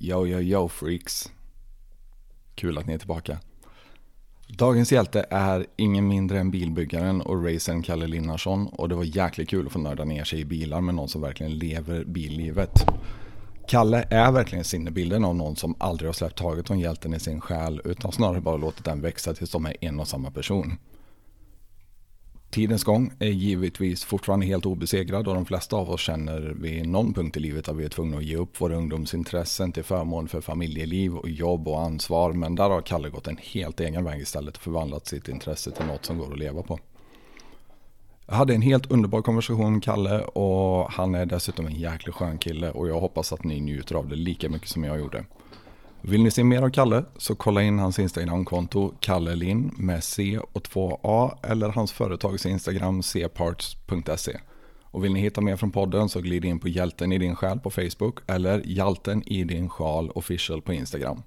Yo, yo, yo freaks. Kul att ni är tillbaka. Dagens hjälte är ingen mindre än bilbyggaren och racern Kalle Linnarsson och det var jäkligt kul att få nörda ner sig i bilar med någon som verkligen lever billivet. Kalle är verkligen sinnebilden av någon som aldrig har släppt taget om hjälten i sin själ utan snarare bara låtit den växa tills de är en och samma person. Tidens gång är givetvis fortfarande helt obesegrad och de flesta av oss känner vid någon punkt i livet att vi är tvungna att ge upp våra ungdomsintressen till förmån för familjeliv och jobb och ansvar. Men där har Kalle gått en helt egen väg istället och förvandlat sitt intresse till något som går att leva på. Jag hade en helt underbar konversation med Kalle och han är dessutom en jäkligt skön kille och jag hoppas att ni njuter av det lika mycket som jag gjorde. Vill ni se mer av Kalle så kolla in hans Instagramkonto Kalle Lin med C och 2A eller hans företags Instagram cparts.se. Och vill ni hitta mer från podden så glid in på Hjälten i din själ på Facebook eller Hjälten i din sjal official på Instagram.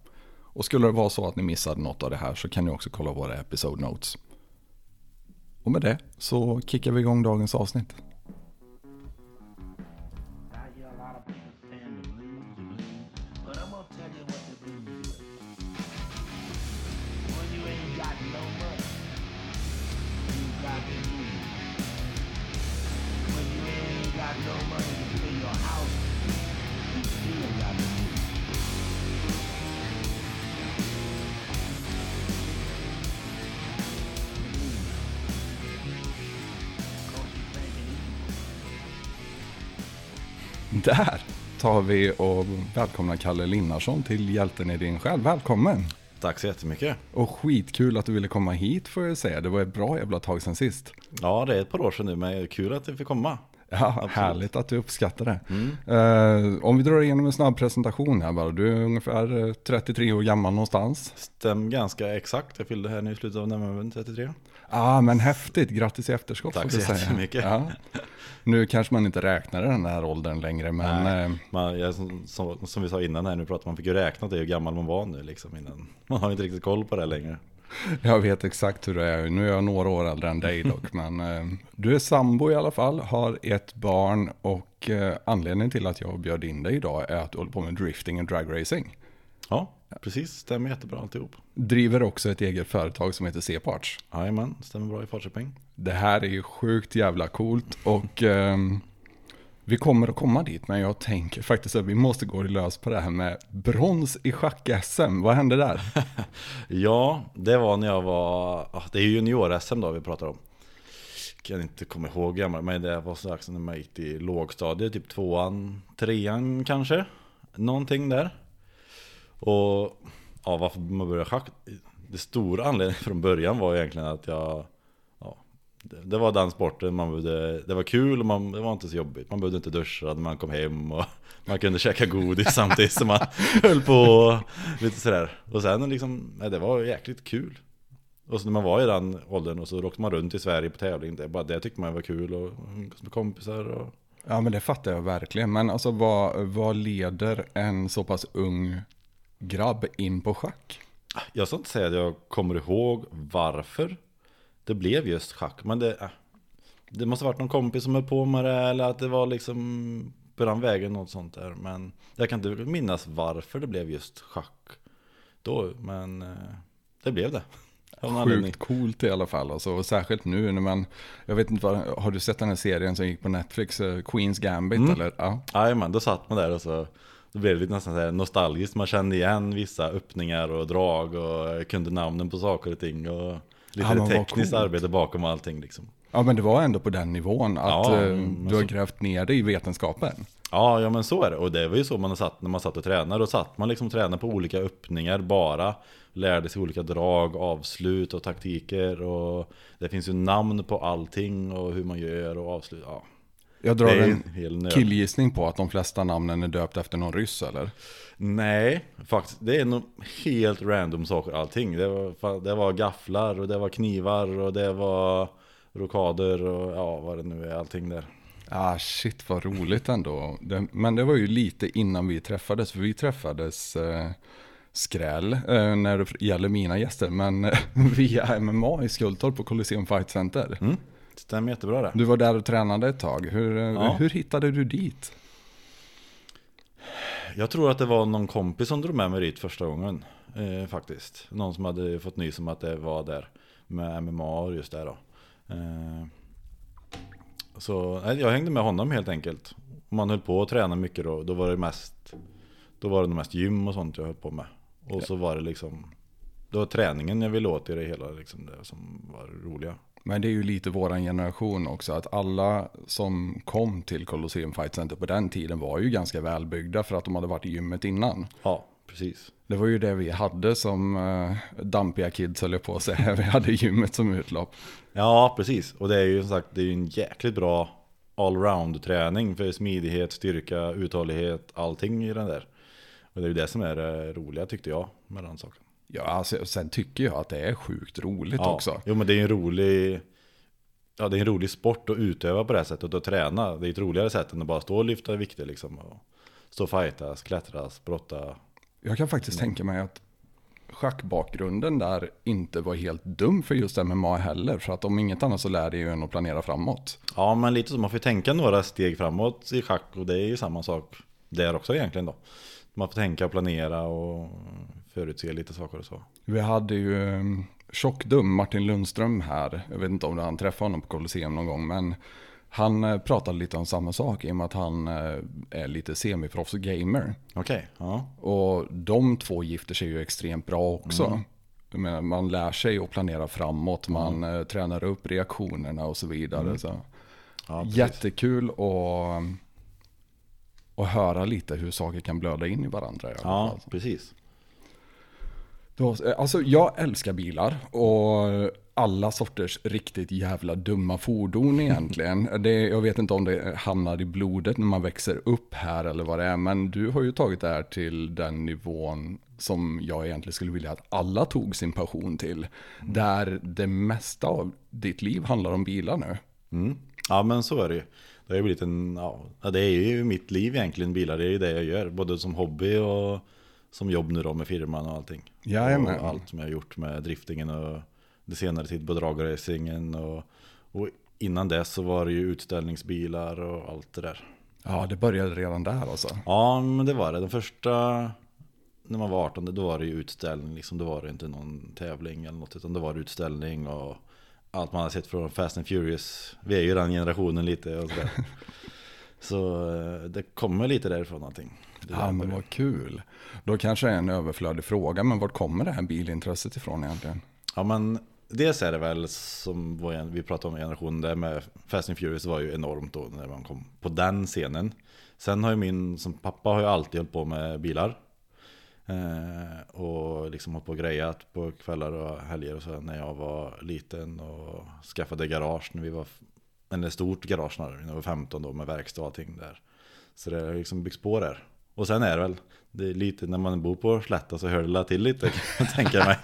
Och skulle det vara så att ni missade något av det här så kan ni också kolla våra episode notes. Och med det så kickar vi igång dagens avsnitt. Där tar vi och välkomnar Kalle Linnarsson till Hjälten i din själ. Välkommen! Tack så jättemycket. Och skitkul att du ville komma hit får jag säga. Det var ett bra jävla tag sedan sist. Ja, det är ett par år sedan nu, men kul att du fick komma. Ja, härligt att du uppskattar det. Eh, om vi drar igenom en snabb presentation här bara. Du är ungefär eh, 33 år gammal någonstans. Stäm ganska exakt, jag fyllde här nu i slutet av november 33. Ja, ah, men häftigt. Grattis i efterskott Tack så jättemycket. Ja. Nu kanske man inte räknar den här åldern längre, men Nej. eh, Man, jag, som, som, som vi sa innan här nu pratade man fick ju räkna till hur gammal man var nu liksom innan. Man har inte riktigt koll på det längre. jag vet exakt hur det är. Nu är jag några år äldre än dig dock, men eh, du är sambo i alla fall, har ett barn och eh, anledningen till att jag bjöd in dig idag är att du håller på med drifting och dragracing. Ja, precis. Stämmer jättebra alltihop. Driver också ett eget företag som heter C-Parts. Jajamän, stämmer bra i Falköping. Det här är ju sjukt jävla coolt och ehm, vi kommer att komma dit. Men jag tänker faktiskt att vi måste gå lös på det här med brons i schack-SM. Vad hände där? Ja, det var när jag var, det är ju junior-SM då vi pratar om. Kan inte komma ihåg gammal, men det var strax när man gick i lågstadiet, typ tvåan, trean kanske. Någonting där. Och ja, varför man började schack. Det stora anledningen från början var egentligen att jag, ja, det, det var den sporten man behövde, det var kul och man, det var inte så jobbigt. Man behövde inte duscha när man kom hem och man kunde käka godis samtidigt som man höll på och lite sådär. Och sen liksom, nej, det var jäkligt kul. Och så när man var i den åldern och så åkte man runt i Sverige på tävling, det, bara det tyckte man var kul och umgås med kompisar och Ja men det fattar jag verkligen. Men alltså vad, vad leder en så pass ung grabb in på schack? Jag ska inte säga att jag kommer ihåg varför det blev just schack, men det, äh, det måste ha varit någon kompis som höll på med det eller att det var liksom på den vägen något sånt där. Men jag kan inte minnas varför det blev just schack då, men eh, det blev det. Sjukt coolt i alla fall. Alltså, och särskilt nu när man, jag vet inte vad, har du sett den här serien som gick på Netflix, eh, Queens Gambit Mm. eller? Ja. Jajamän, då satt man där och så då blev det lite nästan så här nostalgiskt. Man kände igen vissa öppningar och drag och kunde namnen på saker och ting. Och lite Ja, tekniskt arbete bakom allting liksom. ja men det var ändå på den nivån att Ja, eh, du har så- grävt ner dig i vetenskapen. Ja, ja men så är det. Och det var ju så man satt när man satt och tränade. Då satt man liksom och tränade på olika öppningar bara. Lärde sig olika drag, avslut och taktiker. Och det finns ju namn på allting och hur man gör och avslut. Ja, Jag drar en en killgissning på att de flesta namnen är döpt efter någon ryss eller? Nej, faktiskt. Det är nog helt random saker allting. Det var, det var gafflar och det var knivar och det var rokader och ja, vad det nu är, allting där. Ah shit vad roligt ändå. Det, men det var ju lite innan vi träffades, för vi träffades eh, skräll eh, när det gäller mina gäster, men eh, via MMA i Skultorp på Colosseum Fight Center. Mm. Stämmer jättebra det. Du var där och tränade ett tag. Hur, eh, Ja. hur hittade du dit? Jag tror att det var någon kompis som drog med mig dit första gången. Eh, faktiskt. Någon som hade fått nys om att det var där. Med MMA och just där då. Eh, så jag hängde med honom helt enkelt. Man höll på att träna mycket då. Då var det mest Då var det mest gym och sånt jag höll på med. Och så var det liksom Det var träningen jag ville åt i det hela liksom det som var det roliga. Men det är ju lite våran generation också, att alla som kom till Colosseum Fight Center på den tiden var ju ganska välbyggda för att de hade varit i gymmet innan. Ja, precis. Det var ju det vi hade som uh, dampiga kids höll jag på att säga. Vi hade gymmet som utlopp. Ja, precis. Och det är ju som sagt, det är ju en jäkligt bra allround träning för smidighet, styrka, uthållighet, allting i den där. Och det är ju det som är det roliga tyckte jag med den saken. Ja, alltså, sen tycker jag att det är sjukt roligt Ja, också. jo men det är en rolig Ja det är en rolig sport att utöva på det här sättet och att träna. Det är ett roligare sätt än att bara stå och lyfta vikter liksom. Och stå och fightas, klättras, brotta. Jag kan faktiskt tänka mig att schackbakgrunden där inte var helt dum för just MMA heller. För att om inget annat så lär det ju en att planera framåt. Ja men lite så, man får tänka några steg framåt i schack och det är ju samma sak där också egentligen då. Man får tänka och planera och förutse lite saker och så. Vi hade ju um, Tjockdum, Martin Lundström här. Jag vet inte om han träffade honom på Colosseum någon gång. Men han eh, pratade lite om samma sak i och med att han eh, är lite semiproffs och gamer. Okej, ja. Och de två gifter sig ju extremt bra också. Mm. Menar, man lär sig att planera framåt, man Mm. eh, tränar upp reaktionerna och så vidare. Så. ja. Jättekul att, att höra lite hur saker kan blöda in i varandra. i Ja, fall. precis. Då, alltså jag älskar bilar och alla sorters riktigt jävla dumma fordon egentligen. Det, jag vet inte om det hamnar i blodet när man växer upp här eller vad det är. Men du har ju tagit det här till den nivån som jag egentligen skulle vilja att alla tog sin passion till. Där det mesta av ditt liv handlar om bilar nu. Mm. Ja men så är det ju. Det har blivit en, ja, det är ju mitt liv egentligen bilar, det är ju det jag gör. Både som hobby och som jobb nu då med firman och allting. Jajamän. Och allt som jag har gjort med driftingen och det senare tid på dragracingen och, och innan dess så var det ju utställningsbilar och allt det där. Ja, det började redan där alltså. Ja men det var det. Den första, när man var 18 då var det ju utställning liksom. Då var det inte någon tävling eller något utan då var det utställning och allt man har sett från Fast and Furious. Vi är ju den generationen lite och sådär. Så eh, det kommer lite därifrån någonting. Det Ja, men vad kul. Då kanske det är en överflödig fråga, men vart kommer det här bilintresset ifrån egentligen? Ja men dels är det väl som vi pratade om generationen där med Fast and Furious var ju enormt då när man kom på den scenen. Sen har ju min, som pappa har ju alltid hållit på med bilar. Eh, och liksom hållit på och grejat på kvällar och helger och så när jag var liten och skaffade garage när vi var, eller stort garage när jag var 15 då med verkstad och allting där. Så det har liksom byggts på där. Och sen är det väl, det är lite, när man bor på Slätta så hör det till lite kan jag tänka mig.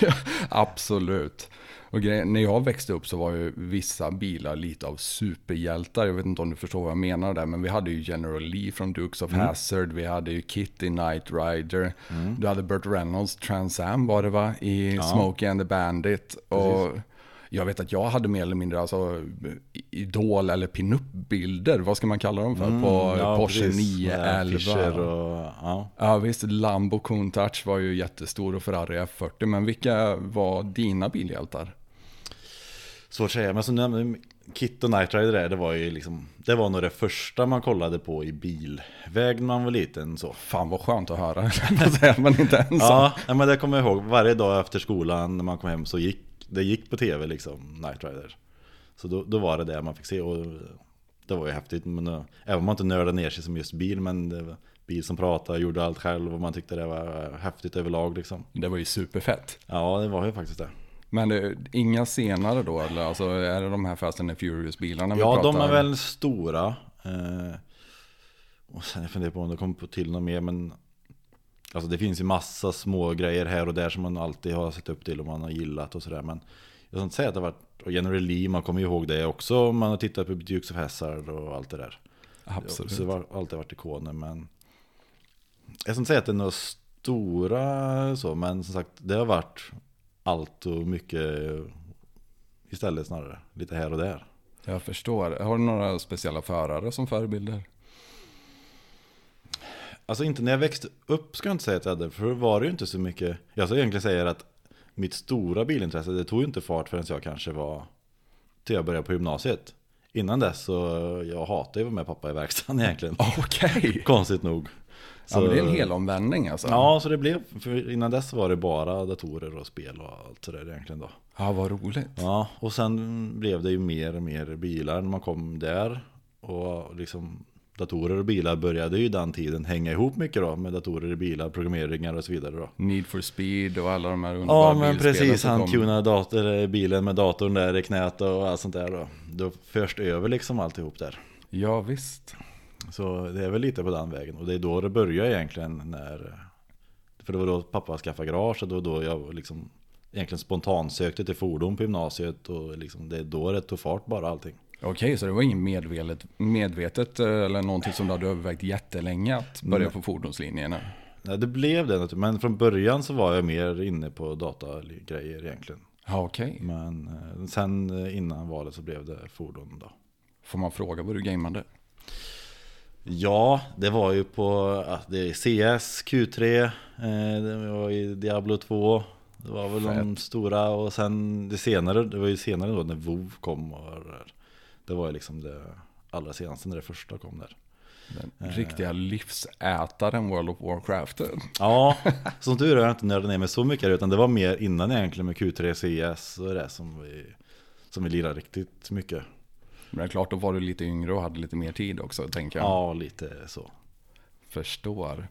Absolut. Och grejen, när jag växte upp så var ju vissa bilar lite av superhjältar. Jag vet inte om du förstår vad jag menar där. Men vi hade ju General Lee från Dukes of Hazzard. Vi hade ju Kitty Knight Rider. Du hade Burt Reynolds Trans Am var det va? I Smokey and the Bandit. Och jag vet att jag hade mer eller mindre alltså, idol eller pinup-bilder. Vad ska man kalla dem för? på Mm, Ja, Porsche precis. Med 911. Fischer och, ja. Ja visst, Lambo Countach var ju jättestor och Ferrari F40. Men vilka var dina bilhjältar? Svårt att säga, men nämnde, Kit och Night Rider där, det var ju liksom Det var nog det första man kollade på i bilväg när man var liten så Fan vad skönt att höra. Att man inte är ensam. Ja, men det kommer jag ihåg, varje dag efter skolan när man kom hem så gick Det gick på tv liksom, Night Rider Så då, då var det det man fick se och Det var ju häftigt, men eh, även om man inte nördade ner sig som just bil Men det var bil som pratade, gjorde allt själv och man tyckte det var häftigt överlag liksom Det var ju superfett. Ja, det var ju faktiskt det Men det, inga senare då eller? Alltså är det de här Fast and Furious-bilarna vi Ja, pratar de är väl stora. Eh, och sen jag funderar på om det kommer på till något mer, men Alltså det finns ju massa små grejer här och där som man alltid har sett upp till och man har gillat och sådär. Men jag ska inte säga att det har varit, och General Lee, man kommer ju ihåg det också om man har tittat på Dukes of Hazzard och allt det där. Absolut. Så det har alltid varit ikoner, men jag ska inte säga att det är några stora så, men som sagt det har varit allt och mycket istället snarare. Lite här och där. Jag förstår. Har du några speciella förare som förebilder? Alltså inte när jag växte upp ska jag inte säga att jag hade, för då var det ju inte så mycket. Jag ska egentligen säga att mitt stora bilintresse, det tog ju inte fart förrän jag kanske var till jag började på gymnasiet. Innan dess så, jag hatade ju att vara med pappa i verkstaden egentligen. Okej. Konstigt nog. Ja, men det är en hel omvändning alltså. Ja, så det blev, för innan dess var det bara datorer och spel och allt sådär egentligen då. Ja, vad roligt. Ja, och sen blev det ju mer och mer bilar när man kom där. Och liksom datorer och bilar började ju den tiden hänga ihop mycket då med datorer i bilar, programmeringar och så vidare då. Need for speed och alla de här underbara Ja men precis, han kom. tunade dator, bilen med datorn där i knät och allt sånt där då. Då först över liksom alltihop där. Ja, visst. Så det är väl lite på den vägen. Och det är då det börjar egentligen när... För det var då pappa skaffade garage och var då jag liksom egentligen spontant sökte till fordon på gymnasiet. Och liksom det är då det tog fart bara allting. Okej, så det var inget medvetet, medvetet eh, eller någonting som du hade övervägt jättelänge att börja Nej. på fordonslinjerna? Nej, det blev det. Men från början så var jag mer inne på datagrejer egentligen. Ja, okej. Men eh, sen eh, innan valet så blev det fordon då. Får man fråga vad du gameade? Ja, det var ju på det är CS, Q3, eh, det var i Diablo 2 Det var väl de stora och sen det senare, det var ju senare då när WoW kom och Det var ju liksom det allra senaste när det första kom där Den riktiga livsätaren World of Warcraft. Ja, som tur är har jag inte nördat ner mig så mycket utan det var mer innan egentligen med Q3, CS och det som vi, som vi lirade riktigt mycket Men det är klart, då var du lite yngre och hade lite mer tid också, tänker jag. Ja, lite så Förstår.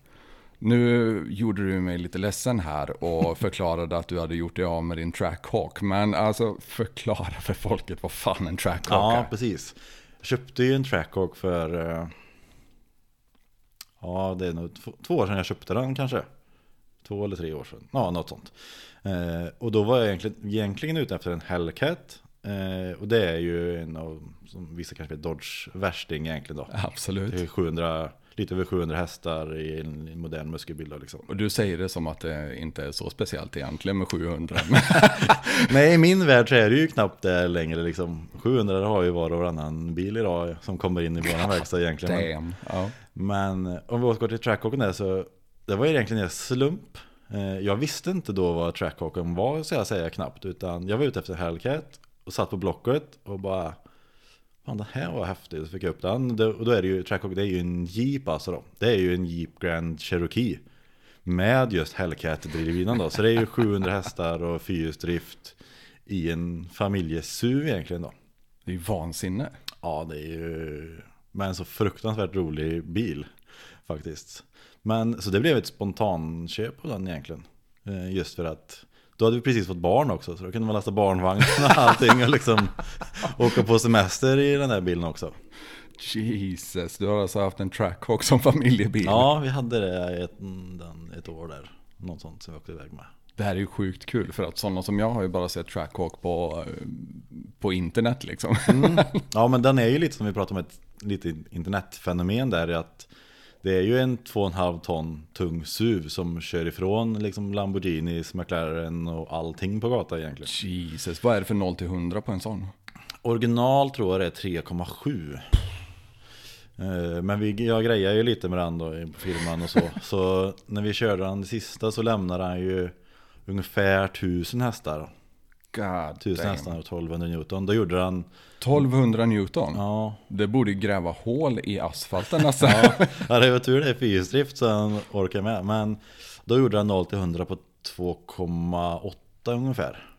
Nu gjorde du mig lite ledsen här och förklarade att du hade gjort dig av med din trackhawk. Men alltså förklara för folket vad fan en trackhawk Ja, är. precis. Jag köpte ju en Trackhawk för... eh, Ja, det är nog två, två år sedan jag köpte den kanske. Två eller tre år sedan. Ja, något sånt. Eh, och då var jag egentligen, egentligen ute efter en Hellcat. Eh, och det är ju en av, som vissa kanske vet, Dodge värsting egentligen då. Absolut. Det är 700, lite över 700 hästar i en modern muskelbil då, liksom. Och du säger det som att det inte är så speciellt egentligen med 700. Nej, i min värld så är det ju knappt det längre liksom. 700 har ju var och varannan bil idag som kommer in i våran verkstad egentligen. Men-. Ja. Men om vi återgår till trackhawken där så Det var egentligen en slump Eh, Jag visste inte då vad trackhawken var så jag säger knappt Utan jag var ute efter Hellcat Och satt på Blocket och bara Fan den här var häftig, så fick jag upp den Det- Och då är det ju, Trackhawk det är ju en Jeep alltså då Det är ju en Jeep Grand Cherokee Med just Hellcat-drivlinan då Så det är ju 700 hästar och fyrhjulsdrift I en familjesuv egentligen då Det är ju vansinne. Ja, det är ju men en så fruktansvärt rolig bil faktiskt. Men så det blev ett spontanköp på den egentligen. Eh, Just för att då hade vi precis fått barn också så då kunde man lasta barnvagn och allting och liksom åka på semester i den här bilen också. Jesus, du har alltså haft en trackhawk som familjebil. Ja, vi hade det ett, ett år där. Något sånt som vi åkte iväg med. Det här är ju sjukt kul för att sådana som jag har ju bara sett trackhawk på, eh, på internet liksom. Ja men den är ju lite som vi pratade om ett lite internetfenomen där att det är ju en 2,5 ton tung SUV som kör ifrån liksom Lamborghinis, McLaren och allting på gatan egentligen. Jesus, vad är det för 0 till 100 på en sån? Original tror jag det är 3,7. Eh, Men vi, jag grejar ju lite med den då i firman och så. Så när vi körde den sista så lämnade han ju ungefär 1000 hästar. God 1000 damn. hästar och 1200 Newton. Då gjorde han, 1200 Newton. ja, Det borde ju gräva hål i asfalten nästan. Ja, det var tur det är fyrhjulsdrift så han orkar med. Men då gjorde han 0 till 100 på 2,8 ungefär.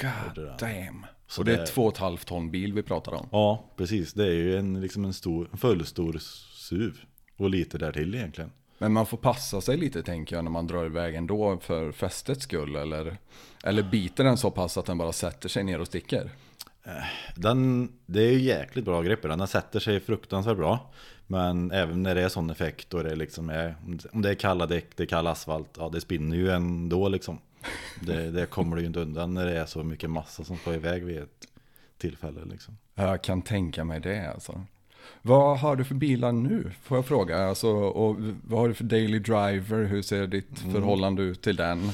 God damn. Så och det är det- två och ett halvt ton bil vi pratar om. Ja, precis. Det är ju en, liksom en stor, en fullstor SUV. Och lite där till egentligen. Men man får passa sig lite tänker jag när man drar iväg ändå för fästets skull. Eller, eller biter den så pass att den bara sätter sig ner och sticker. Den, det är ju jäkligt bra grepp den. Den sätter sig fruktansvärt bra. Men även när det är sån effekt och det liksom är, om det är kalla däck, det är kall asfalt, ja det spinner ju ändå liksom. Det, det kommer du ju inte undan när det är så mycket massa som ska iväg vid ett tillfälle liksom. Jag kan tänka mig det alltså. Vad har du för bilar nu? Får jag fråga? Alltså, och vad har du för daily driver? Hur ser ditt Mm. förhållande ut till den?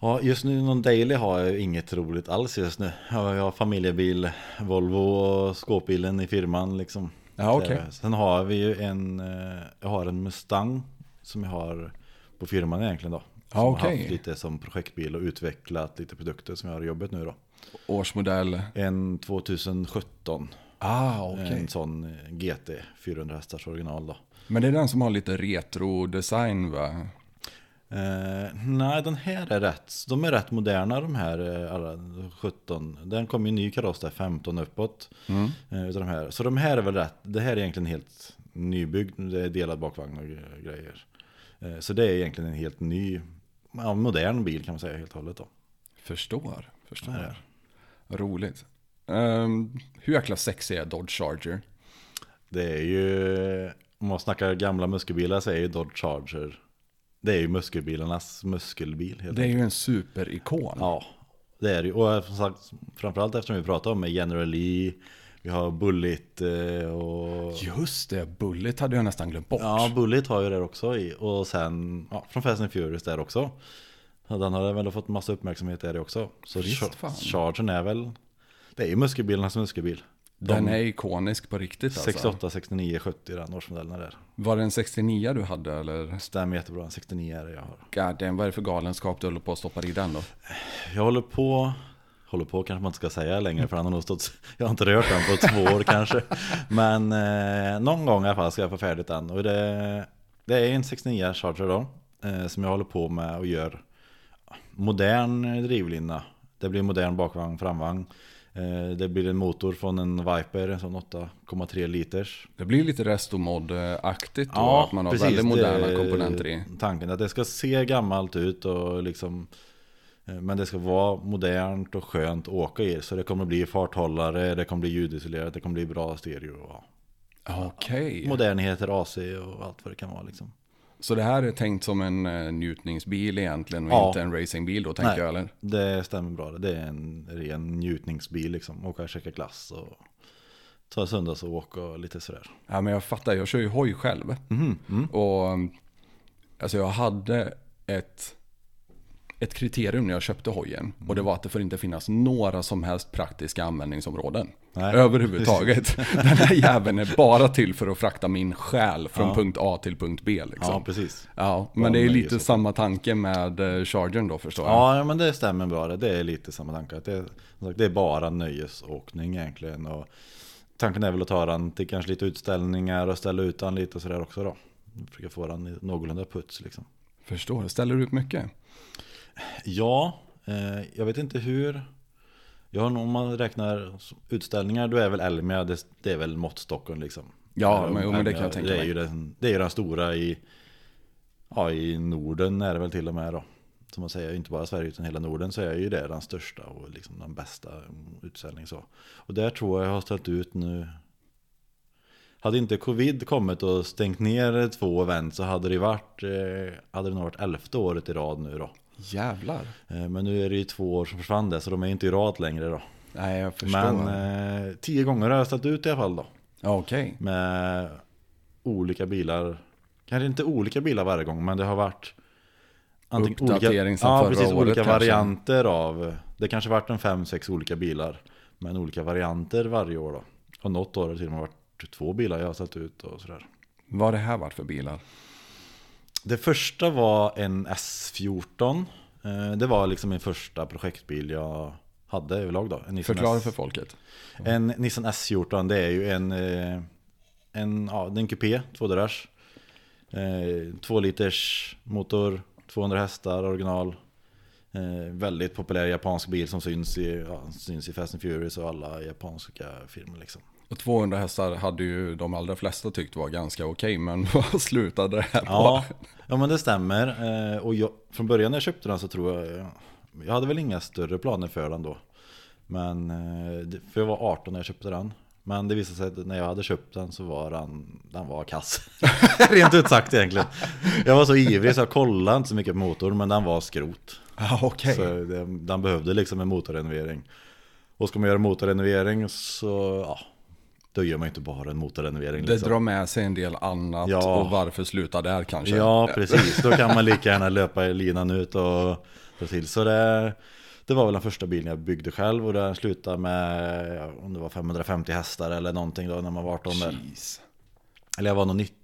Ja, just nu någon daily har jag inget roligt alls just nu. Jag har familjebil, Volvo och skåpbilen i firman liksom. Ja. Det- Sen har vi ju en, eh, jag har en Mustang som jag har på firman egentligen då. Som Ja, har okej. haft lite som projektbil och utvecklat lite produkter som jag har i jobbet nu då. Årsmodell. En 2017, Ah, okej. en sån eh, GT 400 hästars original då. Men det är den som har lite retro-design va? Eh, nej, den här är rätt. De är rätt moderna de här eh, alla 17. Den kom ju ny kaross där 15 uppåt. Mm. Eh, utav de här. Så de här är väl rätt. Det här är egentligen helt nybyggd. Det är delad bakvagn och gre- grejer. Eh, så det är egentligen en helt ny, ja, modern bil kan man säga helt och hållet då. Förstår, förstår. Ja. Roligt. Ehm, hur jäkla sexig är Dodge Charger? Det är ju, om man snackar gamla muskelbilar så är ju Dodge Charger, det är ju muskelbilarnas muskelbil helt Det är ju en superikon. Ja, det är det ju. Och som sagt, framförallt eftersom vi pratar om General Lee, vi har Bullet eh, och... Just det, Bullet hade jag nästan glömt bort. Ja, Bullet har ju det också i. Och sen, ja, från Fast and Furious där också. Så Den har väl fått massa uppmärksamhet där också. Så Visst Char- fan. Chargern är väl, det är ju muskelbilarnas muskelbil. Den De- är ikonisk på riktigt alltså. 68, 69, 70 den årsmodellen där. Var det en 69 du hade eller? Stämmer jättebra, en 69 är det jag har. God damn, vad är det för galenskap du håller på att stoppa i den då? Jag håller på, håller på kanske man inte ska säga längre för han har nog stått, jag har inte rört den på två år kanske. Men eh, någon gång i alla fall ska jag få färdigt den. Och det, det är en 69 Charger då, eh, som jag håller på med och gör modern drivlina. Det blir modern bakvagn, framvagn. Eh, det blir en motor från en Viper, en sån 8,3 liters. Det blir lite restomod-aktigt då, Ja, att man har precis. väldigt moderna komponenter i. Tanken att det ska se gammalt ut och liksom eh, men det ska vara modernt och skönt att åka i. Så det kommer bli farthållare, det kommer bli ljudisolerat, det kommer bli bra stereo. och Okej. Modernheter, AC och allt vad det kan vara liksom. Så det här är tänkt som en eh, njutningsbil egentligen och Ja. inte en racingbil då tänker Nej. jag eller? Det stämmer bra. Det är en ren njutningsbil liksom. Åka och käka glass och ta söndagsåk och lite sådär. Ja men jag fattar, jag kör ju hoj själv. Mhm, mm. Och alltså jag hade ett, ett kriterium när jag köpte hojen. Och det var att det får inte finnas några som helst praktiska användningsområden. Nej. Överhuvudtaget. Den här jäveln är bara till för att frakta min själ från Ja. punkt A till punkt B. Liksom. Ja, precis. Ja, men det är lite och- samma tanke med eh, Chargern då förstår jag. Ja, men det stämmer bra. Det är lite samma tanke. Det, sagt, det är bara nöjesåkning egentligen. Och tanken är väl att ta den till kanske lite utställningar och ställa ut den lite och sådär också då. Försöka få den i någorlunda puts liksom. Förstår, ställer du ut mycket? Ja, eh, jag vet inte hur. Jag har nog, om man räknar utställningar, då är väl Elmia, det, det är väl måttstocken liksom. Ja, men, jo, men det kan Elmia, jag tänka det är mig. ju den, det är ju den stora i, ja, i Norden är det väl till och med då. Som man säger, inte bara Sverige utan hela Norden så är ju det den största och liksom den bästa utställningen så. Och där tror jag jag har ställt ut nu hade inte covid kommit och stängt ner två event så hade det varit, eh, hade det nog varit elfte året i rad nu då. Jävlar. Eh, Men nu är det ju två år som försvann det så de är inte i rad längre då. Nej, jag förstår. Men eh, tio gånger har jag ställt ut i alla fall då. Okej. Med olika bilar. Kanske inte olika bilar varje gång men det har varit Uppdatering sen ja, precis, olika varianter av Det kanske varit en fem, sex olika bilar Men olika varianter varje år då Och något år har det till och med varit två bilar jag har ställt ut och sådär Vad har det här varit för bilar? Det första var en S14 Eh, Det var liksom min första projektbil jag hade överlag då en Förklara S- för folket. En Nissan S14 det är ju en, eh, en, ja, en kupé, tvådörrars. Eh, två liters motor, 200 hästar original. Väldigt populär japansk bil som syns i, ja, syns i Fast and Furious och alla japanska filmer liksom. Och 200 hästar hade ju de allra flesta tyckt var ganska okej, men vad slutade det här på? Ja, ja men det stämmer. Eh, och jag, från början när jag köpte den så tror jag, jag hade väl inga större planer för den då. Men, eh, för jag var 18 när jag köpte den. Men det visade sig att när jag hade köpt den så var den, den var kass. Rent ut sagt egentligen. Jag var så ivrig så jag kollade inte så mycket på motorn men den var skrot. Ja, okej. Så det, den behövde liksom en motorrenovering. Och ska man göra motorrenovering så, ja, då gör man ju inte bara en motorrenovering. Det liksom. drar med sig en del annat Ja. och varför sluta där kanske? Ja, precis. Då kan man lika gärna löpa linan ut och dra till. Så det, Det var väl den första bilen jag byggde själv och den slutade med, om det var 550 hästar eller någonting då när man var 18 där. Jeez. Eller jag var nog 19,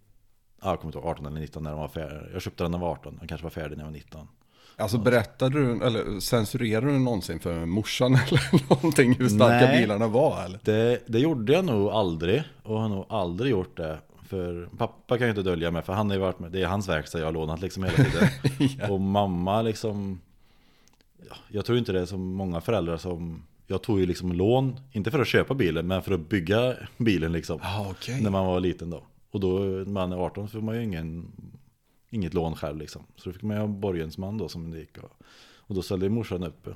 ja, jag kommer inte ihåg, 18 eller 19 när den var färdig. Jag köpte den när jag var 18, den kanske var färdig när jag var 19. Alltså berättade du, eller censurerade du någonsin för morsan eller någonting hur starka Nej. bilarna var eller? Det, det gjorde jag nog aldrig och har nog aldrig gjort det. För pappa kan ju inte dölja mig för han har ju varit med, det är hans verkstad jag har lånat liksom hela tiden. Och mamma liksom, ja, jag tror inte det är så många föräldrar som, jag tog ju liksom lån, inte för att köpa bilen men för att bygga bilen liksom. Ja, okej. När man var liten då. Och då när man är 18 så får man ju ingen, inget lån själv liksom. Så då fick man ju ha borgensman då som det gick. Och, och då ställde morsan upp.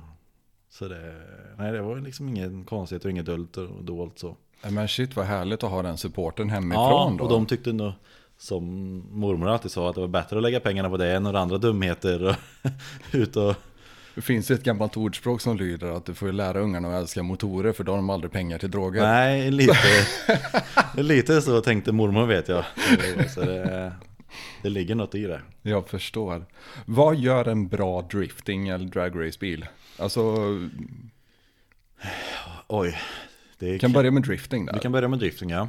Så det, nej det var liksom ingen konstighet och inget dult och dolt så. Men shit vad härligt att ha den supporten hemifrån Ja, då. och de tyckte nog som mormor alltid sa att det var bättre att lägga pengarna på det än några andra dumheter. Och ut och, Det finns ett gammalt ordspråk som lyder att du får lära ungarna att älska motorer för då har de aldrig pengar till droger. nej, lite, lite så tänkte mormor vet jag. Så det, det ligger något i det. Jag förstår. Vad gör en bra drifting eller dragracebil? Alltså, Oj, det kan börja med drifting där. Vi kan börja med drifting ja.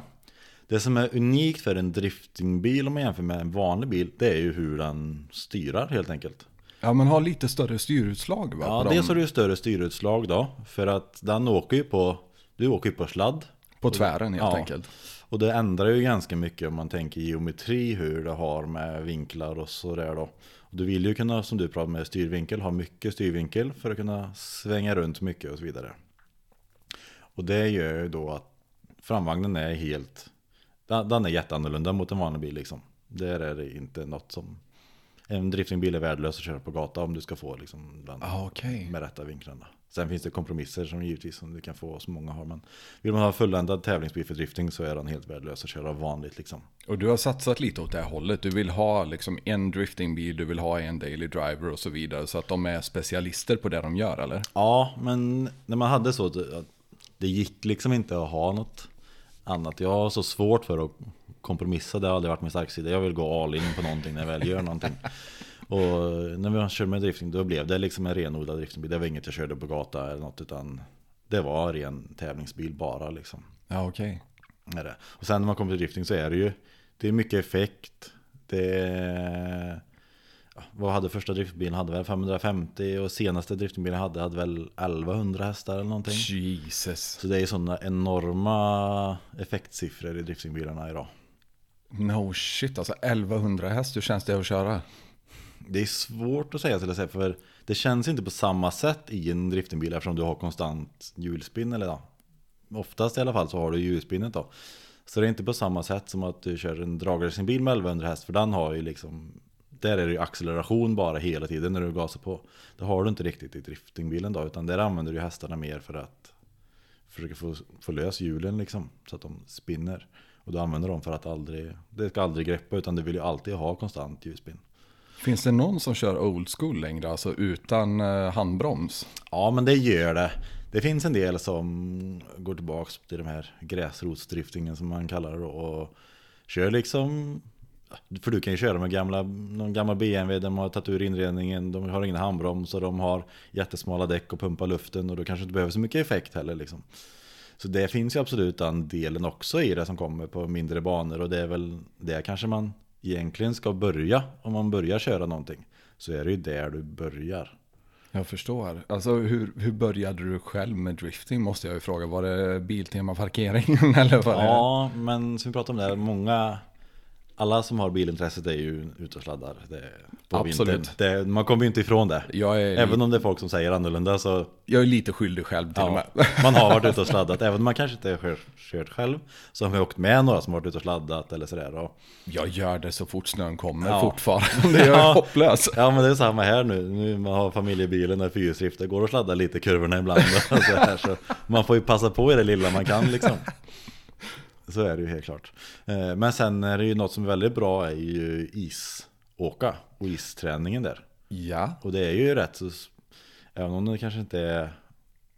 Det som är unikt för en driftingbil om man jämför med en vanlig bil Det är ju hur den styrar helt enkelt Ja, men ha lite större styrutslag va? Ja, dels har du större styrutslag då För att den åker ju på Du åker ju på sladd på tvären helt Ja. enkelt. Och det ändrar ju ganska mycket om man tänker geometri Hur det har med vinklar och sådär då. Och Du vill ju kunna, som du pratar med styrvinkel Ha mycket styrvinkel för att kunna svänga runt mycket och så vidare. Och det gör ju då att Framvagnen är helt Den, är jätteannorlunda mot en vanlig bil liksom. Där är det inte något som En driftingbil är värdelös att köra på gata om du ska få liksom den Ja, okej. med rätta vinklarna Sen finns det kompromisser som givetvis som du kan få som många har Men vill man ha fulländad tävlingsbil för drifting så är den helt värdelös att köra vanligt liksom Och du har satsat lite åt det här hållet. Du vill ha liksom en driftingbil, du vill ha en daily driver och så vidare. Så att de är specialister på det de gör eller? Ja, men när man hade så det gick liksom inte att ha något annat. Jag har så svårt för att kompromissa, det har aldrig varit min starka sida. Jag vill gå all in på någonting när jag väl gör någonting. Och när vi körde med drifting då blev det liksom en renodlad driftingbil. Det var inget jag körde på gata eller något utan det var ren tävlingsbil bara liksom. Ja, okej. Det. Och sen när man kommer till drifting så är det ju Det är mycket effekt Det är ja, Vad hade första driftbilen? Hade väl 550 och senaste driftbilen hade hade väl 1100 hästar eller någonting Jesus. Så det är sådana enorma effektsiffror i driftingbilarna idag No shit, alltså 1100 häst, hur känns det att köra? Det är svårt att säga till exempel för Det känns inte på samma sätt i en driftingbil eftersom du har konstant hjulspinn eller ja, Oftast i alla fall så har du hjulspinnet då. Så det är inte på samma sätt som att du kör en dragracingbil med 1100 häst för den har ju liksom Där är det ju acceleration bara hela tiden när du gasar på. Det har du inte riktigt i driftingbilen då utan där använder du hästarna mer för att Försöka få, få lös hjulen liksom så att de spinner. Och du använder dem för att aldrig Det ska aldrig greppa utan du vill ju alltid ha konstant hjulspinn. Finns det någon som kör old school längre, alltså utan eh, handbroms? Ja men det gör det. Det finns en del som går tillbaks till de här gräsrotsdriftingen som man kallar det och kör liksom för du kan ju köra med gamla, någon gammal BMW, de har tagit ur inredningen, de har ingen handbroms och de har jättesmala däck och pumpar luften och då kanske inte behöver så mycket effekt heller liksom. Så det finns ju absolut den delen också i det som kommer på mindre banor och det är väl det kanske man egentligen ska börja om man börjar köra någonting. Så är det ju där du börjar. Jag förstår. Alltså hur, hur började du själv med drifting måste jag ju fråga. Var det Biltema parkeringen eller vad Ja, men som vi pratade om där, många Alla som har bilintresset är ju ute och sladdar på Absolut. vintern. Det, Man kommer ju inte ifrån det Även om det är folk som säger annorlunda så jag är lite skyldig själv till och ja, med. Man har varit ute och sladdat Även om man kanske inte har kört, själv Så har vi åkt med några som har varit ute och sladdat eller sådär och, Jag gör det så fort snön kommer Ja. fortfarande. Jag är Ja. hopplös. Ja men det är samma här nu, nu man har familjebilen och fyrhjulsdrift Det går att sladda lite kurvorna ibland och så här, så Man får ju passa på i det lilla man kan liksom Så är det ju helt klart. Eh, Men sen är det ju något som är väldigt bra är ju isåka och isträningen där. Ja, Och det är ju rätt så Även om det kanske inte är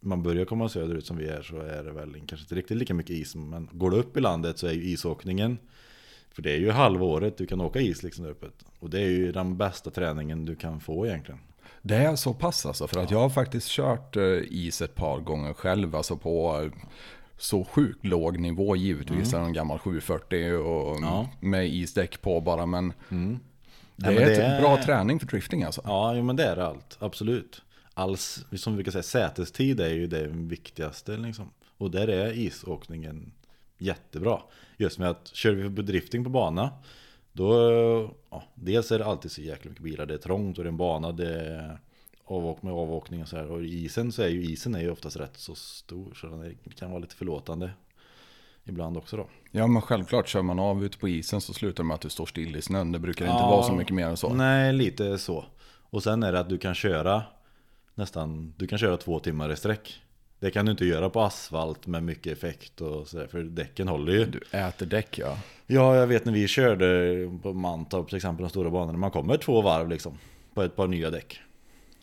Man börjar komma söderut som vi är så är det väl kanske inte riktigt lika mycket is Men går du upp i landet så är ju isåkningen För det är ju halvåret du kan åka is liksom där uppe. Och det är ju den bästa träningen du kan få egentligen. Det är så pass alltså, för att jag har faktiskt kört eh, is ett par gånger själv, alltså på så sjukt låg nivå givetvis, mm. en gammal 740 och Ja. med isdäck på bara, men det Nej, är men ett det är- bra träning för drifting alltså. Ja, men det är det allt. Absolut. Alls, som vi brukar säga, sätestid är ju det viktigaste liksom. Och där är isåkningen jättebra. Just med att kör vi drifting på bana, då, ja, dels är det alltid så jäkla mycket bilar. Det är trångt och det är en bana, det är avåk med avåkning och så här. Och isen så är ju isen är ju oftast rätt så stor, så den kan vara lite förlåtande ibland också då. Ja men självklart, kör man av ute på isen så slutar det med att du står still i snön. Det brukar inte Ja. vara så mycket mer än så. Nej, lite så. Och sen är det att du kan köra nästan, du kan köra två timmar i sträck. Det kan du inte göra på asfalt med mycket effekt och sådär, för däcken håller ju. Du äter däck ja. Ja, jag vet när vi körde på Mantorp till exempel, de stora banorna, man kommer två varv liksom. På ett par nya däck.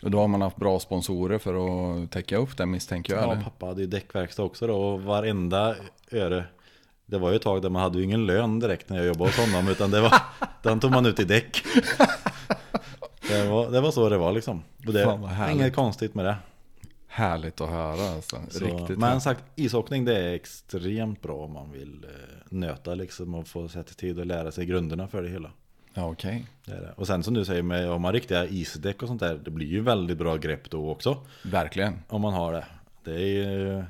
Och då har man haft bra sponsorer för att täcka upp det misstänker jag. Ja, eller? pappa hade ju däckverkstad också då och varenda öre Det var ju ett tag där man hade ju ingen lön direkt när jag jobbade hos honom utan det var Den tog man ut i däck Det var, det var så det var liksom och det är inget konstigt med det Härligt att höra alltså. så, Riktigt Men sagt, isåkning det är extremt bra om man vill eh, nöta liksom och få sätta tid och lära sig grunderna för det hela Ja, okej. det. Och sen som du säger, med, om man riktiga isdäck och sånt där Det blir ju väldigt bra grepp då också Verkligen. Om man har det Det är ju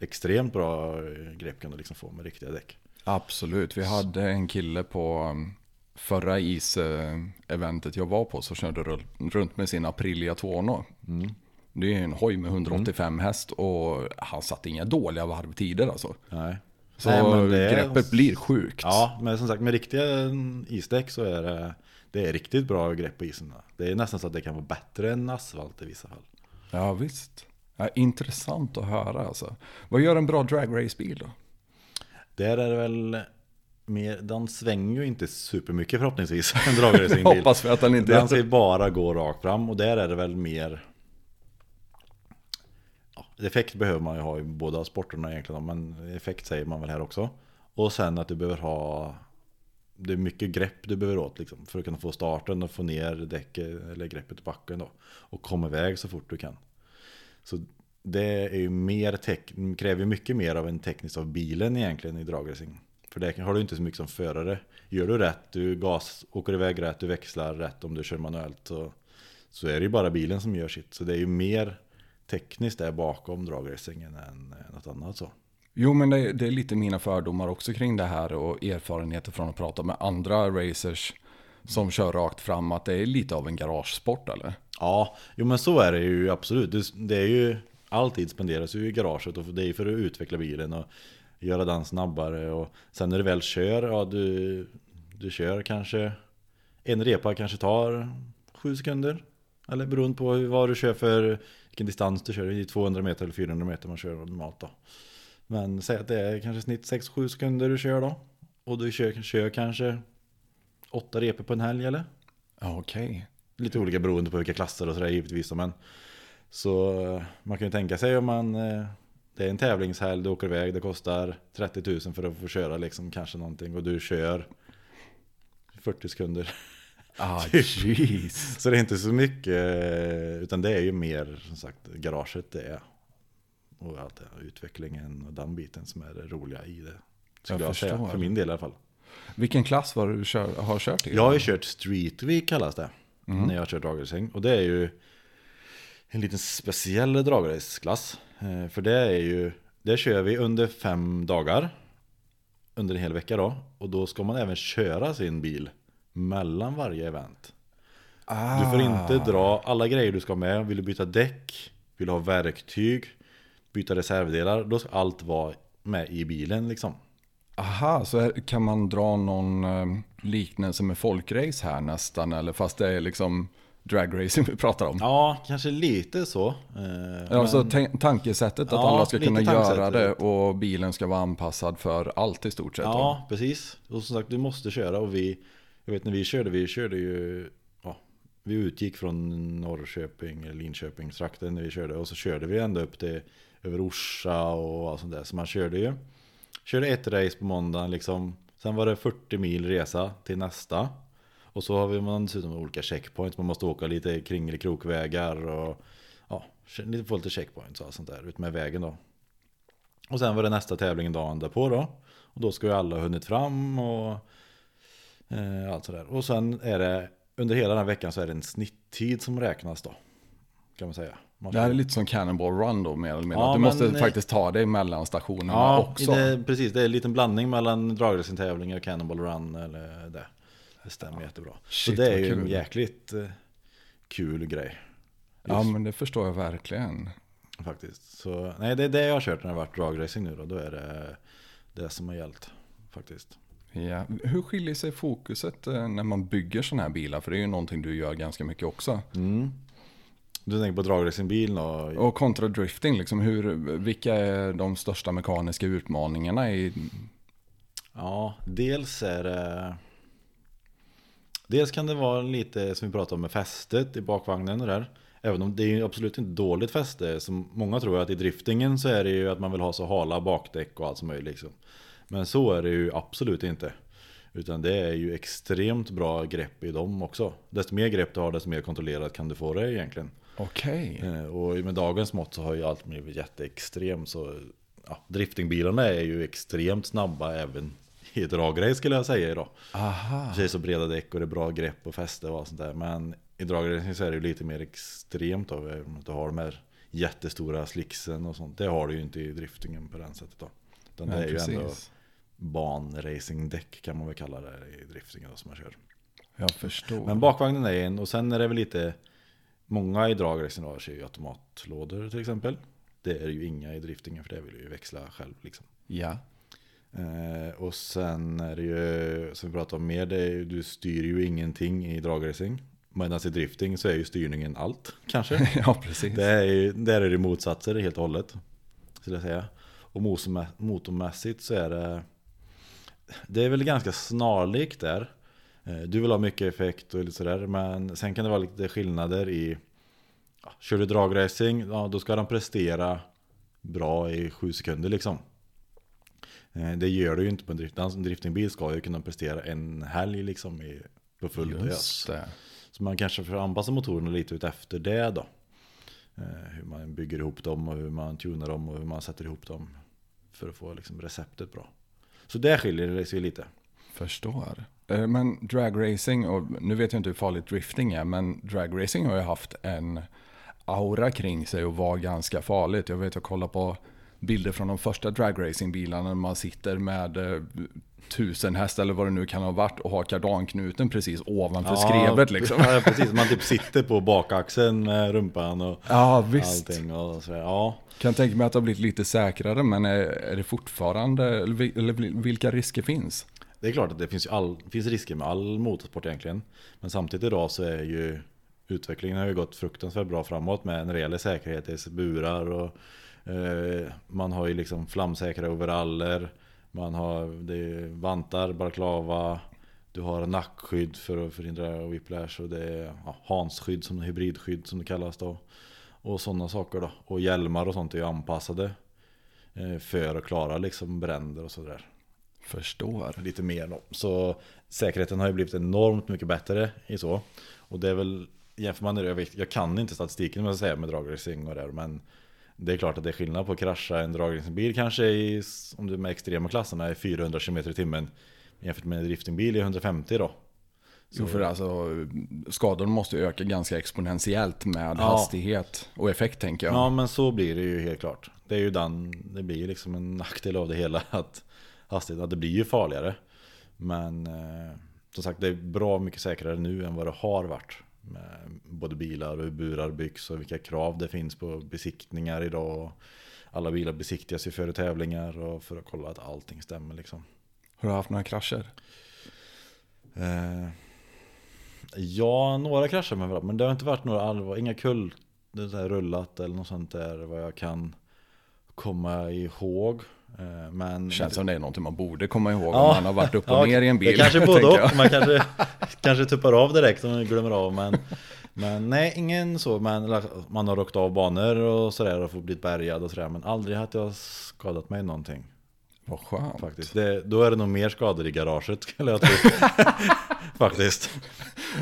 extremt bra grepp kan du liksom få med riktiga däck Absolut. Vi hade en kille på um, förra is-eventet jag var på så körde runt med sin Aprilia Tuono. Mm. Det är en hoj med 185 häst och han satte inga dåliga varvtider alltså. Nej. Så Nej, det greppet blir sjukt. Ja, men som sagt med riktiga isdäck så är det Det är riktigt bra grepp på isen. Det är nästan så att det kan vara bättre än asfalt i vissa fall. Ja, visst. Ja, intressant att höra alltså. Vad gör en bra dragracebil då? Där är det väl mer, den svänger ju inte supermycket förhoppningsvis. En dragracingbil. Hoppas vi att den inte Den ska bara gå rakt fram och där är det väl mer Effekt behöver man ju ha i båda sporterna egentligen Men effekt säger man väl här också. Och sen att du behöver ha Det är mycket grepp du behöver åt liksom, För att kunna få starten och få ner däcket Eller greppet i backen då. Och komma iväg så fort du kan. Så det är ju mer tek- kräver ju mycket mer av en teknisk av bilen egentligen i dragracing. För det har du inte så mycket som förare. Gör du rätt, du gas, åker iväg rätt, du växlar rätt om du kör manuellt så, så är det ju bara bilen som gör sitt. Så det är ju mer tekniskt där bakom dragracingen än något annat så Jo, men det, det är lite mina fördomar också kring det här och erfarenheter från att prata med andra racers som kör rakt fram. Att det är lite av en garagesport eller? Ja, jo men så är det ju absolut. Det, det är ju alltid spenderas ju i garaget och det är ju för att utveckla bilen och göra den snabbare och sen när du väl kör, ja du, du kör kanske en repa kanske tar sju sekunder. Eller beroende på vad du kör för vilken distans du kör, det är 200 meter eller 400 meter man kör normalt då. Men säg att det är kanske snitt 6-7 sekunder du kör då. Och du kör, kör kanske åtta repor på en helg eller? Okej. okej. Lite olika beroende på vilka klasser och sådär givetvis men Så eh, man kan ju tänka sig om man eh, Det är en tävlingshelg, du åker iväg, det kostar 30 000 för att få köra liksom kanske någonting och du kör 40 sekunder Ah, jeez. Så det är inte så mycket eh, Utan det är ju mer som sagt garaget det är Och allt det, utvecklingen och den biten som är det roliga i det Skulle Jag jag, säga, för min del i alla fall Vilken klass var du kör, har kört i? Jag har ju kört Street Week kallas det. När jag har kört dragracing. Och det är ju en liten speciell dragraceklass. Eh, För det är ju, det kör vi under fem dagar. Under en hel vecka då. Och då ska man även köra sin bil mellan varje event. ah, Du får inte dra alla grejer du ska med. Vill du byta däck, vill du ha verktyg, byta reservdelar. Då ska allt vara med i bilen liksom. Aha, så här, kan man dra någon eh, liknelse med folkrace här nästan? Eller fast det är liksom dragracing vi pratar om? Ja, kanske lite så. Eh, men- ta- tankesättet att Ja, alla ska kunna göra det och bilen ska vara anpassad för allt i stort sett. då. Ja, precis. Och som sagt, du måste köra och vi jag vet när vi körde, vi körde ju ja, Vi utgick från Norrköping, Linköpingstrakten när vi körde Och så körde vi ända upp till Över Orsa och allt sånt där Så man körde ju Körde ett race på måndagen liksom Sen var det 40 mil resa till nästa Och så har vi man dessutom olika checkpoints, man måste åka lite kringelikrokvägar och ja, lite- få lite checkpoints och allt sånt där ut med vägen då. Och sen var det nästa tävling dagen därpå då. Och då ska ju alla ha hunnit fram och eh, allt sådär. Och sen är det, under hela den här veckan så är det en snitttid som räknas då. Kan man säga. Man Det här är lite som Cannonball Run då mer eller mindre. Ja, du måste men, eh, faktiskt ta dig mellan stationerna Ja, också. Det, precis. Det är en liten blandning mellan dragracingtävlingar och Cannonball Run eller det. Det stämmer jättebra. Shit, så det är ju en jäkligt eh, kul grej. Ja men det förstår jag verkligen. Faktiskt. Så, nej, det är det jag har kört när det har varit dragracing nu då. Då är det det som har gällt. Faktiskt. Ja. Hur skiljer sig fokuset eh, när man bygger sådana här bilar? För det är ju någonting du gör ganska mycket också. Mm. Du tänker på dragracingbilen och... Och kontra drifting, liksom hur, vilka är de största mekaniska utmaningarna i... Ja, dels är det... Dels kan det vara lite som vi pratade om med fästet i bakvagnen och där. Även om det är absolut inte dåligt fäste. Som många tror att i driftingen så är det ju att man vill ha så hala bakdäck och allt som möjligt. Liksom. Men så är det ju absolut inte. Utan det är ju extremt bra grepp i dem också. Desto mer grepp du har, desto mer kontrollerat kan du få det egentligen. Okej. Eh, Och med dagens mått så har ju allt blivit jätteextremt. Så ja, driftingbilarna är ju extremt snabba även i dragrace skulle jag säga idag. Aha. Det är så breda däck och det är bra grepp och fäste och allt sånt där. Men i dragracing så är det ju lite mer extremt då. även om Du har de här jättestora slicksen och sånt. Det har du ju inte i driftingen på den sättet då. Utan det Nej, är ju ändå precis. Banracingdäck kan man väl kalla det i driftingen som man kör. Jag förstår. Men bakvagnen är en och sen är det väl lite Många i dragracing kör ju automatlådor till exempel. Det är ju inga i driftingen för det vill du ju växla själv liksom. Ja. Eh, och sen är det ju, som vi pratade om mer, det är, du styr ju ingenting i dragracing. Medan i drifting så är ju styrningen allt, kanske. ja, precis. det är ju, där är det motsatser helt och hållet. Skulle jag säga. Och motormä- motormässigt så är det Det är väl ganska snarlikt där. Eh, Du vill ha mycket effekt och lite sådär. Men sen kan det vara lite skillnader i ja, Kör du dragracing, ja då ska den prestera bra i sju sekunder liksom. Eh, Det gör du ju inte på en drift. En driftingbil ska ju kunna prestera en helg liksom i, på full. Just det. Så man kanske får anpassa motorerna lite ut efter det då. Eh, Hur man bygger ihop dem och hur man tunar dem och hur man sätter ihop dem. För att få liksom receptet bra. Så där skiljer det sig lite. Förstår. Eh, men dragracing, och nu vet jag inte hur farligt drifting är, men dragracing har ju haft en aura kring sig och var ganska farligt. Jag vet, jag kollar på bilder från de första dragracingbilarna när man sitter med eh, tusen häst eller vad det nu kan ha varit och har kardanknuten precis ovanför skrevet liksom. Ja, precis. Man typ sitter på bakaxeln med rumpan och Ja, visst. allting. Och så, ja. Kan tänka mig att det har blivit lite säkrare, men är, är det fortfarande, eller vi- eller vilka risker finns? Det är klart att det finns, all, det finns risker med all motorsport egentligen. Men samtidigt idag så är ju utvecklingen har ju gått fruktansvärt bra framåt med en rejäl säkerhet i burar och eh, man har ju liksom flamsäkra overaller. Man har det är vantar, balklava. Du har nackskydd för att förhindra whiplash och det är ja, hansskydd som hybridskydd som det kallas då. Och sådana saker då. Och hjälmar och sånt är ju anpassade eh, för att klara liksom bränder och sådär Förstår. lite mer då. Så säkerheten har ju blivit enormt mycket bättre i så. Och det är väl, jämför man det, jag, vet, jag kan inte statistiken med, säga, med dragracing och där, men det är klart att det är skillnad på att krascha en dragracingbil kanske i, om du är med extrema klasserna, i 400 km i timmen jämfört med en driftingbil i 150 då. Jo, för alltså skadorna måste ju öka ganska exponentiellt med Ja. hastighet och effekt tänker jag. Ja men så blir det ju helt klart. Det är ju den, det blir ju liksom en nackdel av det hela att hastigheten, att det blir ju farligare. Men eh, som sagt det är bra mycket säkrare nu än vad det har varit. Med både bilar och hur burar byggs och vilka krav det finns på besiktningar idag. Alla bilar besiktigas ju före tävlingar och för att kolla att allting stämmer liksom. Har du haft några krascher? Eh, ja, några kraschar med varandra. Men det har inte varit några allvar, inga kull det är så här rullat eller något sånt där vad jag kan komma ihåg. Eh, men Känns som det är någonting man borde komma ihåg Ja. om man har varit upp och Ja, ner i en bil. Det kanske både och. Man kanske, kanske tuppar av direkt om man glömmer av. Men, men nej, ingen så. Men man har åkt av banor och sådär och blivit bärgad och sådär. Men aldrig att jag skadat mig någonting Vad skönt. faktiskt. Det, då är det nog mer skador i garaget skulle jag tro. Faktiskt.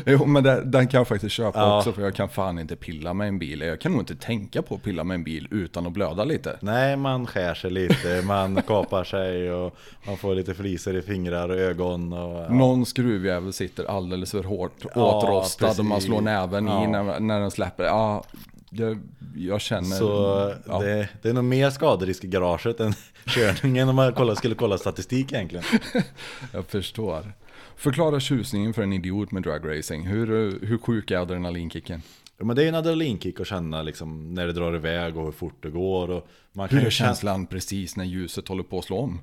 Jo, men det, den kan jag faktiskt köpa Ja. också för jag kan fan inte pilla med en bil. Jag kan nog inte tänka på att pilla med en bil utan att blöda lite. Nej, man skär sig lite, man kapar sig och man får lite fliser i fingrar och ögon. Och, ja. Någon skruvjävel sitter alldeles för hårt Ja, åtrostad och man slår näven i Ja. när, när den släpper. Ja, jag, jag känner... Så ja. det, det är nog mer skaderisk i garaget än körningen om man kollar, skulle kolla statistik egentligen. Jag förstår. Förklara tjusningen för en idiot med dragracing. Hur, hur sjuk är adrenalinkicken? Ja, men det är en adrenalinkick att känna liksom, när det drar iväg och hur fort det går. Och man kan Hur är känslan precis när ljuset håller på att slå om?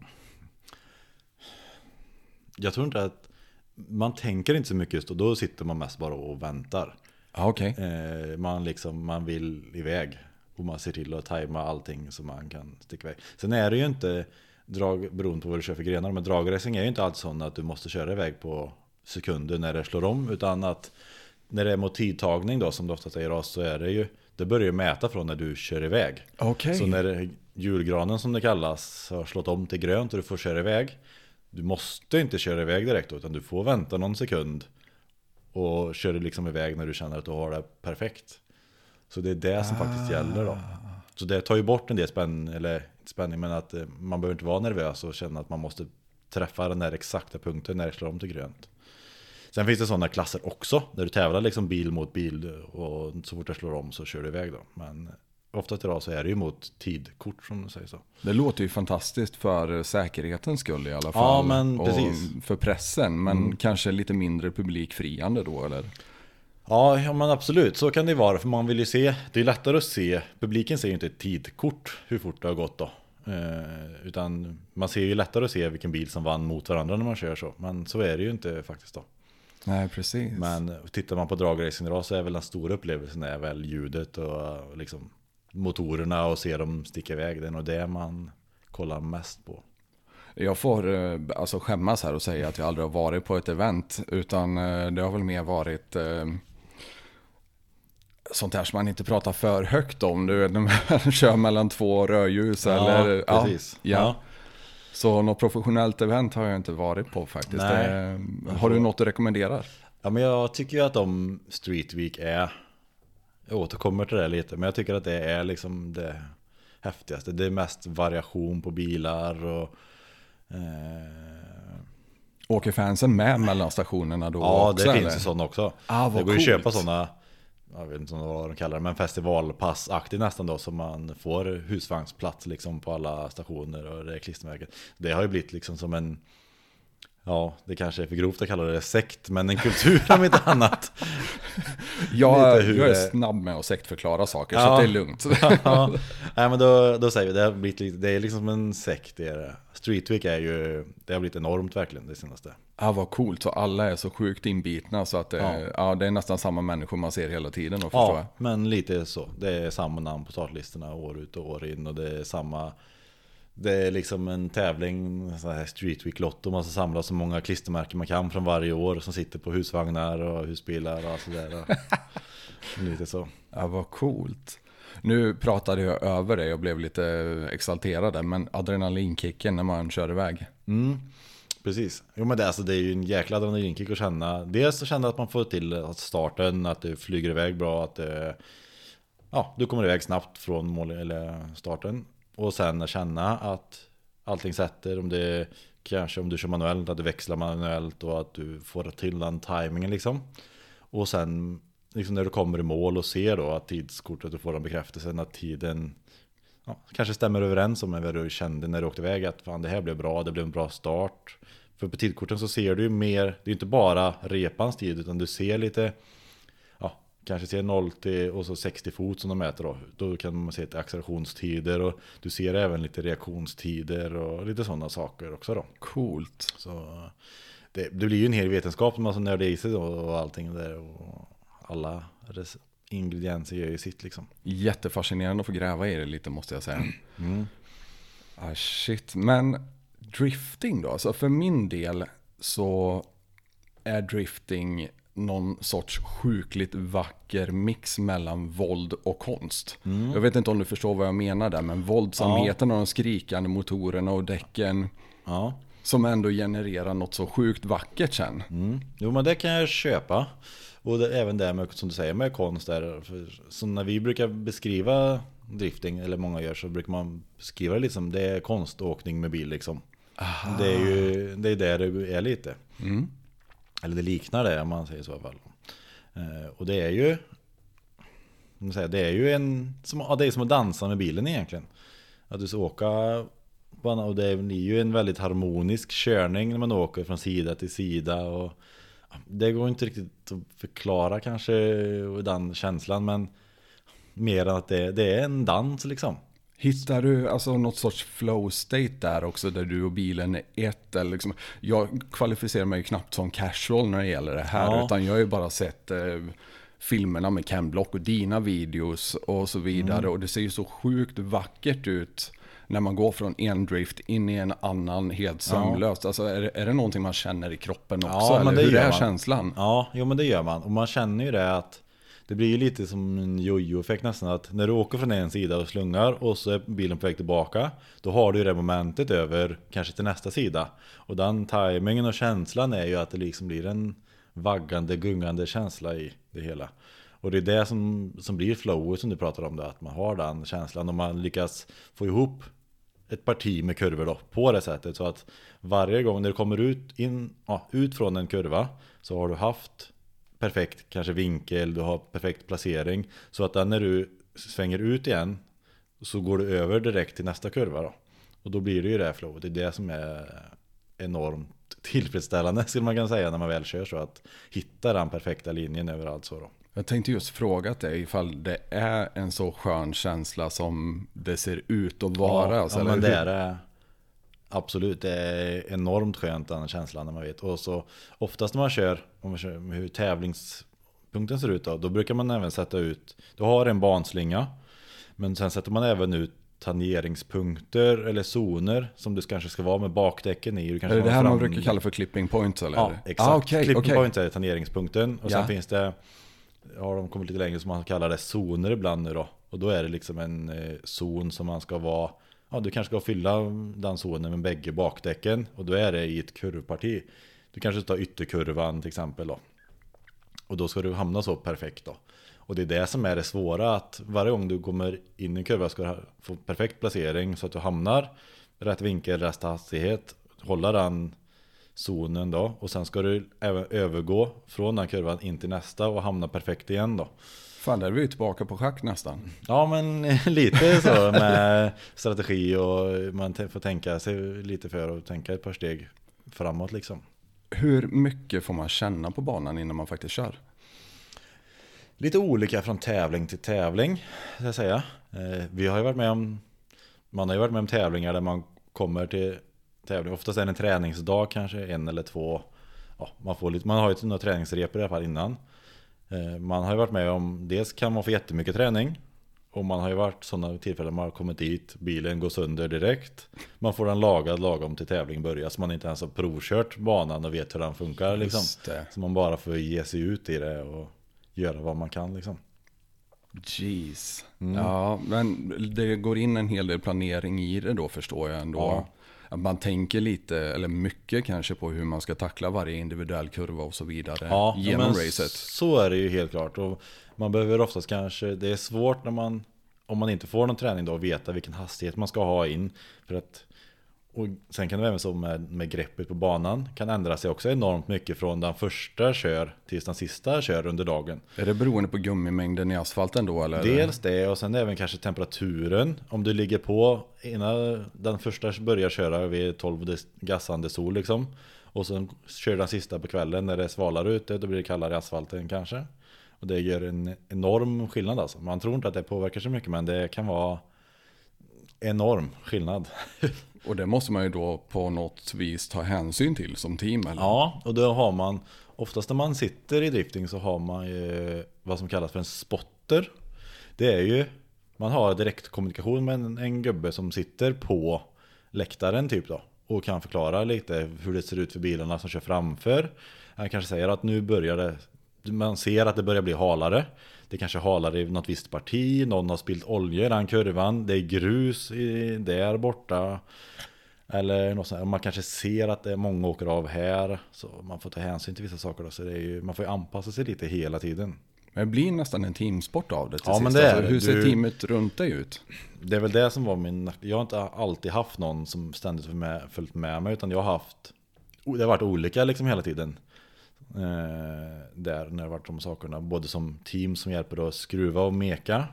Jag tror inte att man tänker inte så mycket just då, då sitter man mest bara och väntar. Okej. Eh, man, liksom, man vill iväg och man ser till att tajma allting så man kan sticka iväg. Sen är det ju inte, drag, beroende på vad du kör för grenar, men dragracing är ju inte alltid sån att du måste köra iväg på sekunder när det slår om, utan att när det är mot tidtagning då, som det oftast är i ras, så är det ju, det börjar ju mäta från när du kör iväg. Okej. Så när julgranen som det kallas har slått om till grönt och du får köra iväg Du måste inte köra iväg direkt då, utan du får vänta någon sekund Och köra liksom iväg när du känner att du har det perfekt. Så det är det som faktiskt gäller då. Så det tar ju bort en del spänn, eller spänning men att eh, man behöver inte vara nervös och känna att man måste träffa den där exakta punkten när det slår om till grönt. Sen finns det sådana klasser också, där du tävlar liksom bil mot bil och så fort det slår om så kör du iväg då. Men oftast idag så är det ju mot tidkort som du säger så. Det låter ju fantastiskt för säkerhetens skull i alla fall. Ja, och precis. Mm. för pressen, men kanske lite mindre publikfriande då eller? Ja, ja men absolut, så kan det vara. För man vill ju se, det är lättare att se, publiken ser ju inte ett tidkort hur fort det har gått då. Eh, utan man ser ju lättare att se vilken bil som vann mot varandra när man kör så. Men så är det ju inte faktiskt då. Nej, precis. Men tittar man på dragracing idag så är väl den stora upplevelsen är väl ljudet och liksom motorerna och se dem sticka iväg. Det är nog det man kollar mest på. Jag får eh, alltså skämmas här och säga att jag aldrig har varit på ett event. Utan eh, det har väl mer varit eh, sånt här som man inte pratar för högt om. Du vet, när man kör mellan två rödljus eller... precis. Ja, ja. Så något professionellt event har jag inte varit på faktiskt. Det, har du något du rekommenderar? Ja men jag tycker ju att de Street Week är Jag återkommer till det lite men jag tycker att det är liksom det häftigaste Det är mest variation på bilar och eh, Åker fansen med mellan stationerna då Ja också? det eller? finns ju sådana också Ah, Det går ju att köpa sådana Jag vet inte vad de kallar det men festivalpassaktigt nästan då som man får husvagnsplats liksom på alla stationer och det är klistermärket Det har ju blivit liksom som en Ja, det kanske är för grovt att kalla det sekt, men en kultur om inte annat. Jag, hur jag är snabb med att sektförklara saker så Ja. att det är lugnt. ja, nej, men då, då säger vi det har blivit det är liksom en sekt. Det är det. Street Week är ju, det har blivit enormt verkligen det senaste. Ja, vad coolt. Så alla är så sjukt inbitna så att det, Ja. ja. det är nästan samma människor man ser hela tiden. Förstår Ja, jag. men lite så. Det är samma namn på startlistorna år ut och år in och det är samma det är liksom en tävling, Street Week Lotto, man ska samla så många klistermärken man kan från varje år som sitter på husvagnar och husbilar och allt sådär. Lite så. Ja, vad coolt. Nu pratade jag över det och blev lite exalterad där, men adrenalinkicken när man kör iväg. Mm, precis. Jo men det, alltså, det är ju en jäkla adrenalinkick att känna. Dels att känna att man får till att starten, att det flyger iväg bra, att det, ja, du kommer iväg snabbt från mål, eller starten. Och sen att känna att allting sätter, om det kanske om du kör manuellt, att du växlar manuellt och att du får till den timingen liksom. Och sen liksom när du kommer i mål och ser då att tidskortet, du får den bekräftelsen att tiden ja, kanske stämmer överens om vad du kände när du åkte iväg att fan det här blev bra, det blev en bra start. För på tidkorten så ser du ju mer, det är inte bara repans tid utan du ser lite, kanske ser 0 till och så 60 fot som de mäter då. Då kan man se till accelerationstider och du ser även lite reaktionstider och lite sådana saker också då. Coolt. Så det, det blir ju en hel vetenskap som alltså nördar i sig då och allting där och alla ingredienser gör ju sitt liksom. Jättefascinerande att få gräva i det lite måste jag säga. Mm. Ah, shit, men drifting då? Alltså för min del så är drifting någon sorts sjukligt vacker mix mellan våld och konst. Jag vet inte om du förstår vad jag menar där, men våldsamheten och de skrikande motorerna och däcken. Ja. Som ändå genererar något så sjukt vackert sen. Mm. Jo men det kan jag köpa. Och det, även det med, som du säger med konst där. Så när vi brukar beskriva drifting, eller många gör, så brukar man beskriva det liksom, det är konståkning med bil liksom. Det är ju det är där det är lite. Mm. Eller det liknar det om man säger så i alla fall. Eh, och det är ju Det är ju en som, det är som att dansa med bilen egentligen. Att du ska åka och det blir ju en väldigt harmonisk körning när man åker från sida till sida. Och, det går inte riktigt att förklara kanske den känslan men mer än att det, det är en dans liksom. Hittar du alltså något sorts flow state där också där du och bilen är ett? Eller liksom, jag kvalificerar mig ju knappt som casual när det gäller det här. Ja. Utan jag har ju bara sett eh, filmerna med Ken Block och dina videos och så vidare. Mm. Och det ser ju så sjukt vackert ut när man går från en drift in i en annan helt sömlöst. Alltså är det, är det någonting man känner i kroppen också? Ja, men eller det hur gör är man. känslan? Ja, jo men det gör man. Och man känner ju det att det blir ju lite som en jojo-effekt nästan att när du åker från en sida och slungar och så är bilen på väg tillbaka Då har du ju det momentet över kanske till nästa sida. Och den tajmingen och känslan är ju att det liksom blir en vaggande, gungande känsla i det hela. Och det är det som, som blir flowet som du pratar om det, att man har den känslan och man lyckas få ihop ett parti med kurvor då på det sättet. Så att varje gång när du kommer ut, in, ja, ut från en kurva så har du haft perfekt kanske vinkel, du har perfekt placering så att när du svänger ut igen så går du över direkt till nästa kurva då och då blir det ju det här flowet, det är det som är enormt tillfredsställande skulle man kunna säga när man väl kör så att hitta den perfekta linjen överallt så då. Jag tänkte just fråga dig ifall det är en så skön känsla som det ser ut att vara. Ja, alltså, ja men hur? det är det. Absolut, det är enormt skönt den känslan när man vet. Och så oftast när man kör, om man kör hur tävlingspunkten ser ut då, då brukar man även sätta ut, du har en banslinga, men sen sätter man även ut tangeringspunkter eller zoner som det kanske ska vara med bakdäcken i. Du kanske Är det det här man fram- brukar kalla för clipping points eller? Ja, exakt. Ah, okej, Clipping okej. point är tangeringspunkten. Och sen Ja. finns det, har de kommit lite längre som man kallar det zoner ibland nu då. Och då är det liksom en eh, zon som man ska vara, ja du kanske ska fylla den zonen med bägge bakdäcken. Och då är det i ett kurvparti. Du kanske tar ytterkurvan till exempel då. Och då ska du hamna så perfekt då. Och det är det som är det svåra att varje gång du kommer in i en kurva ska du få perfekt placering så att du hamnar rätt vinkel, rätt hastighet, hålla den zonen då och sen ska du även övergå från den kurvan in till nästa och hamna perfekt igen då. Fan, där är vi tillbaka på schack nästan. Ja men lite så med strategi och man får tänka sig lite för och tänka ett par steg framåt liksom. Hur mycket får man känna på banan innan man faktiskt kör? Lite olika från tävling till tävling, ska jag säga. Eh, Vi har ju varit med om, man har ju varit med om tävlingar där man kommer till tävling, oftast är det en träningsdag kanske, en eller två. Ja, man, får lite, man har ju några träningsrepor i alla fall innan. Eh, Man har ju varit med om, dels kan man få jättemycket träning. Och man har ju varit sådana tillfällen man har kommit dit, bilen går sönder direkt. Man får den lagad lagom till tävling börjar, så man inte ens har provkört banan och vet hur den funkar liksom. Så man bara får ge sig ut i det och göra vad man kan liksom. Jeez. Mm. Ja, men det går in en hel del planering i det då förstår jag ändå. Ja. Att man tänker lite, eller mycket kanske på hur man ska tackla varje individuell kurva och så vidare genom men racet. Så är det ju helt klart. Och man behöver oftast kanske, det är svårt när man, om man inte får någon träning då, att veta vilken hastighet man ska ha in. För att, och sen kan det även så med, med greppet på banan kan ändra sig också enormt mycket från den första kör tills den sista kör under dagen. Är det beroende på gummimängden i asfalten då eller? Dels det och sen även kanske temperaturen. Om du ligger på innan den första börjar köra vid 12 des- gassande sol liksom. Och sen kör den sista på kvällen när det är svalare ute. Då blir det kallare i asfalten kanske. Och det gör en enorm skillnad alltså. Man tror inte att det påverkar så mycket men det kan vara enorm skillnad. Och det måste man ju då på något vis ta hänsyn till som team eller? Ja, och då har man Oftast när man sitter i drifting så har man ju vad som kallas för en spotter. Det är ju Man har direktkommunikation med en, en gubbe som sitter på läktaren typ då Och kan förklara lite hur det ser ut för bilarna som kör framför. Han kanske säger att nu börjar det Man ser att det börjar bli halare. Det kanske är halare i något visst parti Någon har spillt olja i den kurvan Det är grus i, där borta Eller något sånt, man kanske ser att det är många åker av här. Så man får ta hänsyn till vissa saker. Då, så det är ju, man får ju anpassa sig lite hela tiden. Men det blir nästan en teamsport av det till Ja, sist. men det alltså, hur ser Du- teamet runt dig ut? Det är väl det som var min Jag har inte alltid haft någon som ständigt följt med, följt med mig. Utan jag har haft Det har varit olika liksom hela tiden. Eh, där när det varit de sakerna. Både som team som hjälper att skruva och meka.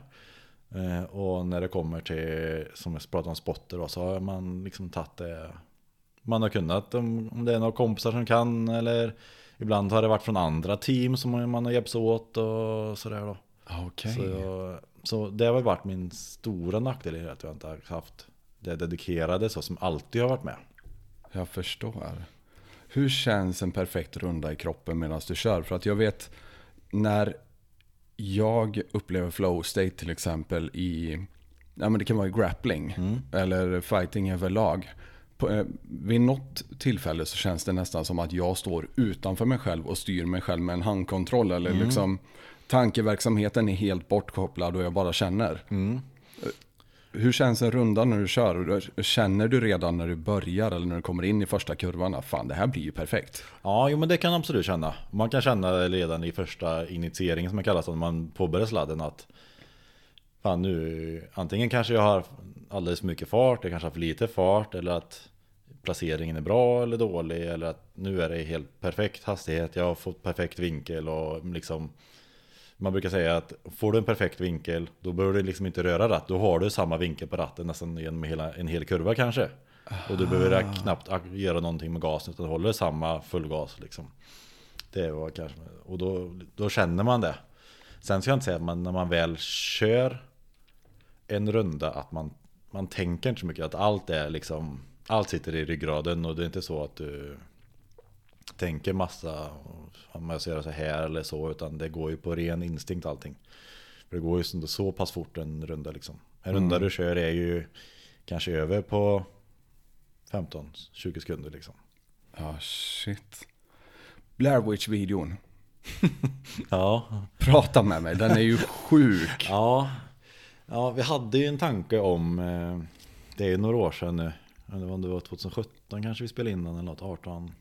Eh, och när det kommer till, som jag pratade om, spotter då, så har man liksom tagit det man har kunnat. Om, om det är några kompisar som kan eller ibland har det varit från andra team som man har hjälpts åt och sådär då. Okej. Så, jag, så det har väl varit min stora nackdel i att jag inte har haft det dedikerade så som alltid har varit med. Jag förstår. Hur känns en perfekt runda i kroppen medan du kör? För att jag vet när jag upplever flow state till exempel i, ja men det kan vara i grappling eller fighting överlag. På, eh, vid något tillfälle så känns det nästan som att jag står utanför mig själv och styr mig själv med en handkontroll. Eller liksom tankeverksamheten är helt bortkopplad och jag bara känner. Hur känns en runda när du kör? Känner du redan när du börjar eller när du kommer in i första kurvan att fan det här blir ju perfekt? Ja, jo men det kan jag absolut känna. Man kan känna redan i första initieringen som man kallas när man påbörjar sladden att Fan nu, antingen kanske jag har alldeles för mycket fart, jag kanske har för lite fart eller att placeringen är bra eller dålig eller att nu är det helt perfekt hastighet, jag har fått perfekt vinkel och liksom man brukar säga att får du en perfekt vinkel då behöver du liksom inte röra ratt, då har du samma vinkel på ratten nästan genom hela, en hel kurva kanske. Och du behöver knappt ak- göra någonting med gasen utan håller samma full gas liksom. Det var kanske, och då, då känner man det. Sen ska jag inte säga att man, när man väl kör en runda att man, man tänker inte så mycket att allt är liksom Allt sitter i ryggraden och det är inte så att du tänker massa om jag ska göra så här eller så utan det går ju på ren instinkt allting. För det går ju så, så pass fort en runda liksom. En runda du kör är ju kanske över på 15-20 sekunder liksom. Ja, shit. Blair Witch-videon. Ja, Prata med mig, den är ju sjuk. Ja, ja vi hade ju en tanke om, eh, det är ju några år sedan nu, Jag inte om det var 2017 kanske vi spelade in den eller något, 18.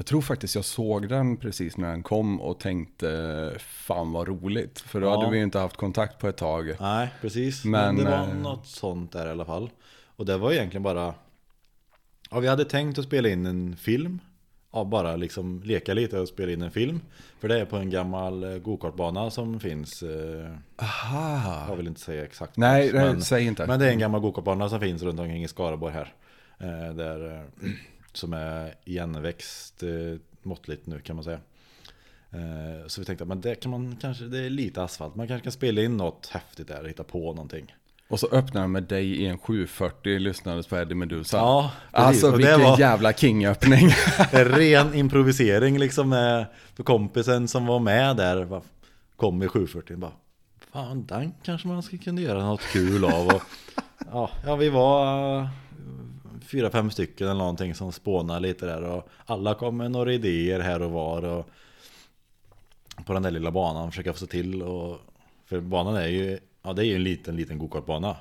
Jag tror faktiskt jag såg den precis när den kom och tänkte fan vad roligt. För då Ja. hade vi ju inte haft kontakt på ett tag. Nej, precis. Men, Men, det var eh, något sånt där i alla fall. Och det var egentligen bara, ja vi hade tänkt att spela in en film. Ja, bara liksom leka lite och spela in en film. För det är på en gammal eh, gokartbana som finns. Eh, Aha. jag vill inte säga exakt. Nej, men, säg inte. Men det är en gammal gokartbana som finns runt omkring i Skaraborg här. Eh, där, som är igenväxt eh, måttligt nu kan man säga. Eh, så vi tänkte att men det kan man kanske, det är lite asfalt. Man kanske kan spela in något häftigt där, hitta på någonting. Och så öppnar den med dig i en 740 lyssnades på Eddie Meduza. Ja, precis. Alltså Och det vilken var- jävla king-öppning. En ren improvisering liksom med för kompisen som var med där. bara Kom i 740 bara. Fan, den kanske man skulle kunna göra något kul av. Och, ja, ja, vi var fyra, fem stycken eller någonting som spånade lite där. Och alla kom med några idéer här och var. Och på den där lilla banan försöka få se till. Och, för banan är ju, ja det är ju en liten, liten gokartbana.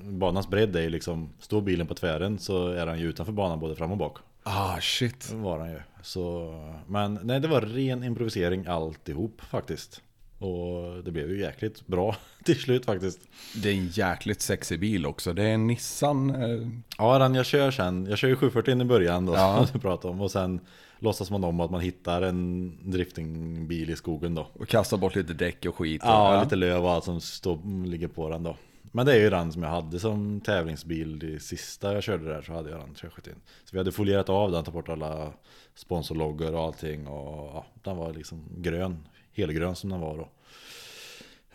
Banans bredd är ju liksom, står bilen på tvären så är den ju utanför banan både fram och bak. ah shit. Det var han ju. Så, men nej, det var ren improvisering alltihop faktiskt. Och det blev ju jäkligt bra till slut faktiskt. Det är en jäkligt sexig bil också. Det är en Nissan. Eh, Ja, den jag kör sen. Jag kör ju 740 i början då, Ja. som pratade om. Och sen låtsas man om att man hittar en driftingbil i skogen då. och kastar bort lite däck och skit. Ja, lite löv och allt som står, ligger på den då. Men det är ju den som jag hade som tävlingsbil det sista jag körde där så hade jag den 370. Så vi hade folierat av den, tagit bort alla sponsorloggor och allting och ja, den var liksom grön, helgrön som den var då.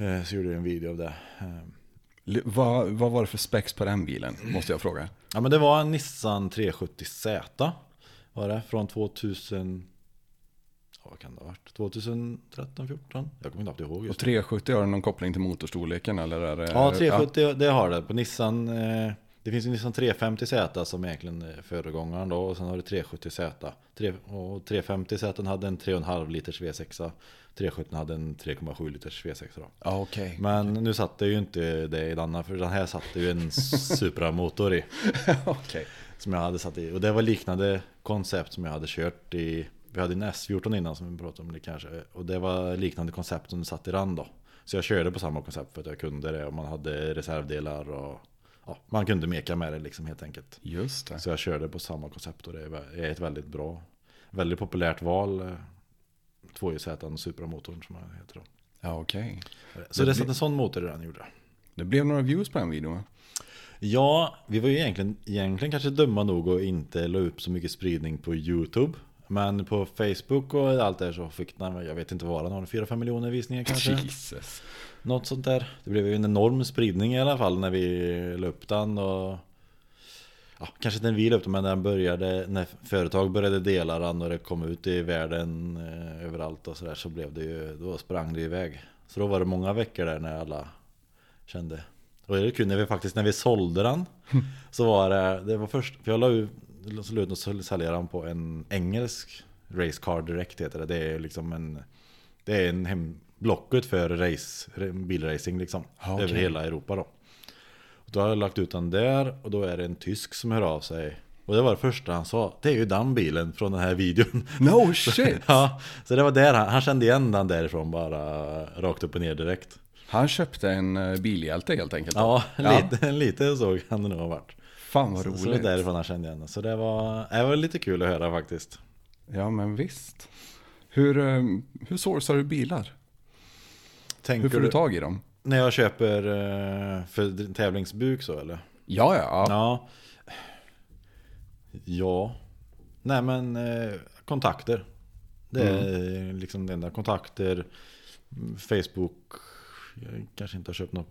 Eh, Så gjorde jag en video av det. Eh, Vad, vad var det för specs på den bilen? Måste jag fråga. Ja men det var en Nissan 370Z var det från 2000 ja, vad kan det ha varit? 2013, 14? Jag kommer knappt ihåg Och just nu. 370 har den någon koppling till motorstorleken eller? Är det, Ja, 370 det har det. På Nissan, eh, det finns ju Nissan 350Z som egentligen är föregångaren då. Och sen har du 370Z. Tre- Och 350Z hade en 3,5 liters V6. 370 hade en 3,7 liters V6 då. Ja, okej. Men nu satt det ju inte det i denna, för den här satt det ju en Supra-motor i. Okej. Som jag hade satt i. Och det var liknande koncept som jag hade kört i Vi hade en S14 innan som vi pratade om det kanske. Och det var liknande koncept som du satt i RAN då. Så jag körde på samma koncept för att jag kunde det och man hade reservdelar och ja, man kunde meka med det liksom helt enkelt. Just det. Så jag körde på samma koncept och det är ett väldigt bra, väldigt populärt val. eh, 2JZ Supra-motorn som jag heter då. Ja, okej. Så det satt en sån motor i den gjorde. Det blev några views på den videon va? Ja, vi var ju egentligen, egentligen kanske dumma nog att inte la upp så mycket spridning på YouTube. Men på Facebook och allt där så fick den, jag vet inte vad den har, 4-5 miljoner visningar kanske. Jesus. Något sånt där. Det blev ju en enorm spridning i alla fall när vi la upp den och ja, Kanske inte när vi la upp den men när den började När företag började dela den och det kom ut i världen eh, överallt och sådär så blev det ju Då sprang det iväg. Så då var det många veckor där när alla kände. Och det när vi faktiskt när vi sålde den Så var det, det var först För jag la ut Så la ut och sälja den på en engelsk Race Car Direct heter det. Det är liksom en Det är en hem, blocket för race, bilracing liksom. Okej. Över hela Europa då. Och då har jag lagt ut den där och då är det en tysk som hör av sig. Och det var det första han sa. Det är ju den bilen från den här videon. No shit! ja, så det var där han, han kände igen den därifrån bara rakt upp och ner direkt. Han köpte en eh, bilhjälte helt enkelt. Ja, Ja. lite, lite så kan det nog ha varit. Fan vad Så, så roligt. är därifrån han kände igen den. Så det var, det var lite kul att höra faktiskt. Ja men visst. Hur, eh, hur sourcar du bilar? Tänker Hur får du tag i dem? När jag köper eh, för tävlingsbuk så eller? Ja, ja. ja. Ja. Nej men eh, kontakter. Det är liksom det enda. Kontakter. mm, Facebook. Jag kanske inte har köpt något,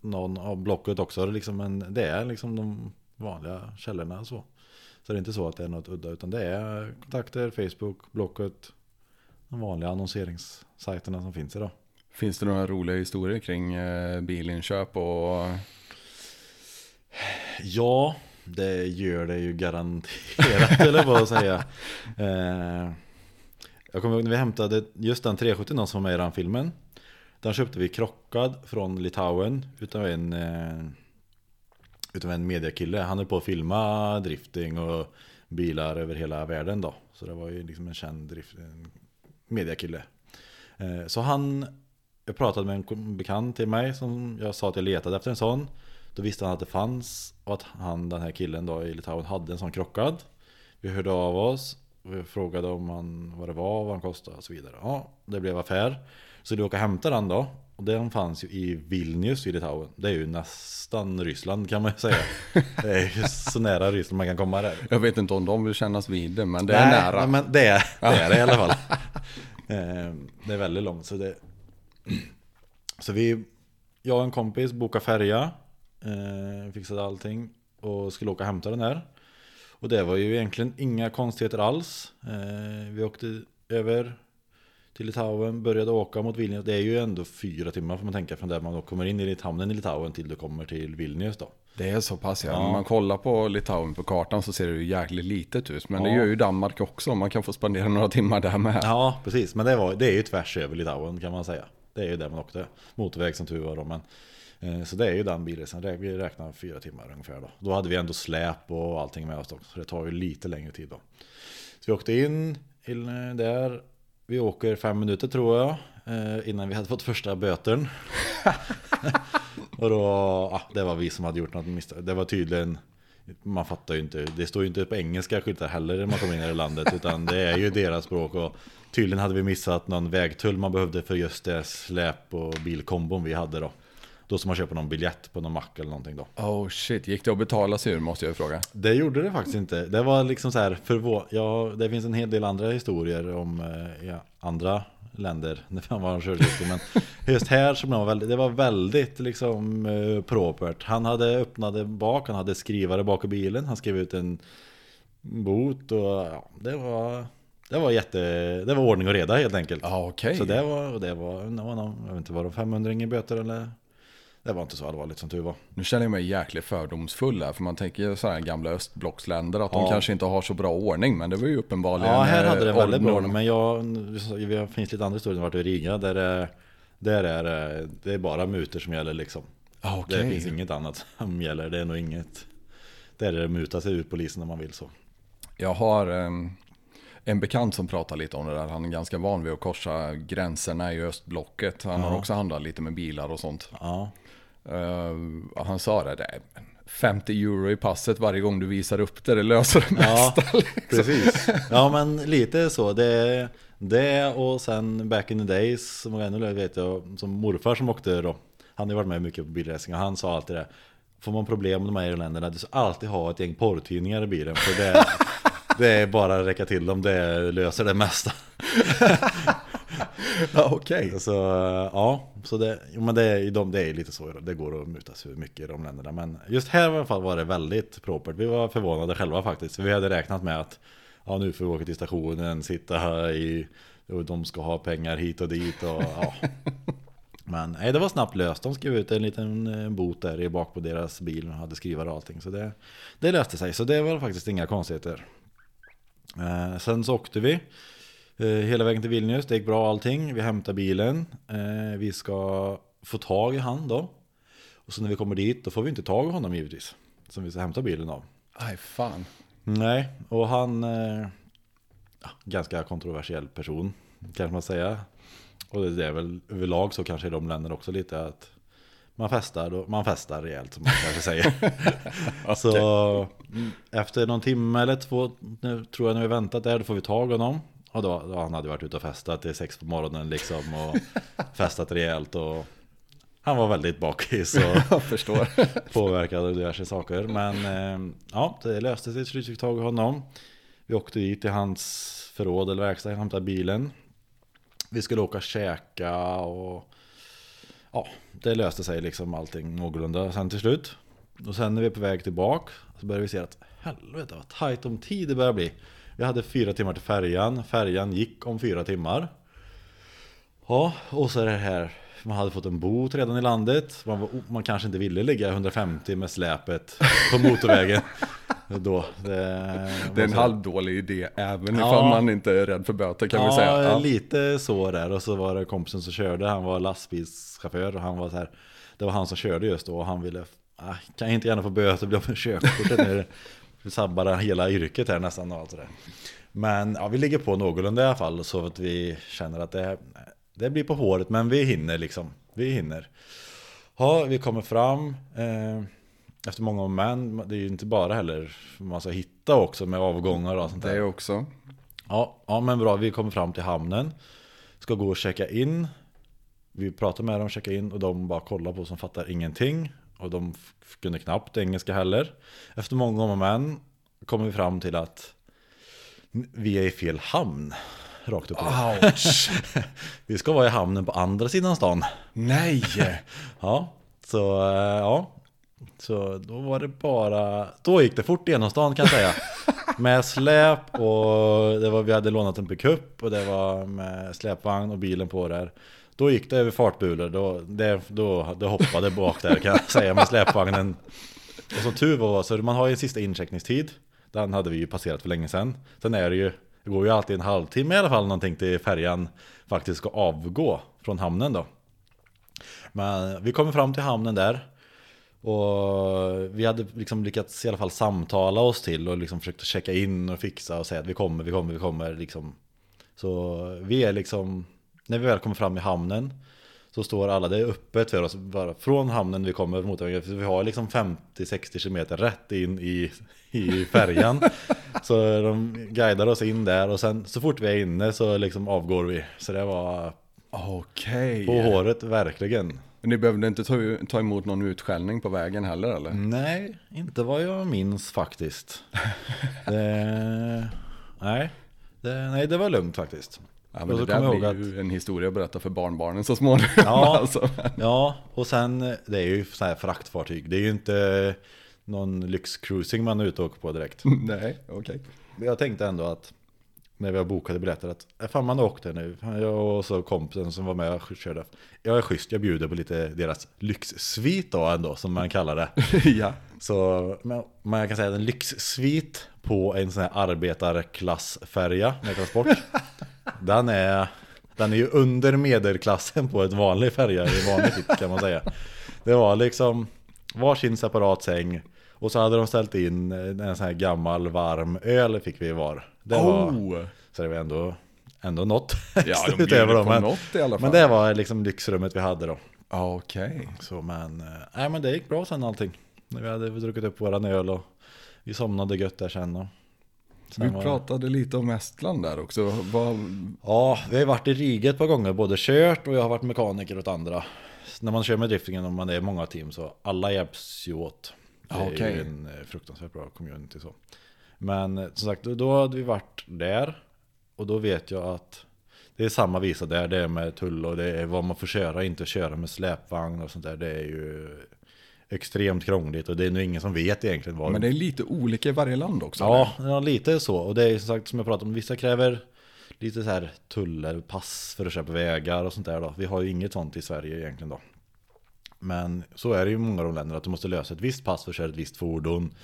någon av Blocket också. Liksom, men det är liksom de vanliga källorna så. Så det är inte så att det är något udda. Utan det är kontakter, Facebook, Blocket. De vanliga annonseringssajterna som finns idag. Finns det några roliga historier kring eh, bilinköp och... Ja, det gör det ju garanterat eller vad jag säga. Eh, jag kommer ihåg när vi hämtade just den 370 som var med i den filmen. Den köpte vi krockad från Litauen utav en, eh, utav en mediakille. Han är på att filma drifting och bilar över hela världen då. Så det var ju liksom en känd drift, en mediakille. Så han, jag pratade med en bekant till mig som jag sa att jag letade efter en sån. Då visste han att det fanns och att han, den här killen då i Litauen hade en sån krockad. Vi hörde av oss. Vi frågade om han, vad det var, vad han kostade och så vidare. Ja, det blev affär. Så vi åkte och hämtade den då. Och den fanns ju i Vilnius i Litauen. Det är ju nästan Ryssland kan man ju säga. Det är ju så nära Ryssland man kan komma där. Jag vet inte om de vill kännas vid det, men det är Nej, nära. Men det är det, är det i alla fall. Eh, det är väldigt långt. Så, det... så vi, jag och en kompis bokade färja. Eh, fixade allting. Och skulle åka och hämta den här. Och det var ju egentligen inga konstigheter alls. Eh, vi åkte över till Litauen, började åka mot Vilnius. Det är ju ändå fyra timmar får man tänka från där man kommer in i hamnen i Litauen till du kommer till Vilnius då. Det är så pass ja. Ja. Om man kollar på Litauen på kartan så ser det ju jäkligt litet ut. Men det Ja. gör ju Danmark också. Man kan få spendera några timmar där med. Ja, precis. Men det, var, det är ju tvärs över Litauen kan man säga. Det är ju där man åkte. Motorväg som tur var då. Men, eh, så det är ju den bilresan. Vi räknar fyra timmar ungefär då. Då hade vi ändå släp och allting med oss också. Så det tar ju lite längre tid då. Så vi åkte in eh, där. Vi åker fem minuter tror jag. eh, Innan vi hade fått första böten. och då, ja, det var vi som hade gjort något misstag. Det var tydligen man fattar ju inte, det står ju inte på engelska skyltar heller när man kommer in i det landet utan det är ju deras språk och tydligen hade vi missat någon vägtull man behövde för just det släp och bilkombon vi hade då. Då som man köper någon biljett på någon mack eller någonting då. Oh shit, gick det att betala sig ur måste jag fråga. Det gjorde det faktiskt inte. Det var liksom så här förvå- ja, det finns en hel del andra historier om eh, ja, andra länder när fan var han körde. Men just här som var väldigt, det var väldigt liksom eh, propert. Han hade öppnade bak, han hade skrivare bak i bilen. Han skrev ut en bot och ja, det var det var jätte, det var ordning och reda helt enkelt. Ja okej. Så det var, det var, det var någon, jag vet inte var det 500 i böter eller? Det var inte så allvarligt som tur var. Nu känner jag mig jäkligt fördomsfull här. För man tänker sådana här gamla östblocksländer att de Ja. kanske inte har så bra ordning. Men det var ju uppenbarligen Ja, här hade det eh, väldigt bra ordning. Men jag, det finns lite andra historier. Har varit i Riga där det, där är det- är bara mutor som gäller liksom. Ja, okej. Det finns inget annat som gäller. Det är nog inget. där är det muta sig ut polisen om man vill så. Jag har em, en bekant som pratar lite om det där. Han är ganska van vid att korsa gränserna i östblocket. Han har Ja. också handlat lite med bilar och sånt. Ja, Eh, han sa det, det är 50 euro i passet varje gång du visar upp det. Det löser det ja mesta. liksom. precis. Ja men lite så. Det, det och sen back in the days, som var ännu vet jag, som morfar som åkte då. Han har ju varit med mycket på bilracing och han sa alltid det. Får man problem med de här länderna, du ska alltid ha ett gäng porrtidningar i bilen. För det, det är bara att räcka till dem, det löser det mesta. Ja, Okej. Så ja, så det, men det, är, de- det är lite så, det går att muta sig mycket i de länderna. Men just här i alla fall var det väldigt propert. Vi var förvånade själva faktiskt. Vi hade räknat med att ja, nu får vi åka till stationen, sitta här i, och de ska ha pengar hit och dit och ja. Men nej, det var snabbt löst. De skrev ut en liten eh, bot där i bak på deras bil och hade skrivare och allting. Så det, det löste sig. Så det var faktiskt inga konstigheter. Eh, sen så åkte vi eh, hela vägen till Vilnius. Det gick bra allting. Vi hämtade bilen. Eh, vi ska få tag i han då. Och så när vi kommer dit då får vi inte tag i honom givetvis. Som vi ska hämta bilen av. Aj fan. Nej, och han... Eh, ganska kontroversiell person, kanske man säga. Och det är väl överlag så kanske i de länderna också lite att man festar, då, man festar rejält som man kanske säger. Så mm, efter någon timme eller två, nu, tror jag när vi väntat där, då får vi tag i honom. Och då, då han hade varit ute och festat till sex på morgonen liksom och festat rejält och han var väldigt bakis och förstår. påverkad av diverse saker. Men eh, ja, det löste sig till slut. Fick tag i honom. Vi åkte dit till hans förråd eller verkstad, hämtade bilen. Vi skulle åka och käka och ja, det löste sig liksom allting någorlunda sen till slut. Och sen när vi är på väg tillbaka så börjar vi se att helvete vad tajt om tid det börjar bli. Vi hade fyra timmar till färjan. Färjan gick om fyra timmar. Ja, och så är det här. Man hade fått en bot redan i landet. Man, var, man kanske inte ville ligga 150 med släpet på motorvägen. Då, det, Det är en halvdålig idé även Ja. ifall man inte är rädd för böter kan ja, vi säga. Ja. lite så där. Och så var det kompisen som körde. Han var lastbilschaufför och han var så här. Det var han som körde just då och han ville ah, Kan jag inte gärna få böter, bli av med körkortet nu. Vi sabbar hela yrket här nästan och allt det där. Men ja, vi ligger på någorlunda i alla fall så att vi känner att det, det blir på håret men vi hinner liksom. Vi hinner. Ja, vi kommer fram. Eh, efter många om men, det är ju inte bara heller man ska hitta också med avgångar och sånt där. Det också. Ja, ja, men bra. Vi kommer fram till hamnen. Ska gå och checka in. Vi pratar med dem, checka in och de bara kollar på oss som fattar ingenting. Och de kunde knappt engelska heller. Efter många om och men kommer vi fram till att vi är i fel hamn. Rakt upp. Ouch! Vi ska vara i hamnen på andra sidan stan. Nej! Ja, så eh, ja. Så då var det bara, då gick det fort genom stan kan jag säga. Med släp och det var, vi hade lånat en pickup och det var med släpvagn och bilen på där. Då gick det över fartbulor, då, det, då, det hoppade bak där kan jag säga med släpvagnen. Och som tur var så man har ju en sista incheckningstid. Den hade vi ju passerat för länge sedan. Sen är det ju, det går ju alltid en halvtimme i alla fall någonting till färjan faktiskt ska avgå från hamnen då. Men vi kommer fram till hamnen där. Och vi hade liksom lyckats i alla fall samtala oss till och liksom försökt checka in och fixa och säga att vi kommer, vi kommer, vi kommer liksom. Så vi är liksom, när vi väl kommer fram i hamnen så står alla, det är öppet för oss bara från hamnen vi kommer mot vi har liksom 50-60 km rätt in i, i färjan. så de guidar oss in där och sen så fort vi är inne så liksom avgår vi. Så det var Okej. på håret verkligen. Men Ni behövde inte ta, ta emot någon utskällning på vägen heller eller? Nej, inte vad jag minns faktiskt. Det, nej, det, nej, det var lugnt faktiskt. Ja, Och men så det där blir ihåg ju en historia att berätta för barnbarnen så småningom. Ja. alltså. Ja, och sen det är ju så här fraktfartyg. Det är ju inte någon lyxcruising man är ute och åker på direkt. Nej, okej. Men jag tänkte ändå att när vi har bokat biljetter att "Äh, fan man åkte nu. Jag och så kompisen som var med och körde. Jag är schysst, jag bjuder på lite deras lyxsvit då ändå som man kallar det. ja. Så men, jag kan säga att en lyxsvit på en sån här arbetarklassfärja med transport. den, är, den är ju under medelklassen på ett vanlig färja i vanlig titt kan man säga. Det var liksom varsin separat säng. Och så hade de ställt in en sån här gammal varm öl fick vi var. Det var Oh! så det var ändå, ändå något Ja, de utöver dem. Men, något i alla fall. men det var liksom lyxrummet vi hade då. Okej. Så men, eh, nej men det gick bra sen allting. Vi hade druckit upp våran öl och vi somnade gött där sen. Och, sen Vi var- pratade lite om Estland där också. Vad, Ja, vi har varit i Riga ett par gånger, både kört och jag har varit mekaniker åt andra. När man kör med driftingen och man är många team så alla hjälps ju åt. Det Ja, är ju en eh, fruktansvärt bra community så. Men eh, som sagt, då- då hade vi varit där. Och då vet jag att det är samma visa där, det är med tull och det är vad man får köra, inte köra med släpvagn och sånt där. Det är ju extremt krångligt och det är nog ingen som vet egentligen vad men det är lite olika i varje land också. Ja, ja, lite så. Och det är som sagt som jag pratade om, vissa kräver lite så här tuller, pass för att köpa vägar och sånt där då. Vi har ju inget sånt i Sverige egentligen då. Men så är det ju i många av de länderna att du måste lösa ett visst pass för att köra ett visst fordon.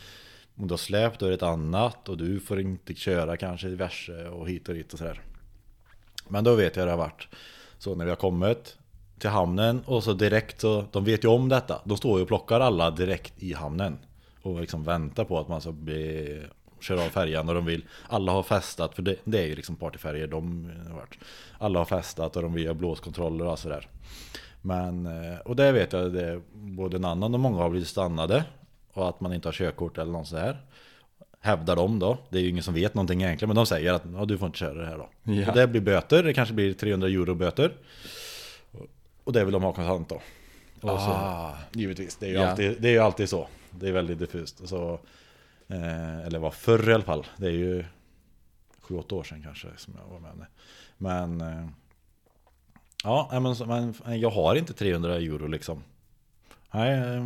Om du har släp då är det ett annat och du får inte köra kanske diverse och hit och dit och sådär. Men då vet jag det har varit så när vi har kommit till hamnen och så direkt så, de vet ju om detta. De står ju och plockar alla direkt i hamnen. Och liksom väntar på att man ska bli, köra av färjan och de vill, alla har festat, för det, det är ju liksom partyfärger de har varit. Alla har festat och de vill ha blåskontroller och sådär. Men, eh, och det vet jag, det både en annan och många har blivit stannade. Och att man inte har körkort eller något sådär. Hävdar de då. Det är ju ingen som vet någonting egentligen. Men de säger att ja, du får inte köra det här då. Ja. Och det blir böter. Det kanske blir 300 euro böter. Och det vill de ha kontant då. Och så, Ah. givetvis, det är, ju Ja. alltid, det är ju alltid så. Det är väldigt diffust. Så, eh, eller var förr i alla fall. Det är ju 7-8 år sedan kanske som jag var med. Men eh, ja, men, jag har inte 300 euro liksom. Nej, eh,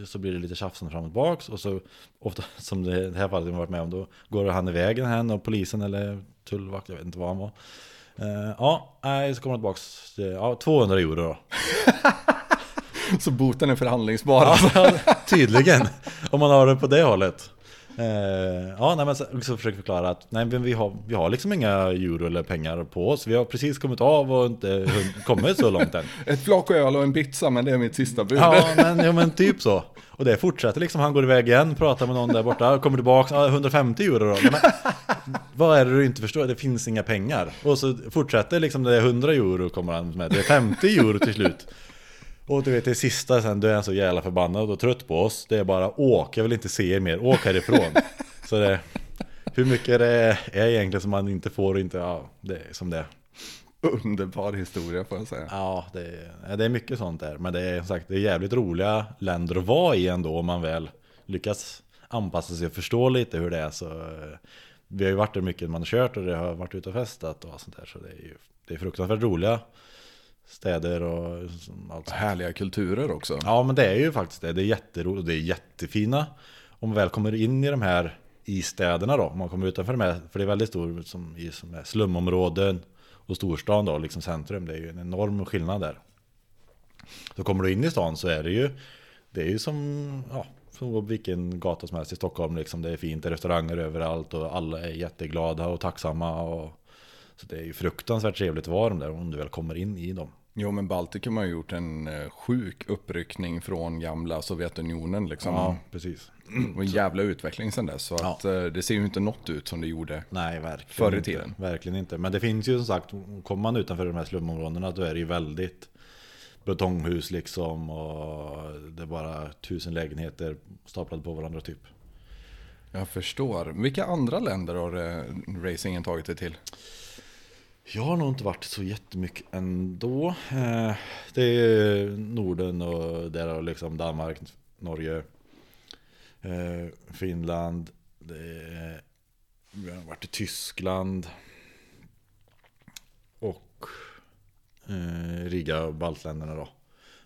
då- så blir det lite tjafsande fram och tillbaks och så ofta som det här fallet jag varit med om då går han i vägen här och polisen eller tullvakt, jag vet inte vad han var. Eh, ja, nej, så kommer han tillbaks, till- ja 200 euro då. Så boten är förhandlingsbar. Ja, tydligen. Om man har det på det hållet. Eh, ja, nej, men så, så försöker förklara att nej, men vi, har, vi har liksom inga euro eller pengar på oss. Vi har precis kommit av och inte kommit så långt än. Ett flak öl och en pizza, men det är mitt sista bud. Ja, men, ja, men typ så. Och det fortsätter liksom. Han går iväg igen, pratar med någon där borta, kommer tillbaka, ja, 150 euro då. Men, vad är det du inte förstår? Det finns inga pengar. Och så fortsätter liksom, det är 100 euro kommer han med. Det är 50 euro till slut. Och du vet det sista sen, då är han så jävla förbannad och trött på oss. Det är bara åk, jag vill inte se er mer, åk härifrån. så det, hur mycket det är egentligen som man inte får och inte, ja, det är som det är. Underbar historia får jag säga. Ja, det är, det är mycket sånt där. Men det är som sagt det är jävligt roliga länder att vara i ändå om man väl lyckas anpassa sig och förstå lite hur det är. Så, eh, vi har ju varit där mycket när man har kört och det har varit ute och festat och sånt där. Så det är ju det är fruktansvärt roliga städer och allt. Härliga kulturer också. Ja, men det är ju faktiskt det. Det är jätteroligt och det är jättefina. Om man väl kommer in i de här i städerna då, om man kommer utanför de här, för det är väldigt stor som i som är slumområden och storstan då, liksom centrum. Det är ju en enorm skillnad där. Så kommer du in i stan så är det ju, det är ju som, ja, som vilken gata som helst i Stockholm liksom. Det är fint, det är restauranger överallt och alla är jätteglada och tacksamma och så det är ju fruktansvärt trevligt att vara de där om du väl kommer in i dem. Jo, men Baltikum har gjort en eh, sjuk uppryckning från gamla Sovjetunionen liksom. Ja, precis. Och en jävla utveckling sedan dess. Så Ja. att eh, det ser ju inte något ut som det gjorde. Nej, verkligen Förr i inte. tiden. Verkligen inte. Men det finns ju som sagt, kommer man utanför de här slumområdena då är det ju väldigt betonghus liksom och det är bara tusen lägenheter staplade på varandra typ. Jag förstår. Vilka andra länder har eh, racingen tagit sig till? Jag har nog inte varit så jättemycket ändå. Eh, det är Norden och där har liksom Danmark, Norge, eh, Finland. Det är, jag har varit i Tyskland. Och eh, Riga och baltländerna då.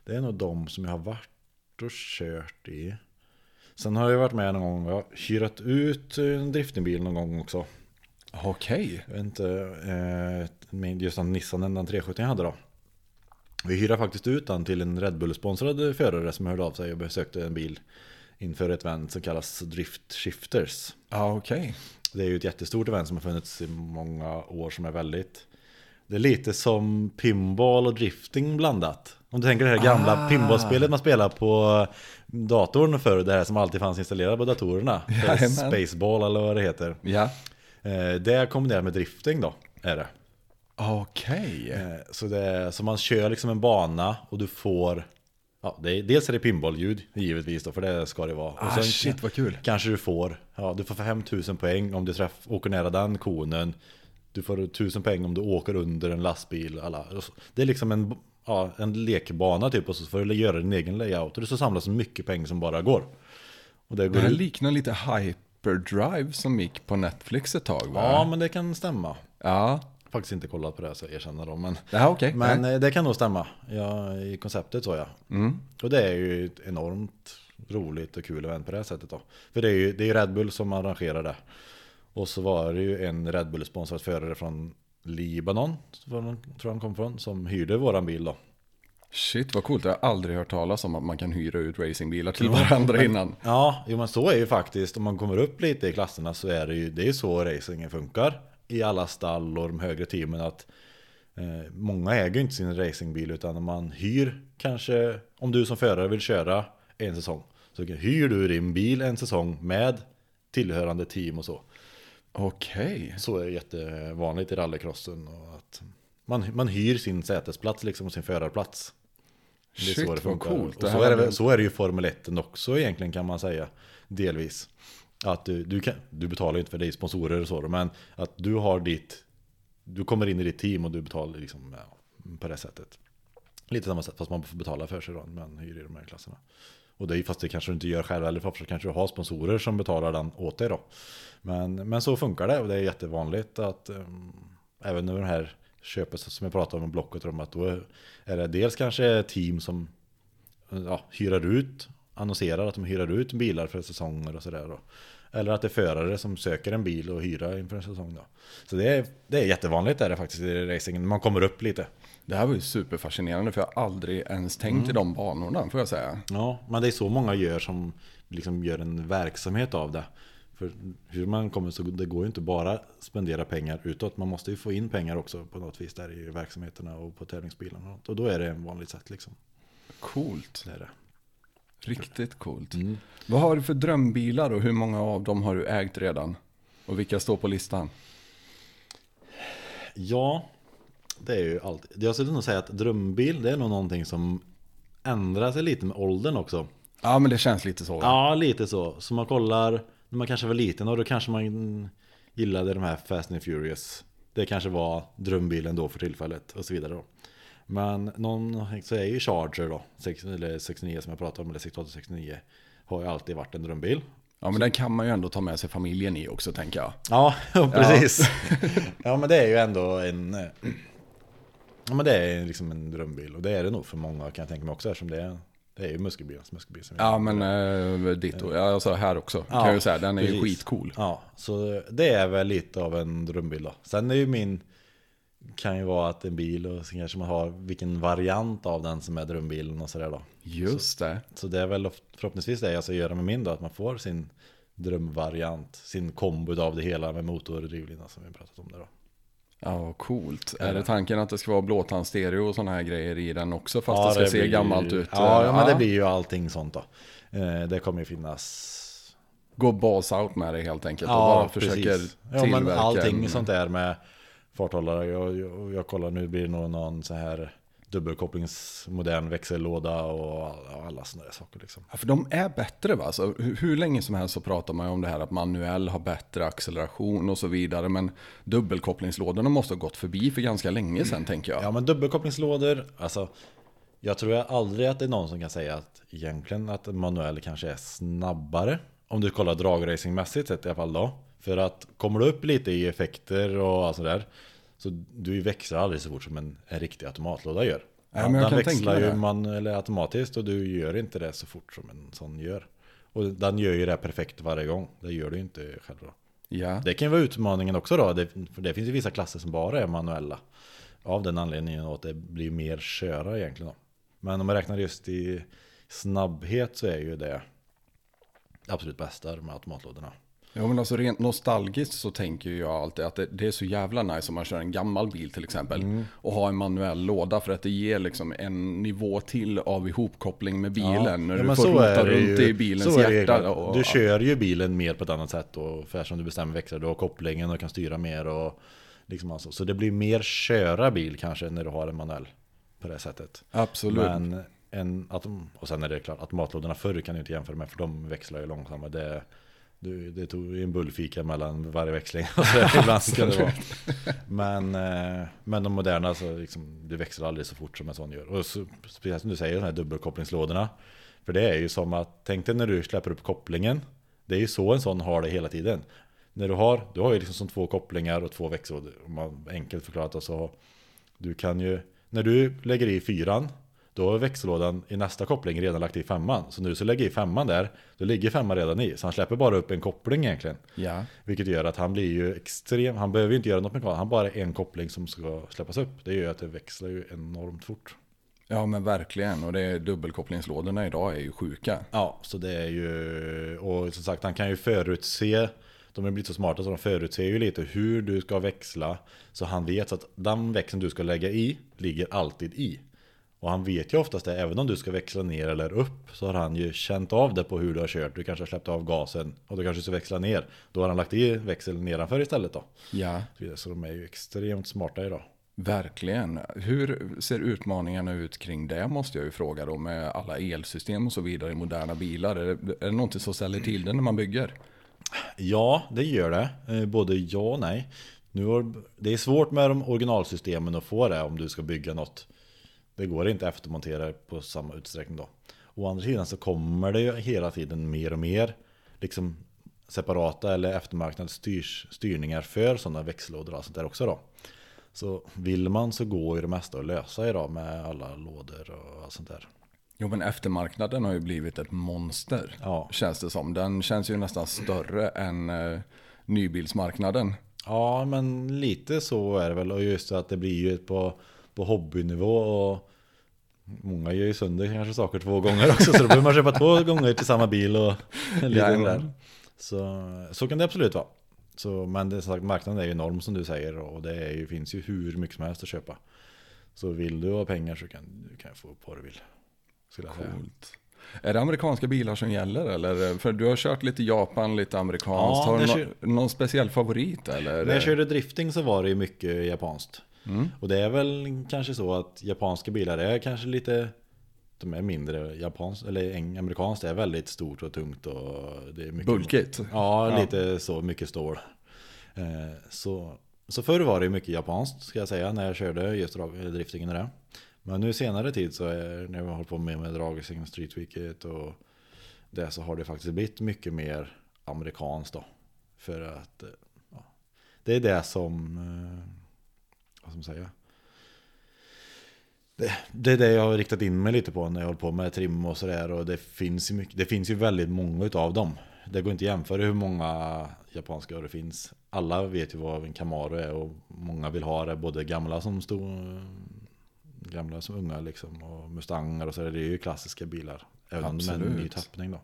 Det är nog de som jag har varit och kört i. Sen har jag varit med någon gång, jag har hyrat ut en driftingbil någon gång också. Okej. Vet inte, eh, just den Nissan, den 370 jag hade då. Vi hyrde faktiskt ut den till en Red Bull-sponsrad förare som hörde av sig och besökte en bil inför ett event som kallas Drift Shifters. Ja, okej. Det är ju ett jättestort event som har funnits i många år som är väldigt Det är lite som pinball och drifting blandat. Om du tänker det här gamla Ah. pinballspelet man spelar på datorn förr, det här som alltid fanns installerat på datorerna. Spaceball eller vad det heter. Ja. Eh, Det är kombinerat med drifting då, är det. Okej. Eh, Så, det, så man kör liksom en bana och du får ja, det är, Dels är det pinballljud givetvis då, för det ska det vara. Och Ah, shit, vad kul. Kanske du får, ja du får 5000 poäng om du träff, åker nära den konen. Du får 1000 poäng om du åker under en lastbil. Alla. Det är liksom en, ja, en lekbana typ och så får du göra din egen layout. Och det så samlas så mycket pengar som bara går. Och det Det går här ut. liknar lite Hyperdrive som gick på Netflix ett tag va? Ja men det kan stämma. Ja. Faktiskt inte kollat på det så jag erkänner dem. Men Ja, okej. Men Nej. eh, det kan nog stämma ja, i konceptet så ja. Mm. Och det är ju ett enormt roligt och kul event på det här sättet då. För det är ju det är ju Red Bull som arrangerar det. Och så var det ju en Red Bull-sponsrad förare från Libanon, tror han kom från, som hyrde våran bil då. Shit vad coolt, jag har aldrig hört talas om att man kan hyra ut racingbilar till varandra innan. Ja, jo men så är ju faktiskt, om man kommer upp lite i klasserna så är det ju, det är så racingen funkar. I alla stall och de högre teamen att eh, många äger ju inte sin racingbil utan man hyr kanske, om du som förare vill köra en säsong. Så hyr du din bil en säsong med tillhörande team och så. Okej. Så är det jättevanligt i rallycrossen. Och att man, man hyr sin sätesplats liksom och sin förarplats. Det är Shit, så det vad funkar. coolt. Och Det så, är det, så är det ju Formel 1 också egentligen kan man säga. Delvis. Att du, du, kan, du betalar inte för dig sponsorer och så men att du har ditt Du kommer in i ditt team och du betalar liksom ja, på det sättet. Lite samma sätt fast man får betala för sig då, men hyr i de här klasserna. Och det är ju fast det kanske du inte gör själv eller för kanske du har sponsorer som betalar den åt dig då. Men, men så funkar det och det är jättevanligt att um, även när den här köpet som jag pratade om blocket om att då är det dels kanske team som ja, hyrar ut, annonserar att de hyrar ut bilar för säsonger och sådär. Eller att det är förare som söker en bil och hyra inför en säsong då. Så det är, det är jättevanligt är det faktiskt i racingen, man kommer upp lite. Det här var ju superfascinerande för jag har aldrig ens tänkt i de banorna får jag säga. Ja, men det är så många gör som liksom gör en verksamhet av det. För hur man kommer så det går ju inte bara spendera pengar utåt. Man måste ju få in pengar också på något vis där i verksamheterna och på tävlingsbilarna. och. Och då är det en vanligt sätt liksom. Coolt. Det är det. Riktigt coolt. Mm. Vad har du för drömbilar och hur många av dem har du ägt redan? Och vilka står på listan? Ja, det är ju alltid. Jag skulle nog säga att drömbil det är nog någonting som ändrar sig lite med åldern också. Ja men det känns lite så. Ja, lite så. Så man kollar när man kanske var liten och då kanske man gillade de här Fast and Furious. Det kanske var drömbilen då för tillfället och så vidare då. Men någon så är ju Charger då, 6, eller 69 som jag pratade om, eller 68 69 har ju alltid varit en drömbil. Ja men den kan man ju ändå ta med sig familjen i också tänker jag. Ja, precis. Ja. men det är ju ändå en... Ja men det är liksom en drömbil och det är det nog för många kan jag tänka mig också eftersom det är, det är ju muskelbilens muskelbil. Som Ja men eh, ditto, ja, alltså här också. kan Ja, jag ju säga, den är ju precis. skitcool. Ja, så det är väl lite av en drömbil då. Sen är ju min kan ju vara att en bil och sen kanske man har vilken variant av den som är drömbilen och sådär då. Just det. Så det är väl förhoppningsvis det jag ska göra med min då, att man får sin drömvariant, sin kombo av det hela med motor och drivlina som vi pratat om där då. Ja, coolt. Är det tanken att det ska vara blåtandstereo och sådana här grejer i den också? Fast Ja, det ska se blir- gammalt ut? Ja, Eh, men det blir ju allting sånt då. Eh, Det kommer ju finnas Gå balls out med det helt enkelt och bara försöker Ja, tillverka men allting en- sånt där med farthållare. Jag, jag, jag kollar nu blir det nog någon så här dubbelkopplingsmodern växellåda och alla sådana där saker liksom. Ja, för de är bättre va? Alltså, hur, hur länge som helst så pratar man om det här att manuell har bättre acceleration och så vidare. Men dubbelkopplingslådorna måste ha gått förbi för ganska länge sedan tänker jag. Ja men dubbelkopplingslådor, alltså jag tror jag aldrig att det är någon som kan säga att egentligen att manuell kanske är snabbare. Om du kollar dragracingmässigt sett i alla fall då. För att kommer du upp lite i effekter och allt sådär. Så du växlar aldrig så fort som en, en riktig automatlåda gör. Ja, den växlar ju man, eller automatiskt och du gör inte det så fort som en sån gör. Och den gör ju det perfekt varje gång. Det gör du ju inte själv då. Ja. Det kan ju vara utmaningen också då, det, för det finns ju vissa klasser som bara är manuella. Av den anledningen att det blir mer köra egentligen då. Men om man räknar just i snabbhet så är ju det absolut bästa här automatlådorna. Ja men alltså rent nostalgiskt så tänker jag alltid att det, det är så jävla nice om man kör en gammal bil till exempel. Mm. Och har en manuell låda för att det ger liksom en nivå till av ihopkoppling med bilen. när Ja, du får rota runt ju. i bilens hjärta. Och, Du kör ju bilen mer på ett annat sätt och för som du bestämmer växlar, du har kopplingen och kan styra mer och liksom alltså. Så det blir mer köra bil kanske när du har en manuell på det sättet. Absolut. Men en och sen är det klart, automatlådorna förr kan du inte jämföra med för de växlar ju långsammare. Det, du, det tog ju en bullfika mellan varje växling. Och så alltså, ibland ska det vara. Men, eh, men de moderna så liksom, det växlar aldrig så fort som en sån gör. Och så, speciellt som du säger, de här dubbelkopplingslådorna. För det är ju som att, tänk dig när du släpper upp kopplingen. Det är ju så en sån har det hela tiden. När du har, du har ju liksom som två kopplingar och två växellådor. Om man enkelt förklarat det så. Du kan ju, när du lägger i fyran. Då är växellådan i nästa koppling redan lagt i femman. Så du så lägger i femman där, då ligger femman redan i. Så han släpper bara upp en koppling egentligen. Ja. Vilket gör att han blir ju extrem, han behöver ju inte göra något mekaniskt, han har bara en koppling som ska släppas upp. Det gör ju att det växlar ju enormt fort. ja men verkligen. Och det är dubbelkopplingslådorna idag är ju sjuka. Ja, så det är ju, och som sagt han kan ju förutse, de har blivit så smarta så de förutser ju lite hur du ska växla. Så han vet att den växeln du ska lägga i, ligger alltid i. Och han vet ju oftast det, även om du ska växla ner eller upp Så har han ju känt av det på hur du har kört Du kanske har släppt av gasen och du kanske ska växla ner Då har han lagt i växeln nedanför istället då Ja, Så de är ju extremt smarta idag verkligen. Hur ser utmaningarna ut kring det måste jag ju fråga då med alla elsystem och så vidare i moderna bilar. Är det, är det någonting som ställer till det när man bygger? Ja, det gör det. Eh, Både ja och nej. Nu har, det är svårt med de originalsystemen att få det om du ska bygga något. Det går inte att eftermontera på samma utsträckning då. Å andra sidan så kommer det ju hela tiden mer och mer liksom separata eller eftermarknad styrs, styrningar för sådana växellådor och sånt där också då. Så vill man så går ju det mesta att lösa idag med alla lådor och sånt där. Jo men eftermarknaden har ju blivit ett monster. Ja. Känns det som. Den känns ju nästan större än eh, nybilsmarknaden. Ja, men lite så är det väl. Och just att det blir ju på, på hobbynivå. Och många gör ju sönder kanske saker två gånger också. Så då behöver man köpa två gånger till samma bil. Och lite där. Så, så kan det absolut vara. Så, men det, som sagt, marknaden är ju enorm som du säger. Och det är ju, finns ju hur mycket som helst att köpa. Så vill du ha pengar så kan du kan få upp vad du vill. Coolt. Är det amerikanska bilar som gäller eller? För du har kört lite Japan, lite amerikanskt. Ja, har du kör- någon speciell favorit eller? När jag körde drifting så var det ju mycket japanskt. Mm. Och det är väl kanske så att japanska bilar är kanske lite De är mindre japanskt, eller amerikanskt är väldigt stort och tungt och det är mycket Bulkigt. Ja, Ja. lite så, mycket stål eh, Så, så förr var det mycket japanskt ska jag säga när jag körde just drag- driftingen och det Men nu senare tid så är, när jag har hållit på med, med dragracing, street wicket och det så har det faktiskt blivit mycket mer amerikanskt då För att eh, ja, det är det som, eh, vad ska man säga det, det är det jag har riktat in mig lite på när jag håller på med trim och sådär och det finns ju mycket, det finns ju väldigt många utav dem. Det går inte att jämföra hur många japanska det finns. Alla vet ju vad en Camaro är och många vill ha det, både gamla som stod gamla som unga liksom och Mustangar och så där. Det är ju klassiska bilar. Även de är en ny Absolut. tappning då.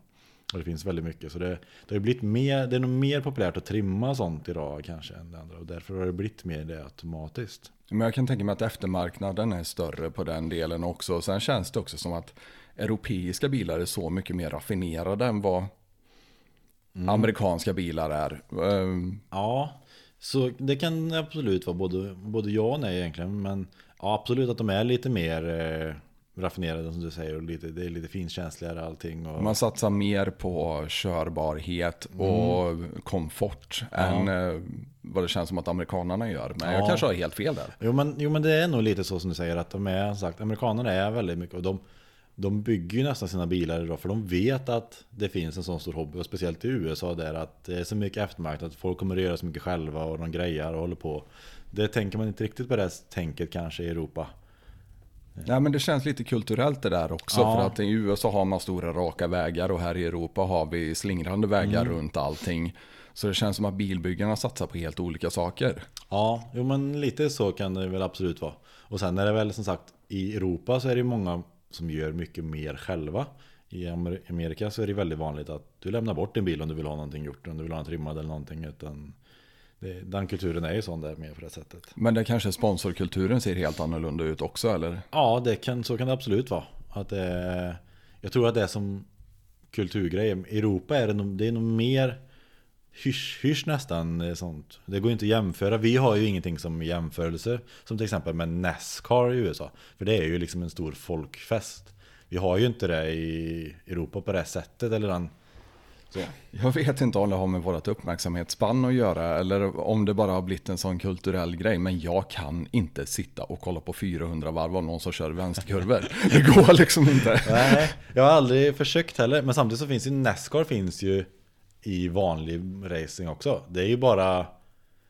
Och det finns väldigt mycket. Så det, det har blivit mer, det är nog mer populärt att trimma sånt idag kanske än det andra. Och därför har det blivit mer det automatiskt. Men jag kan tänka mig att eftermarknaden är större på den delen också. Sen känns det också som att europeiska bilar är så mycket mer raffinerade än vad Mm. amerikanska bilar är. Ehm, Ja, så det kan absolut vara både, både ja och nej egentligen. Men ja, absolut att de är lite mer eh, raffinerade som du säger. Och lite, det är lite finkänsligare allting. Och, Man satsar mer på körbarhet och komfort än eh, vad det känns som att amerikanerna gör. Men jag Ja. kanske har helt fel där. Jo men, jo men det är nog lite så som du säger att de är, sagt, amerikanerna är väldigt mycket och de, de bygger ju nästan sina bilar idag för de vet att det finns en sån stor hobby och speciellt i USA där att det är så mycket eftermarknad att folk kommer att göra så mycket själva och de grejar och håller på. Det tänker man inte riktigt på det tänket kanske i Europa. Nej men det känns lite kulturellt det där också. Ja. För att i USA har man stora raka vägar och här i Europa har vi slingrande vägar Mm. runt allting. Så det känns som att bilbyggarna satsar på helt olika saker. Ja, jo men lite så kan det väl absolut vara. Och sen är det väl som sagt i Europa så är det många som gör mycket mer själva. i Amer- Amerika så är det väldigt vanligt att du lämnar bort din bil om du vill ha någonting gjort, om du vill ha den trimmad eller någonting. Utan det, den kulturen är ju sån där med på det sättet. Men det kanske sponsorkulturen ser helt annorlunda ut också eller? Ja, det kan, så kan det absolut vara. Att det, jag tror att det är som kulturgrej. I Europa är det nog, det är nog mer hysch-hysch nästan eh, sånt. Det går inte att jämföra. Vi har ju ingenting som jämförelse. Som till exempel med Nascar i USA. För det är ju liksom en stor folkfest. Vi har ju inte det i Europa på det sättet. Eller den, så. Jag vet inte om det har med vårt uppmärksamhetsspann att göra eller om det bara har blivit en sån kulturell grej. Men jag kan inte sitta och kolla på 400 varv av någon som kör vänsterkurvor. Det går liksom inte. Nej, jag har aldrig försökt heller. Men samtidigt så finns ju Nascar finns ju i vanlig racing också. Det är ju bara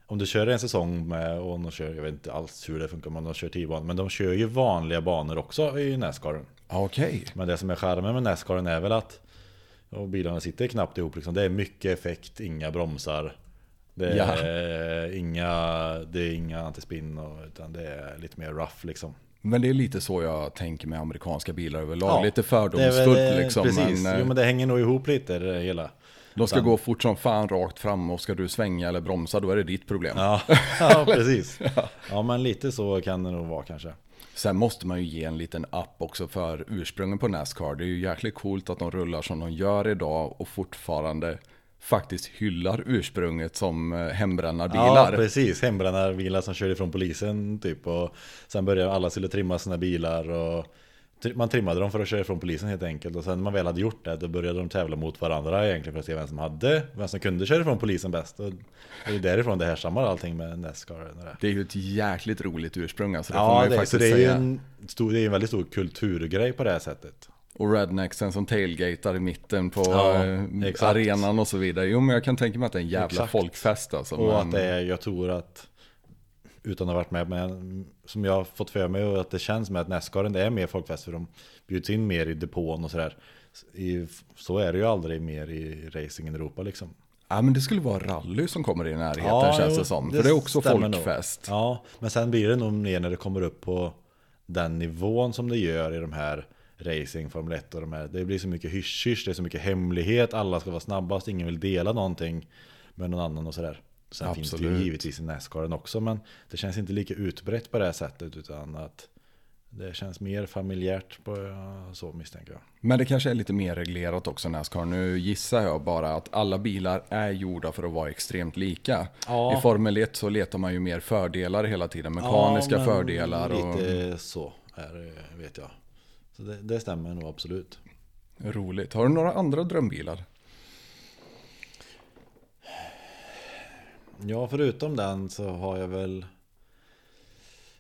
om du kör en säsong med, och de kör, jag vet inte alls hur det funkar om de kör 10 banor. Men de kör ju vanliga banor också i Nascar. Okej. Men det som är charmen med Nascar är väl att och bilarna sitter knappt ihop liksom. Det är mycket effekt, inga bromsar. Det är, inga, det är inga antispinn och, utan det är lite mer rough liksom. Men det är lite så jag tänker med amerikanska bilar överlag. Ja, lite fördomsfullt väl, eh, liksom. Precis, Men, eh, jo men det hänger nog ihop lite det hela. de ska utan- gå fort som fan rakt fram och ska du svänga eller bromsa då är det ditt problem. Ja, ja precis. Ja men lite så kan det nog vara kanske. Sen måste man ju ge en liten app också för ursprungen på Nascar. Det är ju jäkligt coolt att de rullar som de gör idag och fortfarande faktiskt hyllar ursprunget som eh, hembrännarbilar. Ja precis, hembrännarbilar som körde ifrån polisen typ och sen började alla skulle trimma sina bilar och man trimmade dem för att köra ifrån polisen helt enkelt och sen när man väl hade gjort det då började de tävla mot varandra egentligen för att se vem som hade, vem som kunde köra ifrån polisen bäst och det är därifrån det härstammar allting med Nascar. det. Det är ju ett jäkligt roligt ursprung alltså. Det får Ja, man ju det, det är ju en, stor, det är en väldigt stor kulturgrej på det här sättet. Och rednexen som tailgatar i mitten på Ja, eh, arenan och så vidare. Jo men jag kan tänka mig att det är en jävla Exakt. folkfest alltså. Och men... att det är, jag tror att utan att ha varit med, men som jag har fått för mig och att det känns med att Nascaren det är mer folkfest för de bjuds in mer i depån och sådär. Så är det ju aldrig mer i racingen i Europa liksom. Ja men det skulle vara rally som kommer i närheten känns jo, det som. För det är också stämmer nog. folkfest. Ja, men sen blir det nog mer när det kommer upp på den nivån som det gör i de här racing, Formel 1 och de här. Det blir så mycket hysch det är så mycket hemlighet, alla ska vara snabbast, ingen vill dela någonting med någon annan och sådär. Sen finns det ju Absolut. givetvis i Nascaren också, men det känns inte lika utbrett på det här sättet utan att det känns mer familjärt på ja, så misstänker jag. Men det kanske är lite mer reglerat också Nascar. Nu gissar jag bara att alla bilar är gjorda för att vara extremt lika. Ja. I Formel 1 så letar man ju mer fördelar hela tiden. Mekaniska Ja, fördelar och Lite så är vet jag. Så det, det stämmer nog absolut. roligt. Har du några andra drömbilar? Ja, förutom den så har jag väl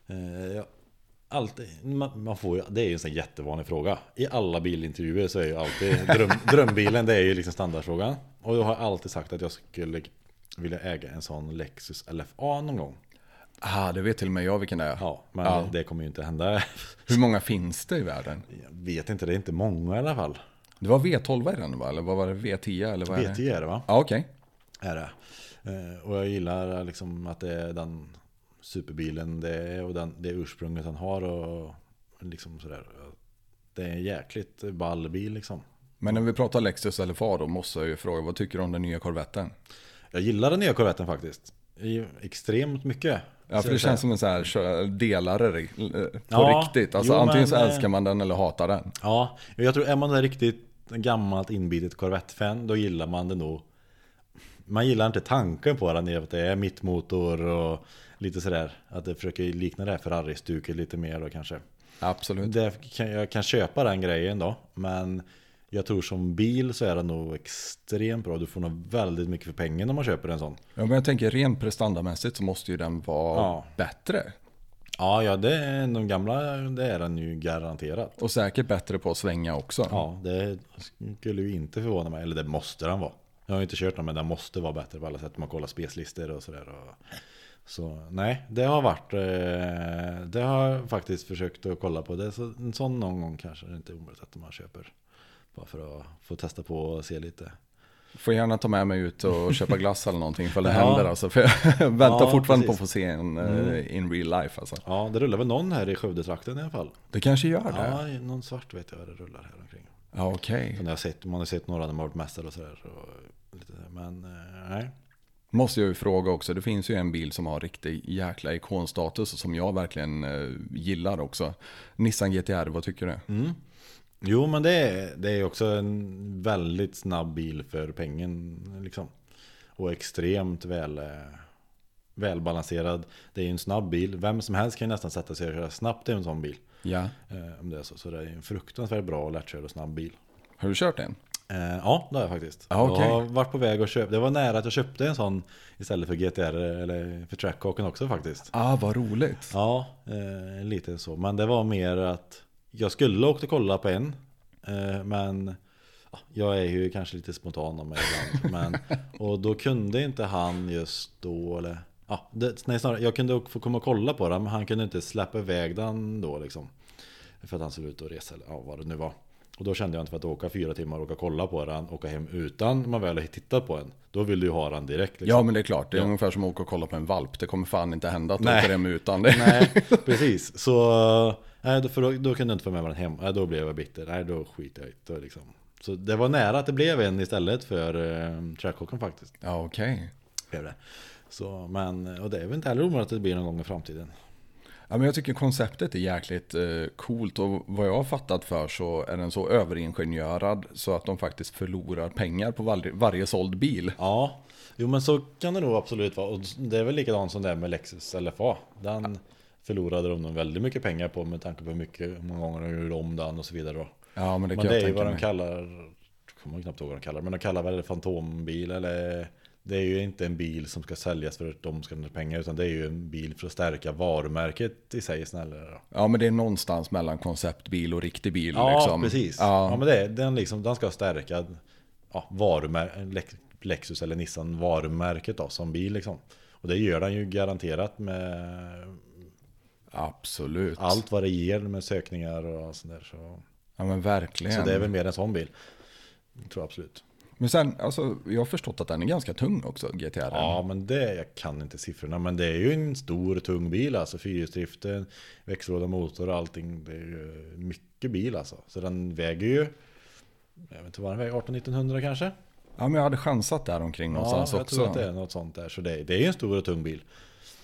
eh, ja, alltid, man, man får Det är ju en sån jättevanlig fråga I alla bilintervjuer så är ju alltid dröm, Drömbilen det är ju liksom standardfrågan Och jag har alltid sagt att jag skulle vilja äga en sån Lexus LFA någon gång Ah, det vet till och med jag vilken det är. Ja, men Ja. det kommer ju inte hända Hur många finns det i världen? Jag vet inte, det är inte många i alla fall Det var V12 i den va? Eller vad var det? V10 eller vad är det? V10 är det va? Ja, okej. är det. Eh, Och jag gillar liksom att det är den superbilen det är och den, det ursprunget han har och liksom sådär. Det är en jäkligt ball bil liksom. Men när vi pratar Lexus eller FA då måste jag ju fråga, vad tycker du om den nya Corvetten? Jag gillar den nya Corvetten faktiskt. Extremt mycket. Ja, för det känns som en sån här delare eh, på Ja, riktigt. Alltså jo, antingen så men, eh, älskar man den eller hatar den. Ja, jag tror är man en riktigt gammalt inbitet Corvette-fan då gillar man det nog. Man gillar inte tanken på den i att det är mittmotor och lite sådär. Att det försöker likna det här Ferrari-stuket lite mer då kanske. Absolut. Det jag kan köpa den grejen då, men jag tror som bil så är den nog extremt bra. Du får nog väldigt mycket för pengen om man köper en sån. Ja, men jag tänker rent prestandamässigt så måste ju den vara Ja. bättre. Ja, ja, det är de gamla, det är den ju garanterat. Och säkert bättre på att svänga också. Ja, det skulle ju inte förvåna mig, eller det måste den vara. Jag har inte kört den, men den måste vara bättre på alla sätt. Man kollar speslistor och sådär. Så nej, det har varit, eh, det har jag faktiskt försökt att kolla på. Det, så, en sån någon gång kanske det är inte är omöjligt att man köper. Bara för att få testa på och se lite. Får gärna ta med mig ut och köpa glass eller någonting för det Ja. händer alltså. För jag väntar Ja, fortfarande på att precis. få se en eh, in real life alltså. Ja, det rullar väl någon här i Skövdetrakten i alla fall. Det kanske gör det. Ja, någon svart vet jag det rullar här omkring. Ja, okej. Sett, man har sett några när har varit mästare och sådär. Så, men eh, nej. Måste jag ju fråga också, det finns ju en bil som har riktig jäkla ikonstatus och som jag verkligen eh, gillar också. Nissan GTR, vad tycker du? Mm. Jo men det är, det är också en väldigt snabb bil för pengen liksom. Och extremt väl, eh, välbalanserad. Det är ju en snabb bil. Vem som helst kan ju nästan sätta sig och köra snabbt i en sån bil. Ja. Eh, om det är så. Så det är en fruktansvärt bra lättkörd och snabb bil. Har du kört en? Eh, ja, det har jag faktiskt. Ja, okej. Jag har varit på väg att köpa. Det var nära att jag köpte en sån istället för GTR eller för Trackhawken också faktiskt. Ah, vad roligt. Ja, eh, lite så. Men det var mer att jag skulle åkt och kolla på en. Men ja, jag är ju kanske lite spontan om mig ibland. men, och då kunde inte han just då, eller ja, det, nej, snarare, jag kunde få komma och kolla på den. Men han kunde inte släppa iväg den då liksom. För att han skulle ut och resa eller ja, vad det nu var. Och då kände jag inte för att åka fyra timmar och åka kolla på den, åka hem utan man väl har tittat på den. Då vill du ju ha den direkt liksom. Ja men det är klart, det är Ja. ungefär som att åka och kolla på en valp. Det kommer fan inte hända att du åker hem utan det. Nej, precis. Så nej, då, för då, då kunde jag inte få med mig den hem. Nej, då blev jag bitter. Nej, då skiter jag i det. Liksom. Så det var nära att det blev en istället för eh, faktiskt. Ja okej. Blev det. Så, men, och det är väl inte heller omöjligt att det blir någon gång i framtiden. Ja, men jag tycker konceptet är jäkligt eh, coolt och vad jag har fattat för så är den så överingenjörad så att de faktiskt förlorar pengar på varje, varje såld bil. Ja, jo men så kan det nog absolut vara. Och det är väl likadant som det är med Lexus LFA. Den förlorade de nog väldigt mycket pengar på med tanke på hur mycket, många gånger de gjorde om den och så vidare. Då. Ja men det kan Men det är ju vad de kallar, jag kommer knappt ihåg vad de kallar men de kallar väl det fantombil eller det är ju inte en bil som ska säljas för att de ska ha pengar utan det är ju en bil för att stärka varumärket i sig snällare då. Ja men det är någonstans mellan konceptbil och riktig bil. Ja liksom. precis, ja. Ja, men det den, liksom, den ska stärka ja, varumär- Lex- Lexus eller Nissan varumärket då som bil liksom. Och det gör den ju garanterat med absolut. allt vad det ger med sökningar och sånt där. Så, Ja men verkligen. så det är väl mer en sån bil. Tror jag absolut. Men sen, alltså, jag har förstått att den är ganska tung också, GTR. Ja, men det, jag kan inte siffrorna, men det är ju en stor tung bil alltså. Fyrhjulsdriften, växellåda, motor och allting. Det är ju mycket bil alltså. Så den väger ju, jag vet inte vad den väger, 18-1900 kanske? Ja men jag hade chansat där omkring någonstans ja, jag också. tror att det är något sånt där. Så det, det är ju en stor och tung bil.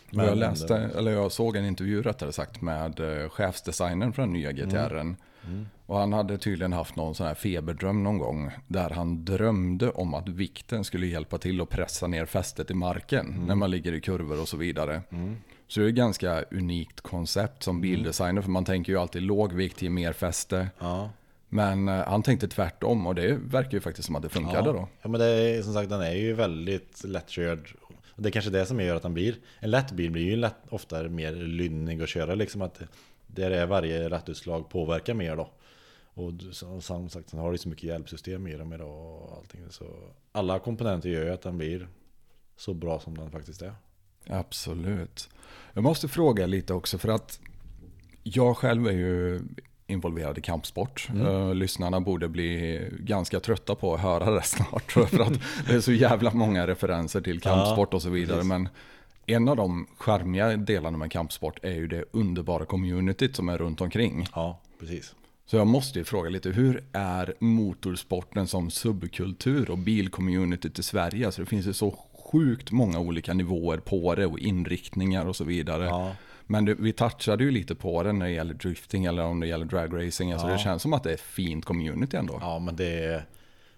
Men jag läste, eller jag såg en intervju rättare sagt med eh, chefsdesignern för den nya GTR'n. Mm. Och han hade tydligen haft någon sån här feberdröm någon gång. Där han drömde om att vikten skulle hjälpa till att pressa ner fästet i marken. Mm. När man ligger i kurvor och så vidare. Så det är ett ganska unikt koncept som bildesigner. För man tänker ju alltid låg vikt ger mer fäste. Ja. Men eh, han tänkte tvärtom och det verkar ju faktiskt som att det funkade ja. då. Ja men det är som sagt den är ju väldigt lättkörd. Det är kanske det som gör att den blir En lätt bil blir ju lätt, ofta mer lynnig att köra liksom att Där är varje rattutslag påverkar mer då Och som sagt sen har du så mycket hjälpsystem i dem idag och allting så Alla komponenter gör ju att den blir Så bra som den faktiskt är Absolut. Jag måste fråga lite också för att jag själv är ju involverad i kampsport. Eh, Lyssnarna borde bli ganska trötta på att höra det snart. För att det är så jävla många referenser till kampsport och så vidare. Men en av de charmiga delarna med kampsport är ju det underbara communityt som är runt omkring. Ja precis Så jag måste ju fråga lite, hur är motorsporten som subkultur och bilcommunityt i Sverige? Alltså det finns ju så sjukt många olika nivåer på det och inriktningar och så vidare. Ja. Men det, vi touchade ju lite på det när det gäller drifting eller om det gäller dragracing. Alltså Ja. det känns som att det är ett fint community ändå. Ja men det är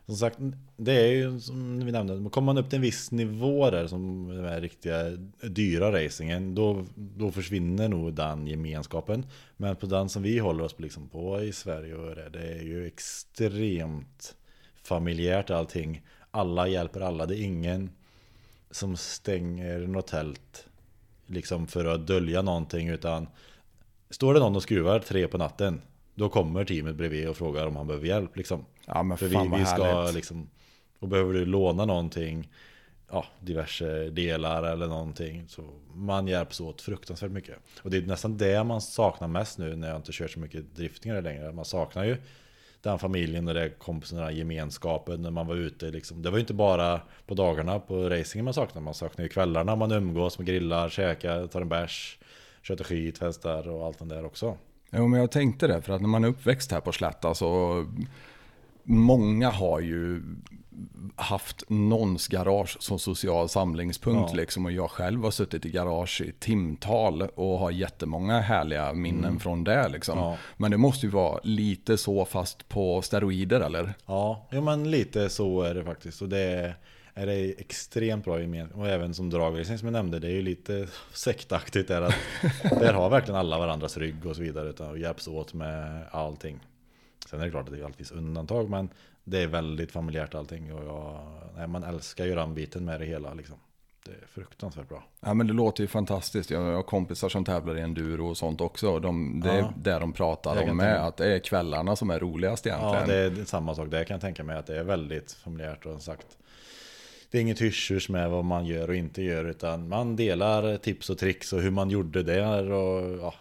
som sagt Det är ju som vi nämnde Kommer man upp till en viss nivå där Som den här riktiga dyra racingen Då, då försvinner nog den gemenskapen. Men på den som vi håller oss liksom på i Sverige och det, det är ju extremt Familjärt allting. Alla hjälper alla. Det är ingen Som stänger något tält Liksom för att dölja någonting utan Står det någon och skruvar tre på natten Då kommer teamet bredvid och frågar om han behöver hjälp liksom. Ja men För fan vi, vad vi ska härligt. liksom Och behöver du låna någonting Ja, diverse delar eller någonting Så man hjälps åt fruktansvärt mycket Och det är nästan det man saknar mest nu när jag inte kör så mycket driftingar längre Man saknar ju den familjen och det kompisarna, gemenskapen när man var ute liksom. Det var ju inte bara på dagarna på racingen man saknade Man saknar ju kvällarna man umgås med grillar, käkar, tar en bärs Köter skit, festar och allt det där också Jo men jag tänkte det, för att när man är uppväxt här på Slätta så många har ju haft någons garage som social samlingspunkt Ja. liksom. Och jag själv har suttit i garage i timtal och har jättemånga härliga minnen från det liksom. Mm. Ja. Men det måste ju vara lite så fast på steroider eller? Ja, jo, men lite så är det faktiskt. Och det är, är det extremt bra gemenskap. Och även som dragracing som jag nämnde, det är ju lite sektaktigt där att där har verkligen alla varandras rygg och så vidare. Utan och hjälps åt med allting. Sen är det klart att det alltid undantag, men det är väldigt familjärt allting. Och jag, nej, man älskar ju den biten med det hela liksom. Det är fruktansvärt bra. Ja men det låter ju fantastiskt. Jag har kompisar som tävlar i enduro och sånt också. De, det är Ja. det de pratar om med. Att det är kvällarna som är roligast egentligen. Ja, det är samma sak. Det kan jag tänka mig att det är väldigt familjärt och sagt. Det är inget hysch med vad man gör och inte gör utan man delar tips och tricks och hur man gjorde där och ja,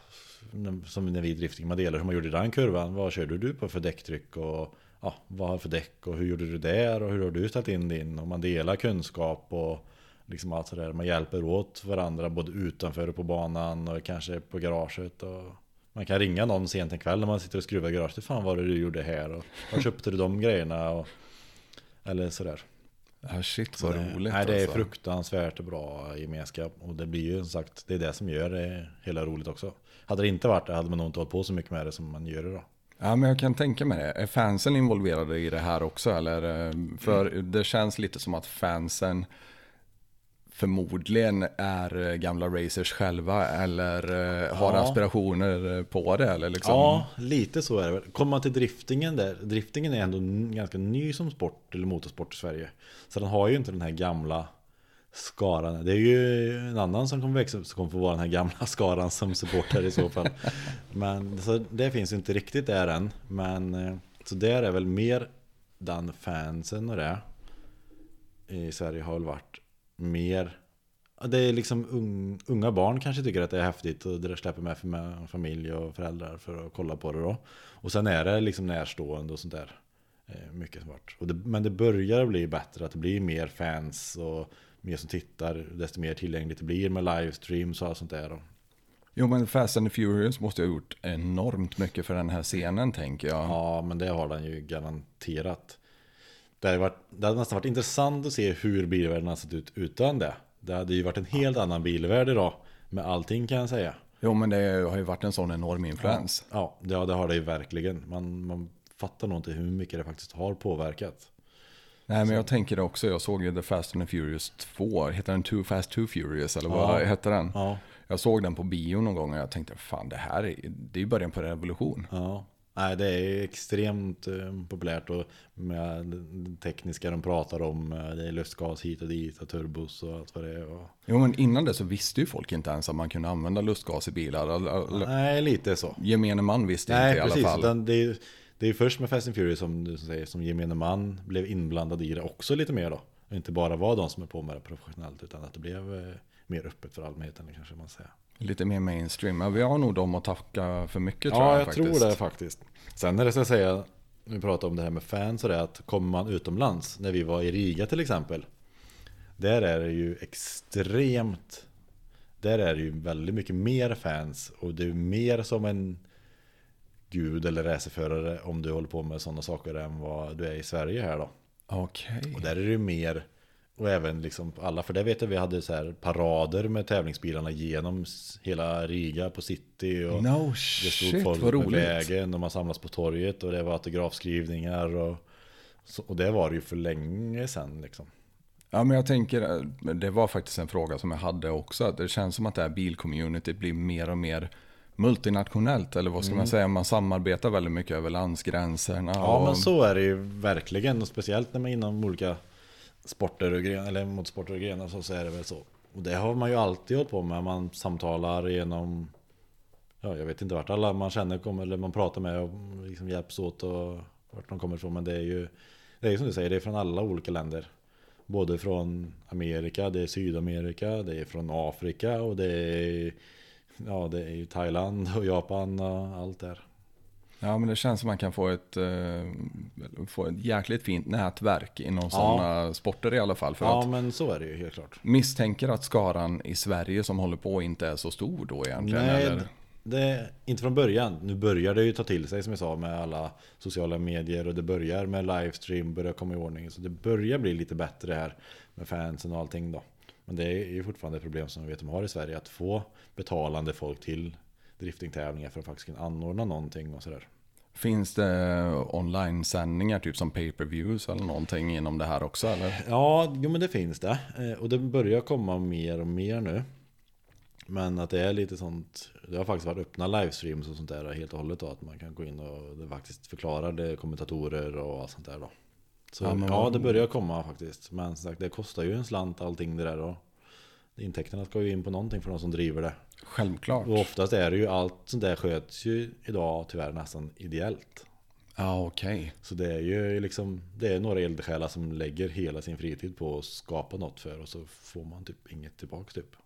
som när vi drifting, man delar hur man gjorde den kurvan. Vad körde du på för däcktryck och ja, vad har för däck och hur gjorde du där och hur har du ställt in din och man delar kunskap och liksom allt sådär. Man hjälper åt varandra både utanför och på banan och kanske på garaget och man kan ringa någon sent en kväll när man sitter och skruvar i garaget. Fan vad det du gjorde här och var köpte du de grejerna och eller sådär. Ja, shit Så vad det, roligt nej, det är alltså. fruktansvärt bra gemenskap och det blir ju som sagt det är det som gör det hela roligt också. Hade det inte varit det hade man nog inte hållit på så mycket med det som man gör idag. Ja men jag kan tänka mig det. Är fansen involverade i det här också eller? eh, För det känns lite som att fansen förmodligen är eh, gamla racers själva eller eh, har Ja. aspirationer på det eller liksom. Ja, lite så är det väl. Kommer man till driftingen där, driftingen är ändå ganska ny som sport eller motorsport i Sverige. Så den har ju inte den här gamla skaran. Det är ju en annan som kommer växa upp som kommer få vara den här gamla skaran som supporter i så fall. Men så det finns ju inte riktigt där än. Men eh, så där är väl mer den fansen och det i Sverige har väl varit mer Det är liksom unga barn kanske tycker att det är häftigt och det släpper med, med familj och föräldrar för att kolla på det då. Och sen är det liksom närstående och sånt där. Eh, mycket svart. Och det, men det börjar bli bättre, att det blir mer fans och mer som tittar, desto mer tillgängligt det blir med livestreams och allt sånt där. Då. Jo men Fast and Furious måste ha gjort enormt mycket för den här scenen tänker jag. Ja, men det har den ju garanterat. Det hade, varit, det hade nästan varit intressant att se hur bilvärlden hade sett ut utan det. Det hade ju varit en helt annan bilvärld idag med allting kan jag säga. Jo men det har ju varit en sån enorm influens. Ja, det, ja, det har det ju verkligen. Man, man fattar nog inte hur mycket det faktiskt har påverkat. Nej men jag tänker det också, jag såg ju The Fast and the Furious 2, heter den Too Fast Too Furious eller vad Ja. hette den? Ja, Jag såg den på bio någon gång och jag tänkte fan det här är, det är början på en revolution. ja. Nej, det är extremt eh, populärt och med det tekniska de pratar om. eh, Det är lustgas hit och dit och turbos och allt vad det är. Och... Jo men innan det så visste ju folk inte ens att man kunde använda lustgas i bilar. Eller- Nej, lite så. Gemene man visste Nej, inte i alla fall. Utan det, är, det är först med Fast and Furious som du säger, som gemene man blev inblandad i det också lite mer då. Och inte bara var de som är på med det professionellt, utan att det blev eh, mer öppet för allmänheten kanske man säger. Lite mer mainstream. Men vi har nog dem att tacka för mycket tror Ja, jag, jag faktiskt. tror det faktiskt. Sen är det så att säga, vi pratar om det här med fans och det, att kommer man utomlands, när vi var i Riga till exempel. Där är det ju extremt, där är det ju väldigt mycket mer fans och det är mer som en gud eller racerförare om du håller på med sådana saker än vad du är i Sverige här då. Okej. Och där är det ju mer och även liksom alla, för det vet jag vi hade så här parader med tävlingsbilarna genom hela Riga på city och No det stod shit, folk vad på roligt. vägen och man samlas på torget och det var autografskrivningar och, och det var det ju för länge sedan liksom. Ja, men jag tänker, eh, det var faktiskt en fråga som jag hade också. att Det känns som att det här bilcommunityt blir mer och mer multinationellt. Eller vad ska man säga? Man samarbetar väldigt mycket över landsgränserna. Mm. Ja och, men så är det ju verkligen och speciellt när man är inom olika sporter och grenar, eller motorsporter och grenar så, så är det väl så. Och det har man ju alltid hållit på med. Man samtalar genom Ja, jag vet inte vart alla man känner kommer eller man pratar med och liksom hjälps åt och vart de kommer ifrån. Men det är ju Det är ju som du säger, det är från alla olika länder. Både från Amerika, det är Sydamerika, det är från Afrika och det är Ja, det är ju Thailand och Japan och allt där. Ja, men det känns som man kan få ett, eh, få ett jäkligt fint nätverk inom sådana sporter i alla fall. För Ja, att men så är det ju helt klart. misstänker att skaran i Sverige som håller på inte är så stor då egentligen. Nej, eller? det, inte från början. Nu börjar det ju ta till sig som jag sa med alla sociala medier och det börjar med livestream, börjar komma i ordning. Så det börjar bli lite bättre här med fansen och allting då. Men det är ju fortfarande ett problem som vi vet de har i Sverige att få betalande folk till driftingtävlingar för att faktiskt kunna anordna någonting och sådär. Finns det online-sändningar typ som pay-per-views eller någonting inom det här också eller? Ja, jo men det finns det. Eh, Och det börjar komma mer och mer nu. Men att det är lite sånt, det har faktiskt varit öppna livestreams och sånt där helt och hållet då. Att man kan gå in och det faktiskt förklarar det, kommentatorer och allt sånt där då. Så Ja, ja, men vad- det börjar komma faktiskt. Men som sagt, det kostar ju en slant allting det där då. Intäkterna ska ju in på någonting för de som driver det. Självklart. Och oftast är det ju allt sånt där sköts ju idag tyvärr nästan ideellt. Ja, okej. Så det är ju liksom, det är några eldsjälar som lägger hela sin fritid på att skapa något för och så får man typ inget tillbaka typ.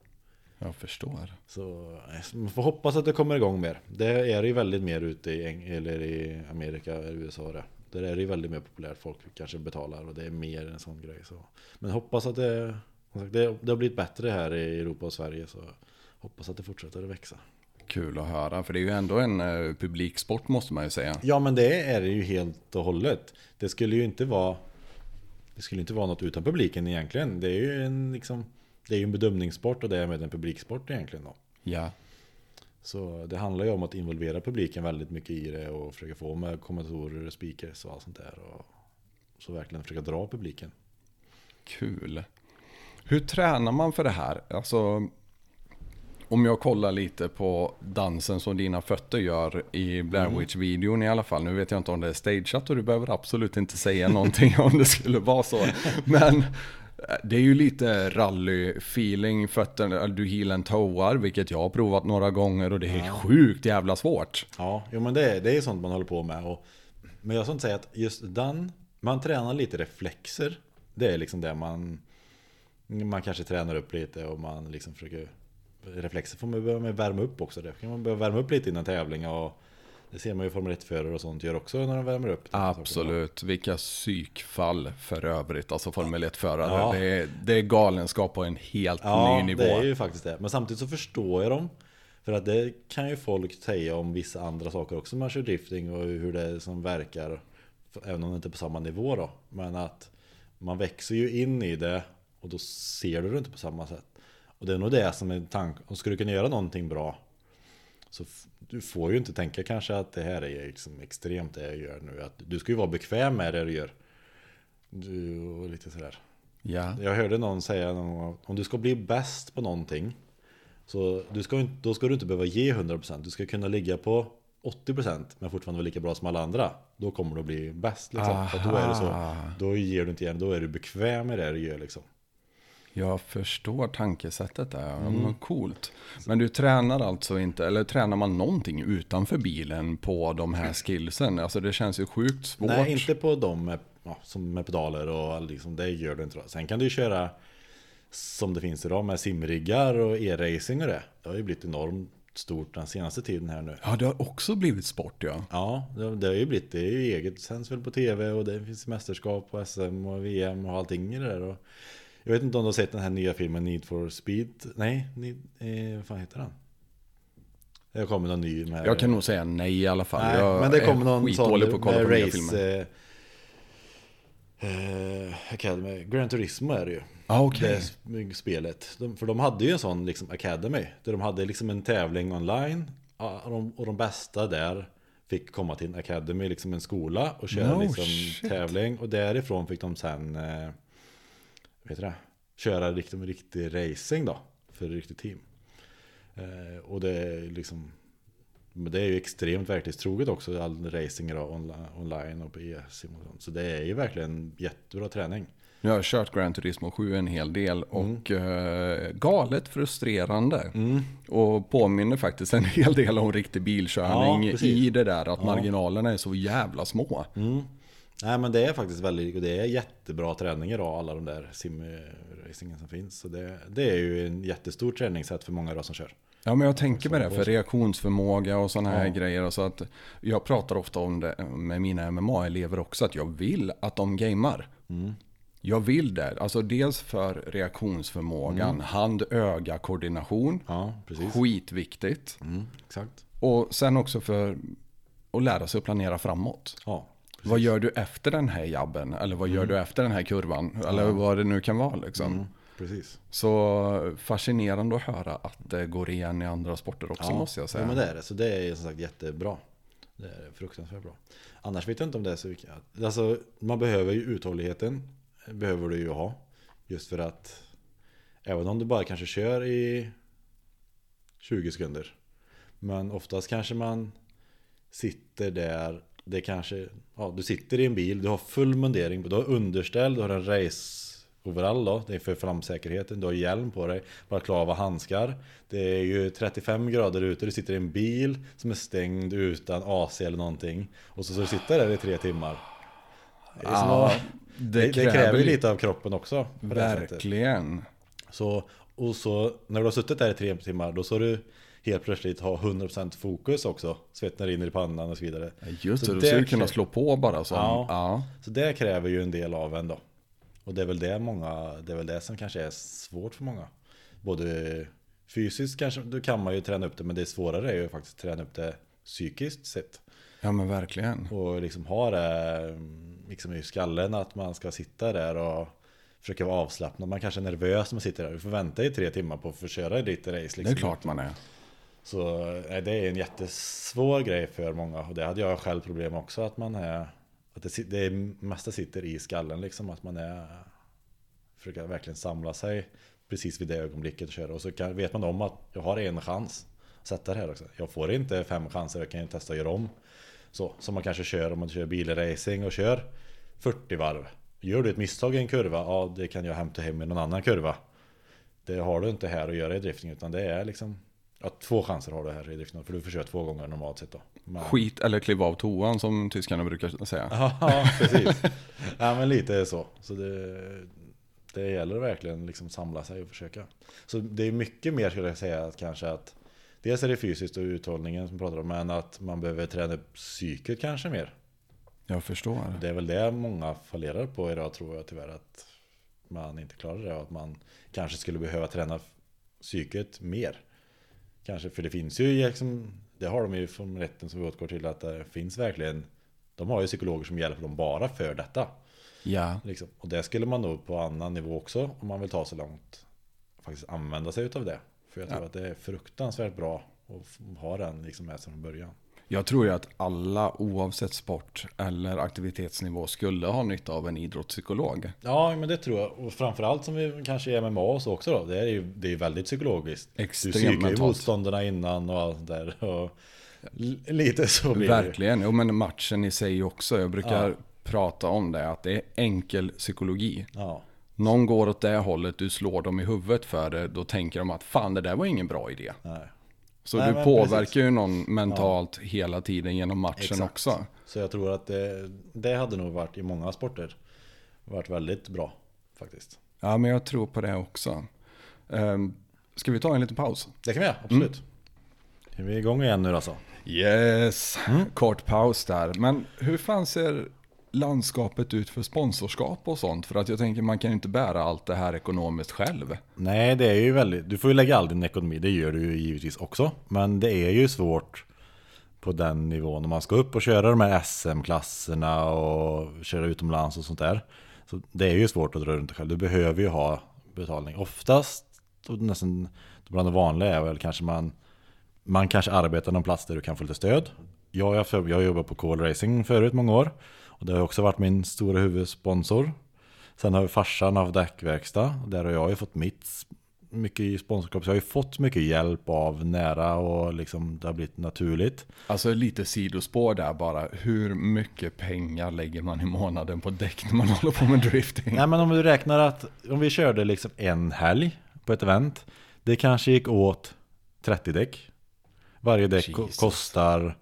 Jag förstår. Så eh, man får hoppas att det kommer igång mer. Det är ju väldigt mer ute i, Eng- eller i Amerika, eller USA det. Där är det ju väldigt mer populärt, folk kanske betalar och det är mer en sån grej. Så. Men hoppas att det, det, det har blivit bättre här i Europa och Sverige så hoppas att det fortsätter att växa. Kul att höra, för det är ju ändå en eh, publiksport måste man ju säga. Ja men det är det ju helt och hållet. Det skulle ju inte vara Det skulle inte vara något utan publiken egentligen. Det är ju en liksom Det är ju en bedömningssport och det är med en publiksport egentligen då. Ja, Så det handlar ju om att involvera publiken väldigt mycket i det och försöka få med kommentatorer och speakers och allt sånt där. Och så verkligen försöka dra publiken. kul. Hur tränar man för det här? Alltså, om jag kollar lite på dansen som dina fötter gör i Blair Witch-videon i alla fall. Nu vet jag inte om det är stageat och du behöver absolut inte säga någonting om det skulle vara så. Men eh, det är ju lite rally-feeling, fötterna, du heel and toar, vilket jag har provat några gånger och det är sjukt jävla svårt. Ja, jo, men det, det är sånt man håller på med. Och, men jag ska inte säga att just den, man tränar lite reflexer. Det är liksom det man, man kanske tränar upp lite och man liksom försöker Reflexer får man behöva värma upp också. Det kan man behöva värma upp lite innan tävling och det ser man ju Formel 1-förare och sånt gör också när de värmer upp. Absolut, vilka psykfall för övrigt, alltså Formel 1-förare. Ja. Det, är, det är galenskap på en helt Ja, ny nivå. det är ju faktiskt det. Men samtidigt så förstår jag dem. För att det kan ju folk säga om vissa andra saker också. Man kör drifting och hur det som verkar. Även om det inte är på samma nivå då. Men att man växer ju in i det och då ser du det inte på samma sätt. Och det är nog det som är tanken. Och ska du kunna göra någonting bra så du får ju inte tänka kanske att det här är liksom extremt det jag gör nu. Att du ska ju vara bekväm med det du gör. Du, och lite sådär. Ja. Jag hörde någon säga någon gång, om du ska bli bäst på någonting så du ska, inte- då ska du inte behöva ge 100% Du ska kunna ligga på 80% men fortfarande vara lika bra som alla andra Då kommer du att bli bäst liksom. Då är det så. Då ger du inte igen, då är du bekväm med det du gör liksom Jag förstår tankesättet där. Mm. Coolt. Men du tränar alltså inte, eller tränar man någonting utanför bilen på de här skillsen? Alltså det känns ju sjukt svårt. Nej, inte på dem med, ja, som med pedaler och liksom, det gör du inte. Sen kan du ju köra som det finns idag med simriggar och e-racing och det. Det har ju blivit enormt stort den senaste tiden här nu. Ja, det har också blivit sport ja. Ja, det, det har ju blivit, det är ju eget, sänds väl på tv och det finns mästerskap och SM och VM och allting i det där. Och jag vet inte om du har sett den här nya filmen Need for Speed? Nej, Need, eh, vad fan heter den? Det kommer någon ny med... Jag kan nog säga nej i alla fall. Nej, jag men det kommer någon sån på att kolla med på race... filmer. Eh, eh, Academy, Gran Turismo är det ju. Ah, okej. Det sp- spelet. De, för de hade ju en sån liksom Academy. Där de hade liksom en tävling online. Och de, och de bästa där fick komma till en Academy, liksom en skola. Och köra No liksom shit. tävling. Och därifrån fick de sen, eh, vet det? Köra liksom riktig racing då. För ett riktigt team. Eh, och det är liksom men det är ju extremt verklighetstroget också, all racing idag onli- online och på e-sim och sånt. Så det är ju verkligen jättebra träning. Jag har kört Gran Turismo 7 en hel del och eh, galet frustrerande. Och påminner faktiskt en hel del om riktig bilkörning Ja, i det där att marginalerna är så jävla små. Nej men det är faktiskt väldigt, och det är jättebra träning idag, alla de där simracingen som finns. Så det, det är ju en jättestor träningssätt för många idag som kör. Ja men jag tänker med det för reaktionsförmåga och sådana här Ja. grejer. Och så att jag pratar ofta om det med mina MMA-elever också att jag vill att de gamar. Jag vill det. Alltså dels för reaktionsförmågan, hand-öga-koordination. Ja, precis. Skitviktigt. Mm, exakt. Och sen också för att lära sig att planera framåt. Ja, Vad gör du efter den här jabben? Eller vad gör du efter den här kurvan? Eller vad det nu kan vara liksom. mm, precis. Så fascinerande att höra att det går igen i andra sporter också måste jag säga. Ja, men det är det. Så det är som sagt jättebra. Det är fruktansvärt bra. Annars vet jag inte om det är så mycket. Alltså, man behöver ju uthålligheten. Behöver du ju ha. Just för att även om du bara kanske kör i 20 sekunder. Men oftast kanske man sitter där. Det kanske, ja, du sitter i en bil, du har full mundering, du har underställ, du har en race overall då, det är för framsäkerheten, du har hjälm på dig, balaklava, handskar. Det är ju 35 grader ute, du sitter i en bil som är stängd utan AC eller någonting. Och så ska du sitta där i tre timmar. Det, Ja, det, det kräver ju lite av kroppen också. det. Verkligen. Så, och så när du har suttit där i tre timmar då så du helt plötsligt ha 100% fokus också. Svetten rinner i pannan och så vidare. Just Så det, du ska ju kunna slå på bara som. Ja. Ja. Så det kräver ju en del av en då. Och det är väl det många, det är väl det som kanske är svårt för många. Både fysiskt kanske, då kan man ju träna upp det, men det svårare är ju faktiskt att träna upp det psykiskt sett. ja, men verkligen. Och liksom ha det mm, liksom i skallen att man ska sitta där och försöka vara avslappnad. Man kanske är nervös när man sitter där. Du får vänta i tre timmar på att få köra ditt race. Liksom. Det är klart man är. Så eh, det är en jättesvår grej för många. Och det hade jag själv problem också. Att man är Att det, det mesta sitter i skallen liksom. Att man är Försöker verkligen samla sig Precis vid det ögonblicket och köra. Och så kan, vet man om att jag har en chans att Sätta det här också. Jag får inte fem chanser. Jag kan ju testa att göra om. Så som man kanske kör om man kör bilracing och kör 40 varv. Gör du ett misstag i en kurva, ja det kan jag hämta hem i någon annan kurva. Det har du inte här att göra i drifting utan det är liksom Ja, två chanser har du här i drifting för du köra två gånger normalt sett då. Men- Skit eller kliva av toan som tyskarna brukar säga. Ja, precis. ja, men lite så. Så det, det gäller verkligen liksom samla sig och försöka. Så det är mycket mer skulle jag säga att kanske att Dels är det fysiskt och uthållningen som pratar om, men att man behöver träna upp psyket kanske mer. Jag förstår. Det är väl det många fallerar på idag tror jag tyvärr att man inte klarar det och att man kanske skulle behöva träna psyket mer. Kanske, för det finns ju liksom, det har de ju från rätten som vi återgår till att det finns verkligen, de har ju psykologer som hjälper dem bara för detta. Ja, Liksom. Och det skulle man nog på annan nivå också om man vill ta så långt faktiskt använda sig utav det. För jag tror Ja. att det är fruktansvärt bra att ha den liksom med sig från början. Jag tror ju att alla oavsett sport eller aktivitetsnivå skulle ha nytta av en idrottspsykolog. Ja, men det tror jag. Och framförallt som vi kanske i MMA och så också då. Det är ju, det är väldigt psykologiskt. Extremt du psykar ju motståndarna innan och allt där. Och lite så blir det. Verkligen, jo, men matchen i sig också. Jag brukar Ja. prata om det, att det är enkel psykologi. Ja, Någon går åt det hållet, du slår dem i huvudet för det, då tänker de att fan det där var ingen bra idé. nej. Så Nej, du påverkar precis. ju någon mentalt hela tiden genom matchen Exakt. också. Så jag tror att det, det hade nog varit i många sporter varit väldigt bra faktiskt. Ja, men jag tror på det också. Um, ska vi ta en liten paus? Det kan vi göra, absolut. Är vi igång igen nu alltså? Yes, kort paus där. Men hur fan ser landskapet ut för sponsorskap och sånt? För att jag tänker man kan ju inte bära allt det här ekonomiskt själv. Nej, det är ju väldigt... Du får ju lägga all din ekonomi, det gör du ju givetvis också. Men det är ju svårt på den nivån om man ska upp och köra de här SM-klasserna och köra utomlands och sånt där. Så det är ju svårt att dra runt det själv. Du behöver ju ha betalning. Oftast, och nästan bland det vanliga är väl kanske man man kanske arbetar någon plats där du kan få lite stöd. Jag, jag, jag har jobbat på Call Racing förut många år. Och det har också varit min stora huvudsponsor. Sen har ju farsan haft däckverkstad. Där har jag ju fått mitt mycket sponsorskap. Så jag har ju fått mycket hjälp av nära och liksom det har blivit naturligt. Alltså lite sidospår där bara. Hur mycket pengar lägger man i månaden på däck när man håller på med drifting? Nej men om du räknar att om vi körde liksom en helg på ett event. Det kanske gick åt 30 däck. Varje däck Jesus. kostar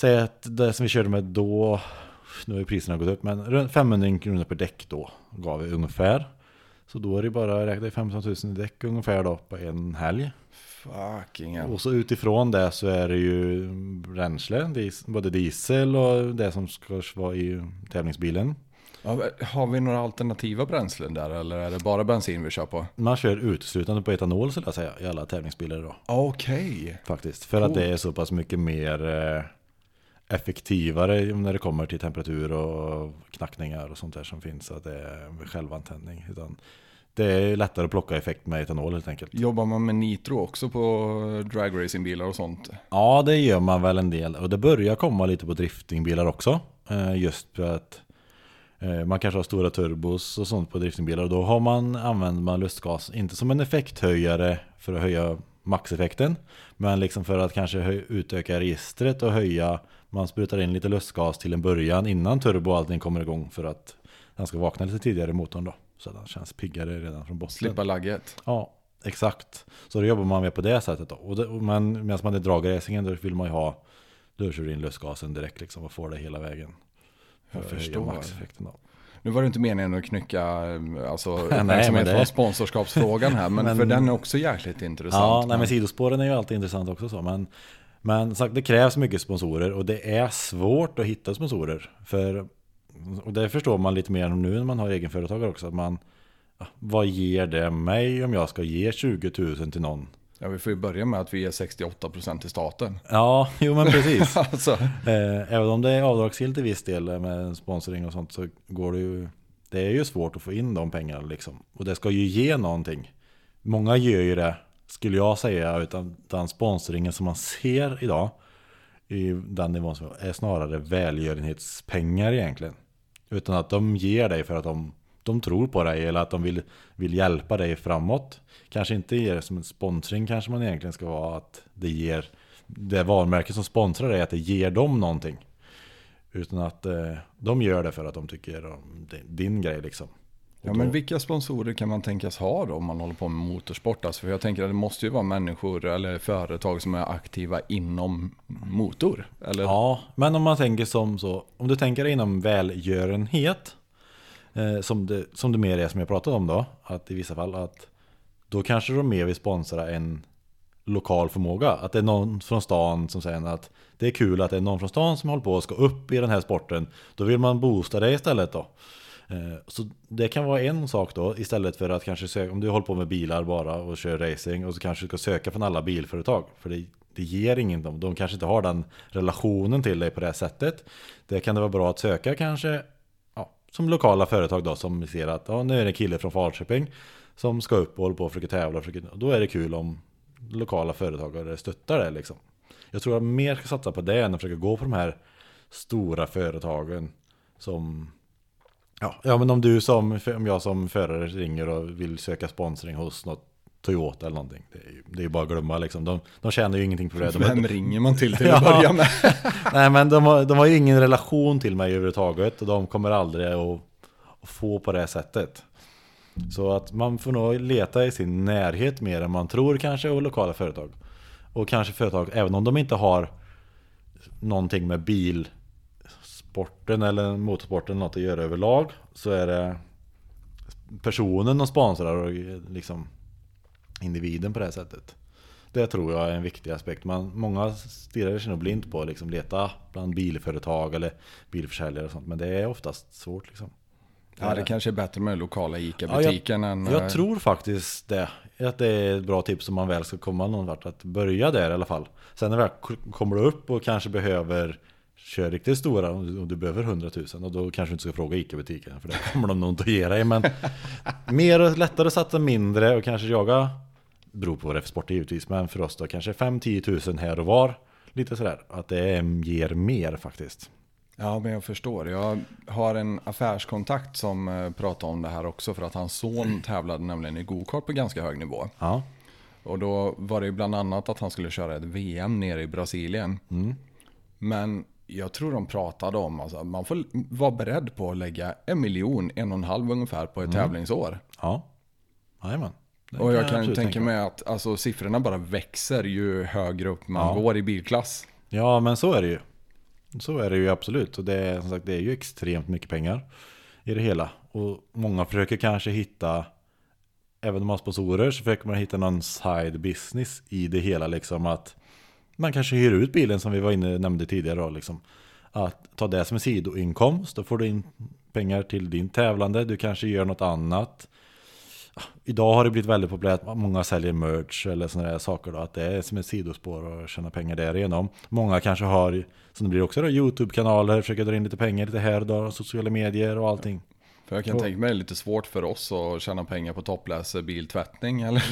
Säg att det som vi körde med då Nu har ju priserna gått upp men runt 500 kronor per däck då Gav vi ungefär Så då är det bara räkna i 15 000 däck ungefär då på en helg Fucking hell. Och så utifrån det så är det ju bränsle Både diesel och det som ska vara i tävlingsbilen Ja, har vi några alternativa bränslen där eller är det bara bensin vi kör på? Man kör uteslutande på etanol skulle jag säga i alla tävlingsbilar idag. Okej. Faktiskt. För att det är så pass mycket mer eh, effektivare när det kommer till temperatur och knackningar och sånt där som finns. Så att det är självantändning. Utan det är lättare att plocka effekt med etanol helt enkelt. Jobbar man med nitro också på dragracingbilar och sånt? Ja, det gör man väl en del. Och det börjar komma lite på driftingbilar också. Eh, Just för att eh, man kanske har stora turbos och sånt på driftingbilar. Och då har man, använder man lustgas, inte som en effekthöjare för att höja maxeffekten. Men liksom för att kanske utöka registret och höja. Man sprutar in lite lustgas till en början innan turbo och allting kommer igång. För att den ska vakna lite tidigare i motorn då. Så den känns piggare redan från botten. Slippa lagget? Ja, exakt. Så då jobbar man med på det sättet då. Och det, men medan man är dragracingen då vill man ju ha, då kör du in lustgasen direkt liksom och får det hela vägen. Jag att förstår. maxeffekten då. Nu var det inte meningen att knycka eh, alltså, men uppmärksamhet det- från sponsorskapsfrågan här, men, Men- för den är också jäkligt intressant. Ja, nej, men- men sidospåren är ju alltid intressant också så. Men, men sagt, det krävs mycket sponsorer och det är svårt att hitta sponsorer. För, och det förstår man lite mer nu när man har egenföretagare också. Att man, ja, vad ger det mig om jag ska ge 20 000 till någon? Ja, vi får ju börja med att vi ger 68% till staten. Ja, jo men precis. alltså, Eh, även om det är avdragsgillt i viss del med sponsring och sånt så går det ju Det är ju svårt att få in de pengarna liksom. Och det ska ju ge någonting. Många gör ju det, skulle jag säga, utan den sponsringen som man ser idag i den nivån som är snarare välgörenhetspengar egentligen. Utan att de ger dig för att de, de tror på dig eller att de vill, vill hjälpa dig framåt. Kanske inte ger som en sponsring kanske man egentligen ska vara att det ger det varumärke som sponsrar dig att det ger dem någonting. Utan att eh, de gör det för att de tycker om din grej liksom. Och ja, då- men vilka sponsorer kan man tänkas ha då om man håller på med motorsport? Alltså, för jag tänker att det måste ju vara människor eller företag som är aktiva inom motor. Eller? Ja, men om man tänker som så, om du tänker inom välgörenhet, Eh, som, det, som det mer är som jag pratade om då, att i vissa fall att då kanske de mer vill sponsra en lokal förmåga. Att det är någon från stan som säger att det är kul att det är någon från stan som håller på och ska upp i den här sporten. Då vill man boosta det istället då. Eh, så det kan vara en sak då istället för att kanske söka, om du håller på med bilar bara och kör racing och så kanske du ska söka från alla bilföretag. För det, det ger ingen, de, kanske inte har den relationen till dig på det här sättet. Det kan det vara bra att söka kanske som lokala företag då som ser att ja, nu är det en kille från Falköping som ska upp och håller på och försöker tävla. och Försöker, och då är det kul om lokala företagare stöttar det liksom. Jag tror att mer ska satsa på det än att försöka gå på de här stora företagen som Ja, ja men om du som, om jag som förare ringer och vill söka sponsring hos något Toyota eller någonting. Det är ju, det är bara att glömma liksom. De, de tjänar ju ingenting på det. De, Vem ringer man till till Ja. att börja med? nej men de har, de har ju ingen relation till mig överhuvudtaget. Och de kommer aldrig att, att få på det sättet. Så att man får nog leta i sin närhet mer än man tror kanske och lokala företag. Och kanske företag, även om de inte har någonting med bilsporten eller motorsporten något att göra överlag. Så är det personen de sponsrar och liksom individen på det här sättet. Det tror jag är en viktig aspekt. Man, många stirrar sig nog blint på att liksom leta bland bilföretag eller bilförsäljare och sånt. Men det är oftast svårt liksom. Ja, det kanske är bättre med lokala ICA-butiken än... eh, Jag tror faktiskt det. Att det är ett bra tips om man väl ska komma någon vart. Att börja där i alla fall. Sen när väl kommer du upp och kanske behöver köra riktigt stora, om du behöver 100 000 och då kanske du inte ska fråga ICA-butiken för det kommer de nog inte att ge dig. Men mer och lättare att satsa mindre och kanske jaga, beror på vad det är för sport givetvis, men för oss då kanske 5-10 000 här och var. Lite sådär, att det ger mer faktiskt. Ja, men jag förstår. Jag har en affärskontakt som eh, pratar om det här också för att hans son tävlade nämligen i gokart på ganska hög nivå. Ja, Och då var det ju bland annat att han skulle köra ett VM nere i Brasilien. Men jag tror de pratade om att man får vara beredd på att lägga en miljon, en och en halv ungefär på ett tävlingsår. ja. Jajamän. Och jag kan absolut tänka mig att alltså, siffrorna bara växer ju högre upp man Ja. går i bilklass. Ja, men så är det ju. Så är det ju absolut. Och det är, som sagt, det är ju extremt mycket pengar i det hela. Och många försöker kanske hitta, även om man har sponsorer, så försöker man hitta någon side business i det hela. Liksom att man kanske hyr ut bilen som vi var inne nämnde tidigare. Då, liksom. Att ta det som en sidoinkomst, då får du in pengar till din tävlande. Du kanske gör något annat. Idag har det blivit väldigt populärt att många säljer merch eller sådana där saker då, att det är som ett sidospår att tjäna pengar därigenom. Många kanske har, som det blir också då, YouTube-kanaler, försöker dra in lite pengar lite här och där, sociala medier och allting. För jag kan tänka mig det är lite svårt för oss att tjäna pengar på toppläse biltvättning eller?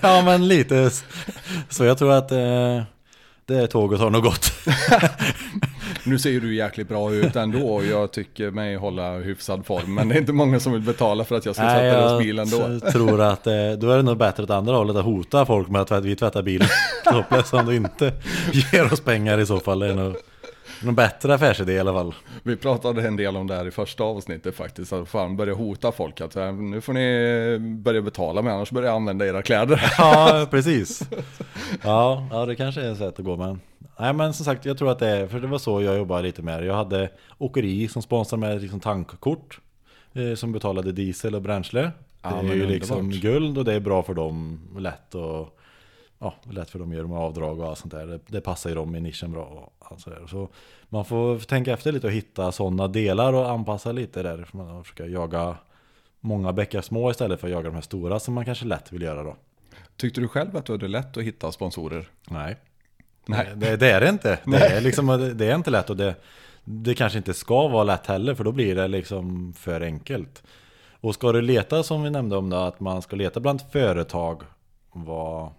Ja men lite så jag tror att eh, det tåget har nog gått. Nu ser du jäkligt bra ut ändå och jag tycker mig hålla hyfsad form. Men det är inte många som vill betala för att jag ska Nej, tvätta deras jag bil ändå. t- tror att eh, då är det nog bättre åt andra hållet att hota folk med att vi tvättar bilen topless om du inte ger oss pengar i så fall. Det är nog någon bättre affärsidé i alla fall. Vi pratade en del om det här i första avsnittet faktiskt. Att fan börja hota folk att eh, nu får ni börja betala mig annars börjar jag använda era kläder. Ja, precis. Ja, ja, det kanske är ett sätt att gå men Nej men som sagt, jag tror att det är, för det var så jag jobbade lite med det. Jag hade åkeri som sponsrade med liksom tankkort eh, Som betalade diesel och bränsle Ja, Det är ju liksom underbart. guld och det är bra för dem, lätt och Ja, lätt för dem att göra med avdrag och allt sånt där. Det, det passar ju dem i nischen bra och allt sådär. Så man får tänka efter lite och hitta sådana delar och anpassa lite där. För man försöka jaga många bäckar små istället för att jaga de här stora som man kanske lätt vill göra då. Tyckte du själv att du hade lätt att hitta sponsorer? Nej. Nej. Det, det är det inte. Det är, liksom, det är inte lätt och det, det kanske inte ska vara lätt heller för då blir det liksom för enkelt. Och ska du leta som vi nämnde om då, att man ska leta bland företag vad,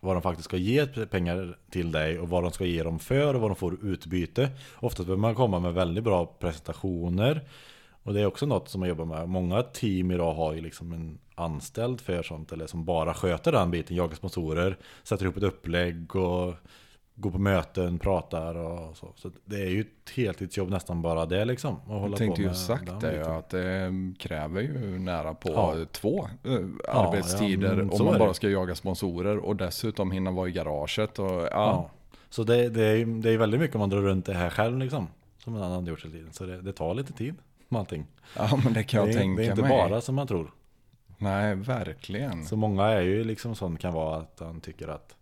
vad de faktiskt ska ge pengar till dig och vad de ska ge dem för och vad de får utbyte. Oftast behöver man komma med väldigt bra presentationer. Och det är också något som man jobbar med. Många team idag har ju liksom en anställd för sånt eller som bara sköter den biten, jagar sponsorer, sätter ihop ett upplägg och går på möten, pratar och så. Så det är ju ett heltidsjobb nästan bara det liksom. Att hålla Jag tänkte ju sagt det, biten. att det kräver ju nära på Ja. två eh, Ja, arbetstider ja, om man bara ska jaga sponsorer och dessutom hinna vara i garaget. Och, ja. Så det, det, är, det är väldigt mycket om man drar runt det här själv liksom. Som en annan gjort hela tiden. Så det, det tar lite tid allting. ja, men det kan jag det, tänka det är inte mig. bara som man tror. Nej, verkligen. Så många är ju liksom sånt kan vara att han tycker att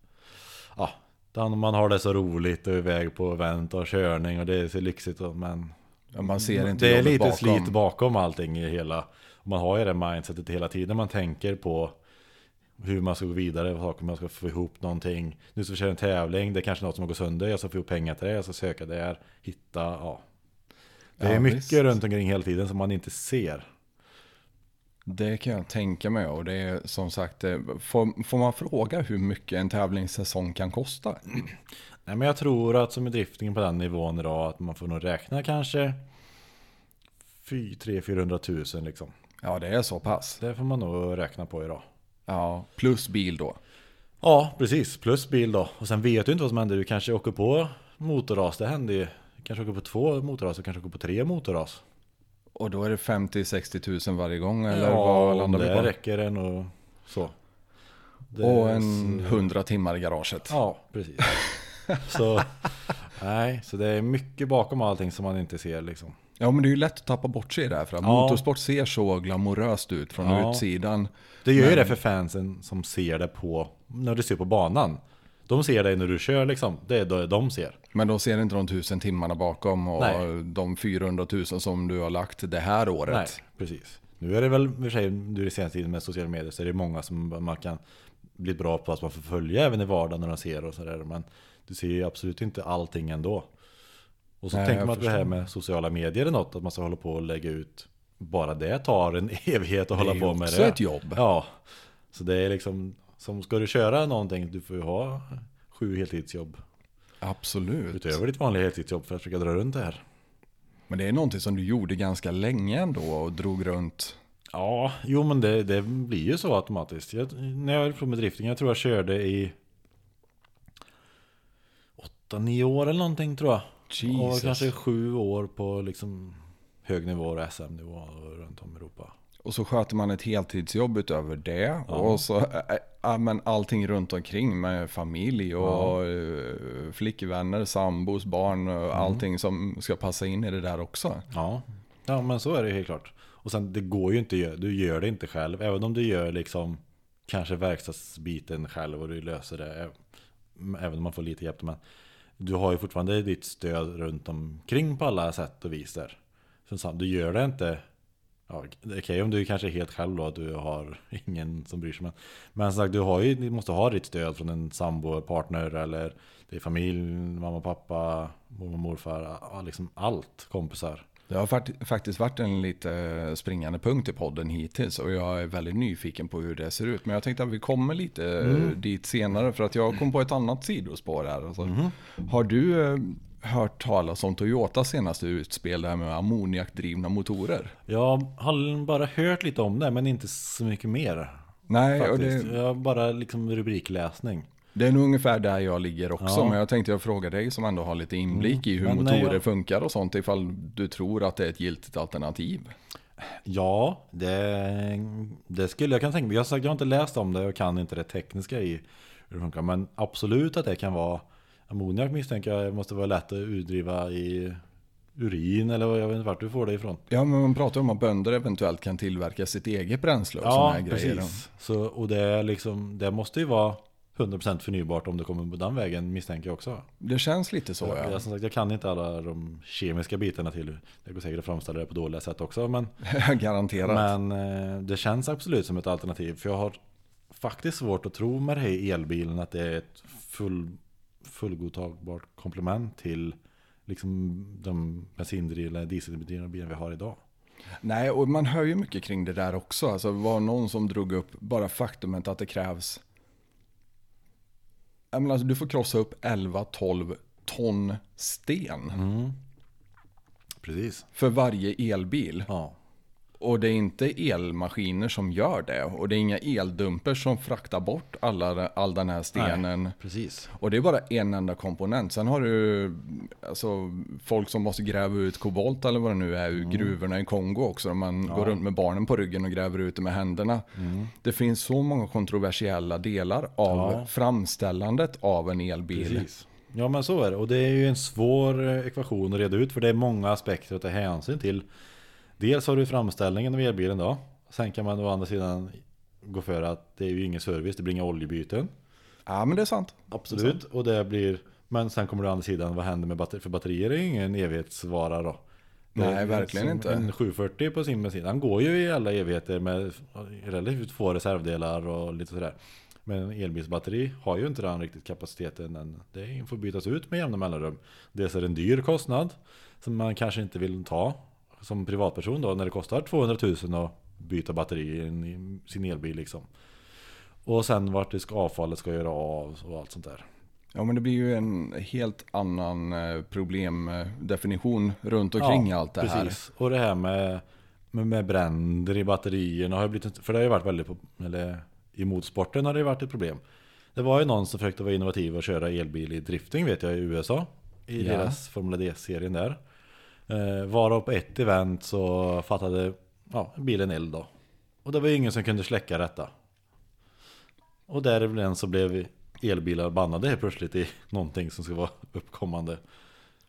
Ja, man har det så roligt och är iväg på event och körning och det är så lyxigt och, men Ja, man ser inte Det är lite bakom. slit bakom allting i hela Man har ju det mindsetet hela tiden man tänker på hur man ska gå vidare, saker man ska få ihop någonting Nu ska vi köra en tävling, det är kanske något som har gått sönder Jag ska få ihop pengar till det, jag ska söka där Hitta, ja Det är Ja, mycket visst. runt omkring hela tiden som man inte ser Det kan jag tänka mig och det är som sagt, eh, får, får man fråga hur mycket en tävlingssäsong kan kosta? Nej men jag tror att som är driftingen på den nivån idag att man får nog räkna kanske 300-400 000 liksom. Ja, det är så pass. Det får man nog räkna på idag. Ja, plus bil då. Ja, precis. Plus bil då. Och sen vet du inte vad som händer. Du kanske åker på motorras. Det händer ju. Kanske åker på två motorras. Du kanske åker på tre motorras. Och då är det 50-60 000 varje gång eller ja, vad landar vi det på? räcker det nog så. Det Och en så- 100 timmar i garaget. Ja, precis. så, nej, så det är mycket bakom allting som man inte ser liksom. Ja men det är ju lätt att tappa bort sig i det här för Ja. motorsport ser så glamoröst ut från Ja. utsidan. Det gör ju Men- det för fansen som ser det på, när du ser på banan. De ser dig när du kör liksom. Det är det de ser. Men de ser inte de tusen timmarna bakom och Nej. de 400 000 som du har lagt det här året. Nej, precis. Nu är det väl, för sig, nu i senaste tiden med sociala medier så är det många som man kan bli bra på att man får följa även i vardagen när de ser och sådär. Men du ser ju absolut inte allting ändå. Och så Nej, tänker man att det här förstår. med sociala medier är något, att man ska hålla på och lägga ut. Bara det tar en evighet att Det hålla är ju på med också det. ett jobb. Ja, så det är liksom, som ska du köra någonting, du får ju ha sju heltidsjobb. Absolut. Utöver ditt vanliga heltidsjobb för att försöka dra runt det här. Men det är någonting som du gjorde ganska länge ändå och drog runt. Ja, jo men det, det blir ju så automatiskt. Jag, när jag höll på med drifting, jag tror jag körde i 8-9 år eller någonting tror jag. Och Jesus. kanske 7 år på liksom hög nivå och SM-nivå och runt om i Europa. Och så sköter man ett heltidsjobb utöver det. Ja. Och så äh, men allting runt omkring med familj och äh, flickvänner, sambos, barn Mm. och allting som ska passa in i det där också. Ja. ja, men så är det helt klart. Och sen det går ju inte, du gör det inte själv. Även om du gör liksom kanske verkstadsbiten själv och du löser det. ä- Även om man får lite hjälp. Men du har ju fortfarande ditt stöd runt omkring på alla sätt och vis där. du gör det inte Ja, okej om du kanske är helt själv då, att du har ingen som bryr sig. Men, men sagt, du, har ju, du måste ha ditt stöd från en sambo, partner eller det är familj, mamma, pappa, mormor, morfar, liksom allt, kompisar. Det har fakt- faktiskt varit en lite springande punkt i podden hittills och jag är väldigt nyfiken på hur det ser ut. Men jag tänkte att vi kommer lite Mm. dit senare för att jag kom på ett annat sidospår här. Alltså, Mhm. Har du eh, hört talas om Toyotas senaste utspel där med ammoniakdrivna motorer? Jag har bara hört lite om det, men inte så mycket mer. Nej, och Faktiskt. det, Jag bara liksom rubrikläsning. det är nog ungefär där jag ligger också. Ja. Mm. Men jag tänkte jag fråga dig som ändå har lite inblick i hur Men motorer jag- funkar och sånt. Ifall du tror att det är ett giltigt alternativ. Ja, det, det skulle jag kunna tänka mig. Jag har sagt, jag har inte läst om det och kan inte det tekniska i hur det funkar. Men absolut att det kan vara ammoniak misstänker jag måste vara lätt att utdriva i urin eller vad- jag vet inte vart du får det ifrån. Ja, men man pratar om att bönder eventuellt kan tillverka sitt eget bränsle och sådana Ja, här grejer. precis. Så, och det, liksom, det måste ju vara 100% förnybart om det kommer på den vägen misstänker jag också. Det känns lite så ja. jag, som sagt, jag kan inte alla de kemiska bitarna till. Det går säkert att framställa det på dåliga sätt också. Men, Garanterat. men eh, det känns absolut som ett alternativ. För jag har faktiskt svårt att tro med det här elbilen att det är ett full, fullgodtagbart komplement till liksom de bensindrivna dieseldrivna bilar vi har idag. Nej, och man hör ju mycket kring det där också. Alltså det var någon som drog upp bara faktumet att det krävs... Jag menar, alltså, du får krossa upp 11-12 ton sten Precis. för varje elbil. Ja. Och det är inte elmaskiner som gör det. Och det är inga eldumpers som fraktar bort alla, all den här stenen. Precis. Och det är bara en enda komponent. Sen har du alltså, folk som måste gräva ut kobolt eller vad det nu är ur gruvorna i Kongo också. Man går runt med barnen på ryggen och gräver ut det med händerna. Det finns så många kontroversiella delar av Ja. framställandet av en elbil. Precis. Ja men så är det. Och det är ju en svår eh, ekvation att reda ut. För det är många aspekter att ta hänsyn till. Dels har du framställningen av elbilen då. Sen kan man å andra sidan gå för att det är ju ingen service, det blir inga oljebyten. Ja men det är sant. Absolut. Och det blir... Men sen kommer du å andra sidan, vad händer med batteri? För batterier är ju ingen evighetsvara då. Det är Nej, verkligen inte. En 740 på sin bensin, han går ju i alla evigheter med relativt få reservdelar och lite sådär. Men en elbilsbatteri har ju inte den riktigt kapaciteten. än. Det får bytas ut med jämna mellanrum. Dels är det en dyr kostnad som man kanske inte vill ta som privatperson då när det kostar 200 000 att byta batteri i sin elbil liksom. Och sen vart det ska avfallet ska göra av och allt sånt där. Ja men det blir ju en helt annan eh, problemdefinition runt omkring allt det här. precis. Och det här med, med, med bränder i batterierna har ju blivit, för det har ju varit väldigt, eller i motorsporten har det ju varit ett problem. Det var ju någon som försökte vara innovativ och köra elbil i drifting vet jag i USA. I Ja. deras Formula D-serien där. Eh, varav på ett event så fattade ja, bilen eld då. Och det var ju ingen som kunde släcka detta. Och däribland så blev elbilar bannade helt plötsligt i någonting som ska vara uppkommande.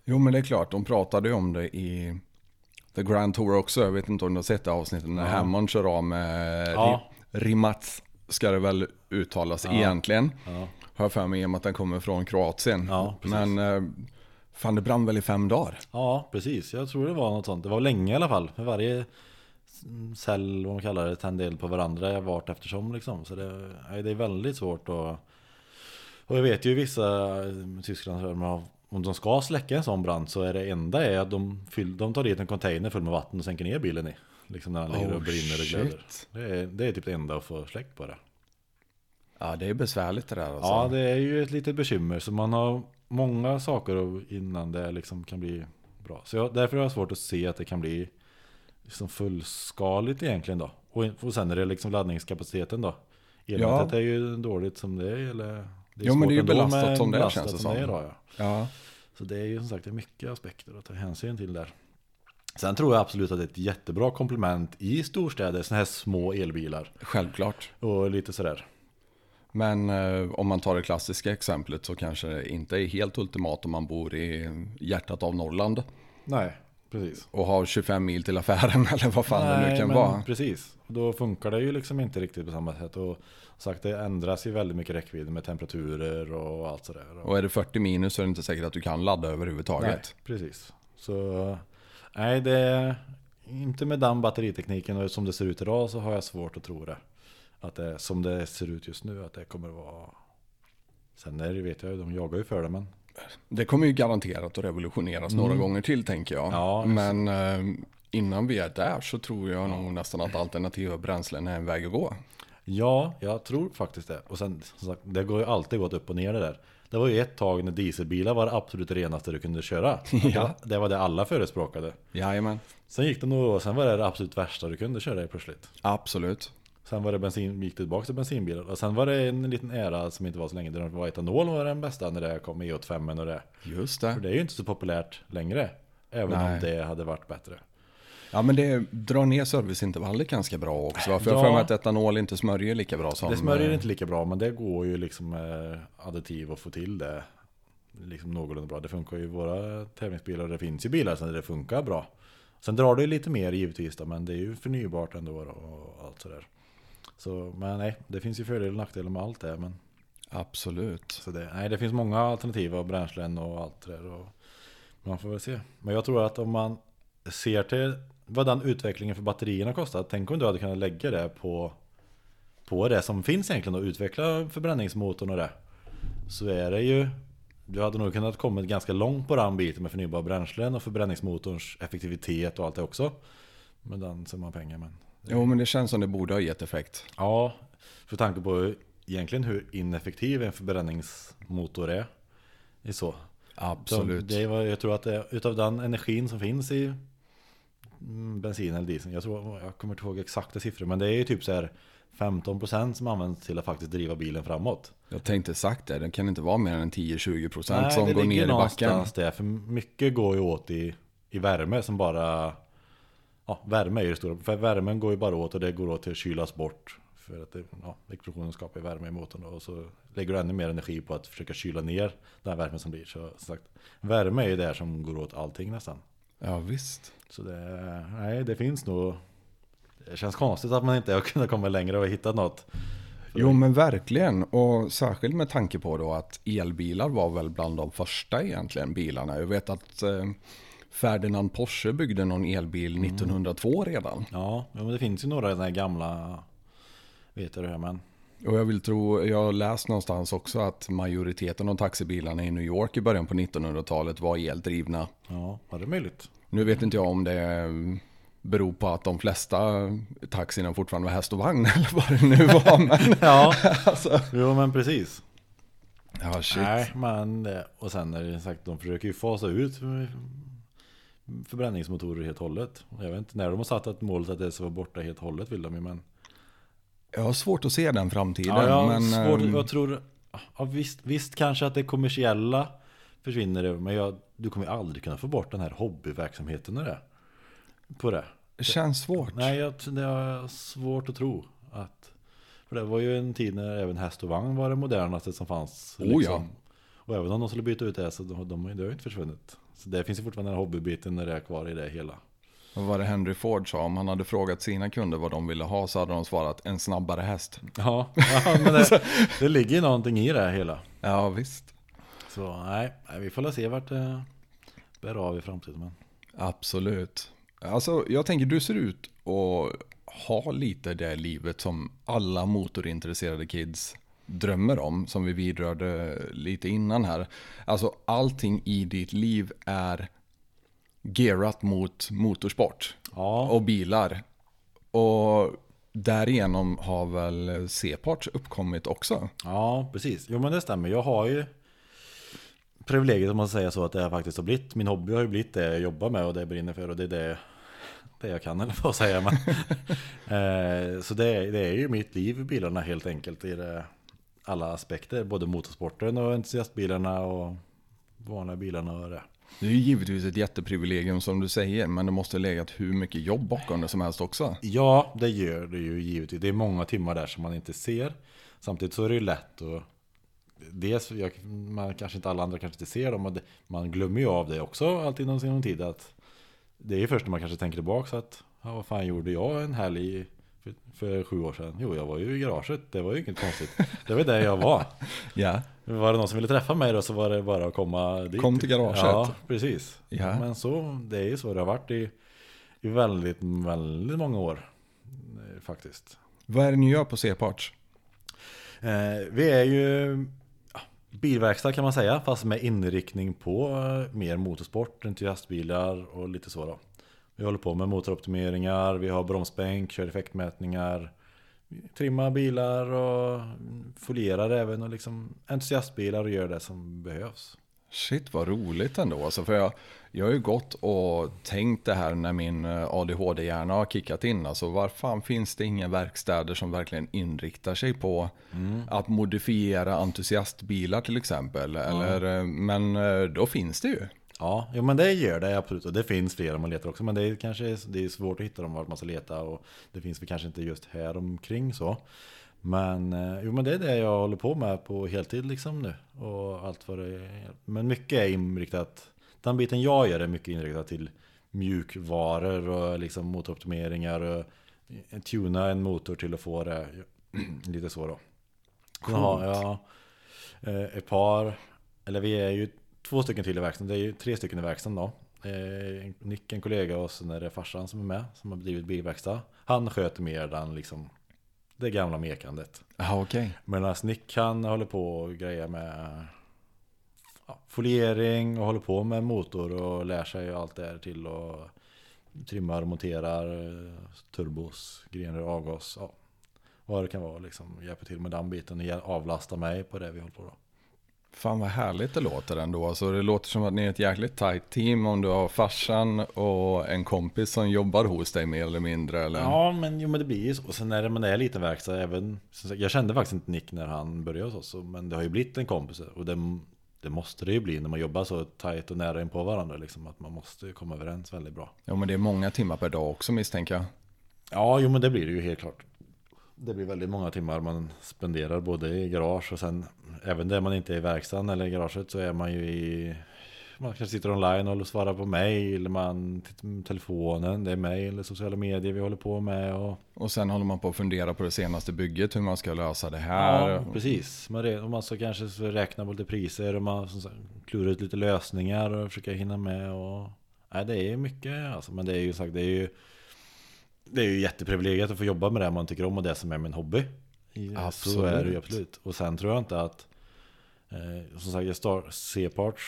Jo men det är klart, de pratade ju om det i The Grand Tour också. Jag vet inte om du har sett det avsnittet när Ja. Hammond kör av med Ja. Ri- Rimac ska det väl uttalas egentligen. Ja. Har jag för mig i och med att den kommer från Kroatien. Ja, men fan det brann väl i fem dagar? Ja, precis. Jag tror det var något sånt. Det var länge i alla fall. För varje cell, vad man kallar det, tände eld på varandra vart eftersom liksom. Så det, nej, det är väldigt svårt att... Och jag vet ju vissa i Tyskland, så är de har- om de ska släcka en sån brand så är det enda är att de, fyll, de tar dit en container full med vatten och sänker ner bilen i. Liksom när den ligger och Oh, brinner och glöder. Det är, det är typ det enda att få släckt på det. Ja det är besvärligt det där alltså. Ja, det är ju ett litet bekymmer. Så man har många saker innan det liksom kan bli bra. Så jag, därför har jag svårt att se att det kan bli liksom fullskaligt egentligen då. Och, och sen är det liksom laddningskapaciteten då. Elnätet Ja. är ju dåligt som det är. Eller det är Jo, men det är ju belastat som det är, belastat känns det som det är då, ja. ja. Så det är ju som sagt det är mycket aspekter att ta hänsyn till där. Sen tror jag absolut att det är ett jättebra komplement i storstäder, sådana här små elbilar. Självklart. Och lite sådär. Men eh, om man tar det klassiska exemplet så kanske det inte är helt ultimat om man bor i hjärtat av Norrland. Nej, precis. Och har 25 mil till affären eller vad fan det nu Nej, kan men vara. Precis, då funkar det ju liksom inte riktigt på samma sätt. Och sagt, det ändras ju väldigt mycket räckvidd med temperaturer och allt sådär. Och är det 40 minus så är det inte säkert att du kan ladda överhuvudtaget. Nej, precis. Så nej, det inte med den batteritekniken och som det ser ut idag så har jag svårt att tro det. Att det som det ser ut just nu att det kommer att vara Sen är det vet jag ju, de jagar ju för det men Det kommer ju garanterat att revolutioneras några gånger till tänker jag. Mm. Ja, Men eh, innan vi är där så tror jag nog nästan att alternativa bränslen är en väg att gå. Ja, jag tror faktiskt det. Och sen, som sagt, det går ju alltid gått upp och ner det där. Det var ju ett tag när dieselbilar var det absolut renaste du kunde köra. Ja. Det var det alla förespråkade. Jajamän, Sen gick det några år, sen var det det absolut värsta du kunde köra i plötsligt. absolut. Sen var det bensin, gick det tillbaka till bensinbilar. Och sen var det en liten era som inte var så länge, där det var etanol var den bästa när det kom E85 och det. Just För det. det är ju inte så populärt längre. Även Nej. om det hade varit bättre. Ja men det drar ner serviceintervallet ganska bra också. va? För jag Ja. har för mig att etanol inte smörjer lika bra som... Det smörjer eh, inte lika bra, men det går ju liksom med additiv att få till det liksom någorlunda bra. Det funkar ju i våra tävlingsbilar och det finns ju bilar där det funkar bra. Sen drar det ju lite mer givetvis då, men det är ju förnybart ändå då, och allt sådär. Så, men nej, det finns ju fördelar och nackdelar med allt det. Men, Absolut. så det, nej, det finns många alternativa bränslen och allt det där. Och man får väl se. Men jag tror att om man ser till vad den utvecklingen för batterierna kostar. Tänk om du hade kunnat lägga det på, på det som finns egentligen och utveckla förbränningsmotorn och det. Så är det ju du hade nog kunnat kommit ganska långt på den biten med förnybara bränslen och förbränningsmotorns effektivitet och allt det också. Med den summan pengar men Jo men det känns som det borde ha gett effekt. Ja, för tanke på egentligen hur ineffektiv en förbränningsmotor är. är så. Absolut. Så det var, jag tror att det, utav den energin som finns i mm, bensin eller diesel. Jag, tror, jag kommer inte ihåg exakta siffror. Men det är ju typ så här 15% som används till att faktiskt driva bilen framåt. Jag tänkte sagt det, det kan inte vara mer än 10-20% Nej, som det går ligger ner i backen. någonstans där. För mycket går ju åt i, i värme som bara... Ja, värme är ju det stora. För värmen går ju bara åt och det går åt till att kylas bort. För att det, ja, explosionen skapar värme i motorn och så lägger du ännu mer energi på att försöka kyla ner den värmen som blir. Så sagt, värme är ju det som går åt allting nästan. Ja visst. Så det, nej, det finns nog... Det känns konstigt att man inte har kunnat komma längre och hittat något. Jo men verkligen. Och särskilt med tanke på då att elbilar var väl bland de första egentligen bilarna. Jag vet att eh, Ferdinand Porsche byggde någon elbil Mm. 1902 redan. Ja, men det finns ju några sådana här gamla... Vet jag det men... Och jag vill tro, jag har läst någonstans också att majoriteten av taxibilarna i New York i början på 1900-talet var eldrivna. Ja, var det möjligt? Nu vet inte jag om det beror på att de flesta taxierna fortfarande var häst och vagn eller vad det nu var. Men, Ja, alltså. jo men precis. Ja, shit. Nej, men och sen är det sagt, de försöker ju fasa ut förbränningsmotorer helt och hållet. Jag vet inte när de har satt ett mål att det ska vara borta helt och hållet vill de ju men... Jag har svårt att se den framtiden. Ja, jag, men, svårt, ehm, jag tror... Ja, visst, visst kanske att det kommersiella försvinner men jag, du kommer aldrig kunna få bort den här hobbyverksamheten det. På det. det känns svårt. Nej, jag, det har svårt att tro att... För det var ju en tid när även häst och vagn var det modernaste som fanns. liksom. Oh, ja. Och även om de skulle byta ut det så de, de, det har ju inte försvunnit. Så det finns ju fortfarande den hobbybiten när det är kvar i det hela. Vad var det Henry Ford sa? Om han hade frågat sina kunder vad de ville ha så hade de svarat en snabbare häst. Ja, ja men det, det ligger ju någonting i det hela. Ja, visst. Så nej, vi får se vart det bär av i framtiden. Men. Absolut. Alltså, jag tänker du ser ut att ha lite det livet som alla motorintresserade kids drömmer om, som vi vidrörde lite innan här. Alltså allting i ditt liv är gearat mot motorsport Ja, och bilar. Och därigenom har väl C-parts uppkommit också. ja, precis. Jo men det stämmer. Jag har ju privilegiet om man säger så att det faktiskt har blivit. Min hobby har ju blivit det jag jobbar med och det jag brinner för och det är det, det jag kan eller vad säger man. eh, så det, är- det är ju mitt liv bilarna helt enkelt i det, alla aspekter. Både motorsporten och entusiastbilarna och vanliga bilarna och det. Det är ju givetvis ett jätteprivilegium som du säger, men det måste ha legat hur mycket jobb bakom det som helst också. Ja, det gör det ju givetvis. Det är många timmar där som man inte ser. Samtidigt så är det ju lätt att... Dels, jag, man kanske inte alla andra kanske inte ser dem och det, man glömmer ju av det också alltid någon sin tid att det är ju först när man kanske tänker tillbaka så att ja, vad fan gjorde jag en helg för, sju år sedan? Jo, jag var ju i garaget. Det var ju inget konstigt. Det var där jag var. Ja, Var det någon som ville träffa mig då så var det bara att komma dit. Kom till garaget. Ja, precis. Ja. Men så, det är ju så det har varit i, i väldigt, väldigt många år. eh, Faktiskt. Vad är det ni gör på C-parts? Eh, vi är ju ja, bilverkstad kan man säga, fast med inriktning på eh, mer motorsport, entusiastbilar och lite så då. Vi håller på med motoroptimeringar, vi har bromsbänk, kör effektmätningar, trimmar bilar och folierar även och liksom entusiastbilar och gör det som behövs. Shit vad roligt ändå. Alltså, för jag, jag har ju gått och tänkt det här när min eh, ADHD-hjärna har kickat in. Alltså, var fan finns det inga verkstäder som verkligen inriktar sig på att modifiera entusiastbilar till exempel? Eller, eh, Men eh, då finns det ju. Ja, jo, men det gör det absolut. Och det finns fler om man letar också. Men det är kanske det är svårt att hitta dem vart man ska leta. Och det finns väl kanske inte just här omkring så. Men, eh, jo, men det är det jag håller på med på heltid liksom nu. Och allt vad det är. Men mycket är inriktat. Den biten jag gör är mycket inriktat till mjukvaror och liksom motoroptimeringar. Och tuna en motor till att få det lite så då. Sen har jag eh, ett par, eller vi är ju två stycken till i verkstaden. Det är ju tre stycken i verkstaden då. Eh, Nick, en kollega och sen är det farsan som är med, som har bedrivit bilverkstad. Han sköter mer den liksom, det gamla mekandet. Ja, okej. Medan Nick han håller på och grejer med ja, foliering och håller på med motor och lär sig allt det här till och trimmar och monterar turbos, grejer, avgas, ja. Vad det kan vara liksom, hjälper till med den biten och avlastar mig på det vi håller på då. Fan vad härligt det låter ändå. Alltså, det låter som att ni är ett jäkligt tajt team om du har farsan och en kompis som jobbar hos dig mer eller mindre. Eller? Ja, men, jo, men det blir ju så. Och sen är det, men det är lite verkstad även. Jag kände faktiskt inte Nick när han började hos oss. Men det har ju blivit en kompis. Och det, det måste det ju bli när man jobbar så tajt och nära in på varandra. Liksom, att man måste komma överens väldigt bra. Ja, men det är många timmar per dag också misstänker jag. Ja, jo men det blir det ju helt klart. Det blir väldigt många timmar man spenderar både i garage och sen även där man inte är i verkstaden eller i garaget så är man ju i man kanske sitter online och svarar på mail, man tittar på telefonen, det är mail, sociala medier vi håller på med och Och sen håller man på att fundera på det senaste bygget, hur man ska lösa det här. Ja, precis. Man, man ska kanske räkna på lite priser och man klurar ut lite lösningar och försöka hinna med. Och, nej, det är mycket alltså, men det är ju sagt, det är ju det är ju jätteprivilegiet att få jobba med det man tycker om och det som är min hobby. I- Så Absolut. är det ju absolut. Och sen tror jag inte att eh, Som sagt, jag start, C-parts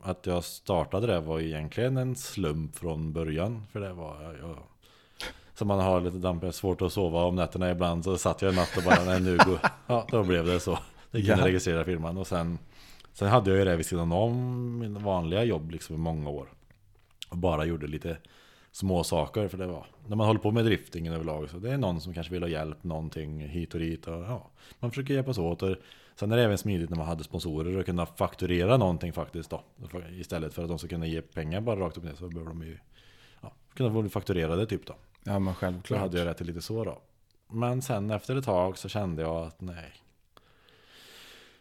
Att jag startade det var egentligen en slump från början. För det var jag, jag så man har lite damp, svårt att sova om nätterna ibland Så satt jag en natt och bara, nej nu går Ja, då blev det så Det kunde Ja. registrera firman och sen Sen hade jag ju det vid sidan om min vanliga jobb liksom i många år Och bara gjorde lite små saker för det var När man håller på med driftingen överlag så det är någon som kanske vill ha hjälp någonting hit och dit och ja Man försöker hjälpas åt och Sen är det även smidigt när man hade sponsorer och kunna fakturera någonting faktiskt då Istället för att de ska kunna ge pengar bara rakt upp ner så behöver de ju ja, Kunna få fakturerade typ då Ja, men självklart. hade jag rätt till lite så då. Men sen efter ett tag så kände jag att nej.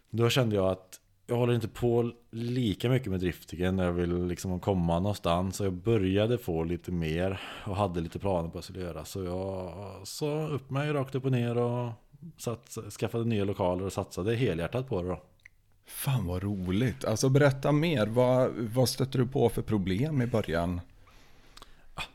Då kände jag att jag håller inte på lika mycket med driftingen när jag vill liksom komma någonstans. Så jag började få lite mer och hade lite planer på vad jag skulle göra. Så jag sa upp mig rakt upp och ner och satt, skaffade nya lokaler och satsade helhjärtat på det då. Fan vad roligt. Alltså berätta mer. Vad, vad stötte du på för problem i början?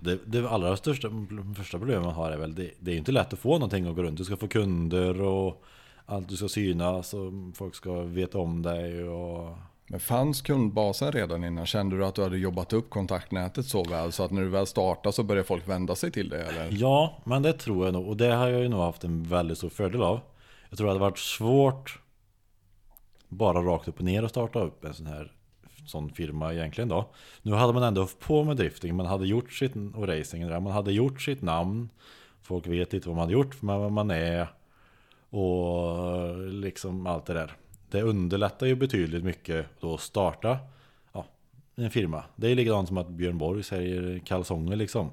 Det, det allra största första problemet man har är väl det, det är inte lätt att få någonting att gå runt. Du ska få kunder och allt du ska synas och folk ska veta om dig och men fanns kundbasen redan innan? Kände du att du hade jobbat upp kontaktnätet så väl så att när du väl startade så började folk vända sig till dig? Eller? Ja, men det tror jag nog. Och det har jag ju nog haft en väldigt stor fördel av. Jag tror det hade varit svårt bara rakt upp och ner att starta upp en sån här sån firma egentligen då. Nu hade man ändå haft på med drifting, man hade gjort sitt, och racing där, man hade gjort sitt namn. Folk vet inte vad man hade gjort, vad man är och liksom allt det där. Det underlättar ju betydligt mycket då att starta ja, en firma. Det är likadant som att Björn Borg säger kalsonger liksom.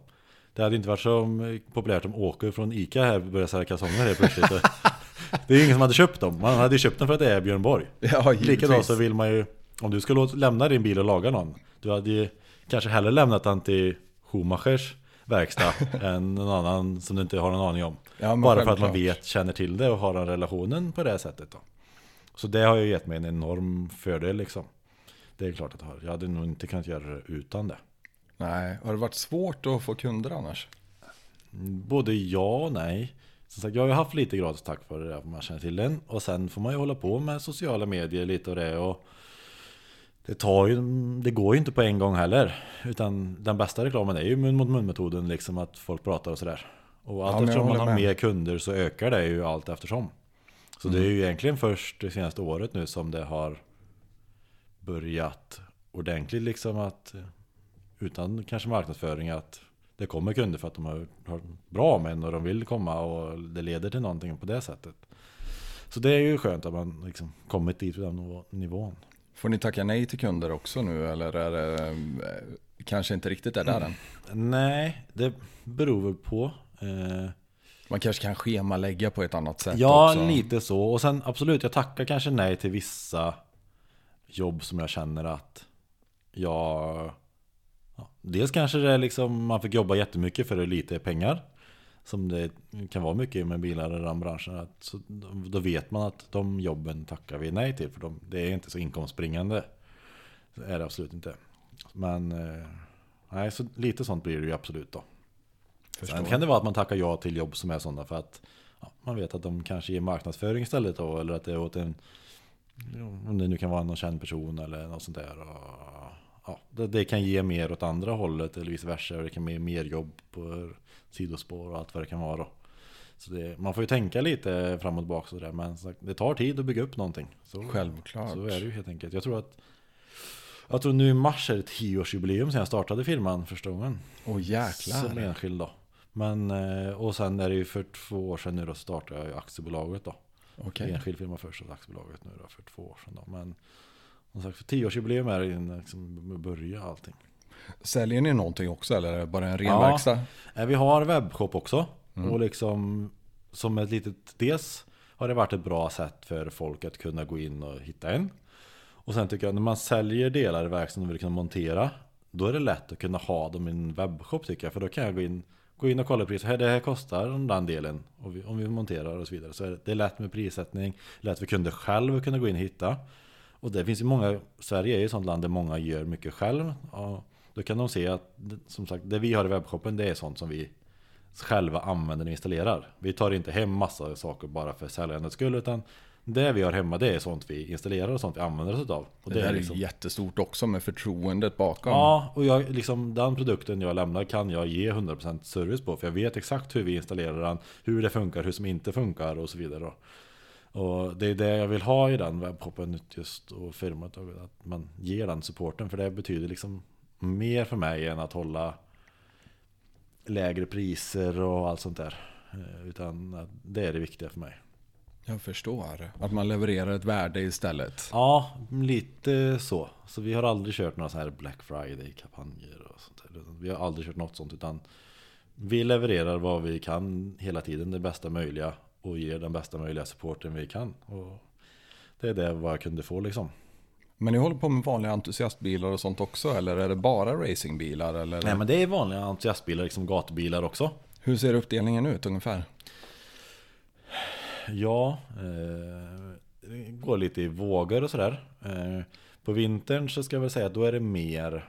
Det hade inte varit så populärt om Åke från Ica här började sälja kalsonger helt plötsligt. Det är ju ingen som hade köpt dem. Man hade ju köpt dem för att det är Björn Borg. Ja, Likadant så vill man ju Om du låta, lämna din bil och laga någon Du hade ju kanske hellre lämnat den till Schumachers verkstad Än någon annan som du inte har någon aning om Ja, Bara för att man vet, känner till det och har den relationen på det sättet då Så det har ju gett mig en enorm fördel liksom Det är klart att jag har Jag hade nog inte kunnat göra det utan det Nej, har det varit svårt att få kunder annars? Både ja och nej. Som sagt, jag har ju haft lite gratis tack vare det, att man känner till den. Och sen får man ju hålla på med sociala medier lite och det. Och det, tar ju, det går ju inte på en gång heller. Utan den bästa reklamen är ju mun mot mun metoden, liksom att folk pratar och sådär. Och allt jag eftersom man har med. mer kunder så ökar det ju allt eftersom. Så det är Mm. ju egentligen först det senaste året nu som det har börjat ordentligt liksom att utan kanske marknadsföring att det kommer kunder för att de har, har bra män och de vill komma och det leder till någonting på det sättet. Så det är ju skönt att man liksom kommit dit på den nivå- nivån. Får ni tacka nej till kunder också nu eller är det eh, kanske inte riktigt är där än? Nej, det beror väl på. Eh, Man kanske kan schemalägga på ett annat sätt Ja, också. lite så. Och sen absolut, jag tackar kanske nej till vissa jobb som jag känner att jag... Ja, dels kanske det är liksom, man fick jobba jättemycket för lite pengar. Som det kan vara mycket med bilar i den branschen. Så, då vet man att de jobben tackar vi nej till. För de, det är inte så inkomstbringande. Det är det absolut inte. Men eh, nej, så lite sånt blir det ju absolut då. Förstår. Sen kan det vara att man tackar ja till jobb som är sådana för att ja, man vet att de kanske ger marknadsföring istället då. Eller att det är åt en, om det nu kan vara någon känd person eller något sånt där. Och, ja, det, det kan ge mer åt andra hållet eller vice versa. Och det kan ge mer jobb på sidospår och allt vad det kan vara då. Så det, man får ju tänka lite fram och tillbaka sådär. Men som det tar tid att bygga upp någonting. Så, Självklart. så är det ju helt enkelt. Jag tror att jag tror nu i mars är det tioårsjubileum sedan jag startade firman första gången. Åh Som jäklar. enskild då. Men, eh, och sen är det ju för två år sedan nu då startade jag ju aktiebolaget då. Okej. Enskild firma först och aktiebolaget nu då för två år sedan då. Men som sagt för tioårsjubileum är det ju liksom börja allting. Säljer ni någonting också eller är det bara en ren Ja. verkstad? Eh, Vi har webbshop också. Mm. Och liksom som ett litet, dels har det varit ett bra sätt för folk att kunna gå in och hitta en. Och sen tycker jag när man säljer delar i verkstaden och vill kunna montera. Då är det lätt att kunna ha dem i en webbshop tycker jag. För då kan jag gå in, gå in och kolla priset. Det här kostar den delen. Och vi, om vi monterar och så vidare. Så det, det är lätt med prissättning. Lätt för kunder själv att kunna gå in och hitta. Och det finns ju många, Sverige är ju ett sånt land där många gör mycket själv. Och då kan de se att, som sagt, det vi har i webbshoppen det är sånt som vi själva använder och installerar. Vi tar inte hem massa saker bara för säljandets skull utan det vi har hemma det är sånt vi installerar och sånt vi använder oss av. Och Det, där är liksom, jättestort också med förtroendet bakom. Ja, och jag, liksom, den produkten jag lämnar kan jag ge 100% service på. För jag vet exakt hur vi installerar den, hur det funkar, hur som inte funkar och så vidare. Och det är det jag vill ha i den webbshoppen just och firmat. Att man ger den supporten. För det betyder liksom mer för mig än att hålla lägre priser och allt sånt där. Eh, Utan det är det viktiga för mig. Jag förstår. Att man levererar ett värde istället. Ja, lite så. Så vi har aldrig kört några sådana här Black Friday-kampanjer och sånt där. Vi har aldrig kört något sånt utan vi levererar vad vi kan hela tiden, det bästa möjliga och ger den bästa möjliga supporten vi kan. Och det är det vad jag kunde få liksom. Men ni håller på med vanliga entusiastbilar och sånt också? Eller är det bara racingbilar? Eller? Nej men det är vanliga entusiastbilar, liksom gatubilar också. Hur ser uppdelningen ut ungefär? Ja, eh, det går lite i vågor och sådär. Eh, på vintern så ska jag väl säga att då är det mer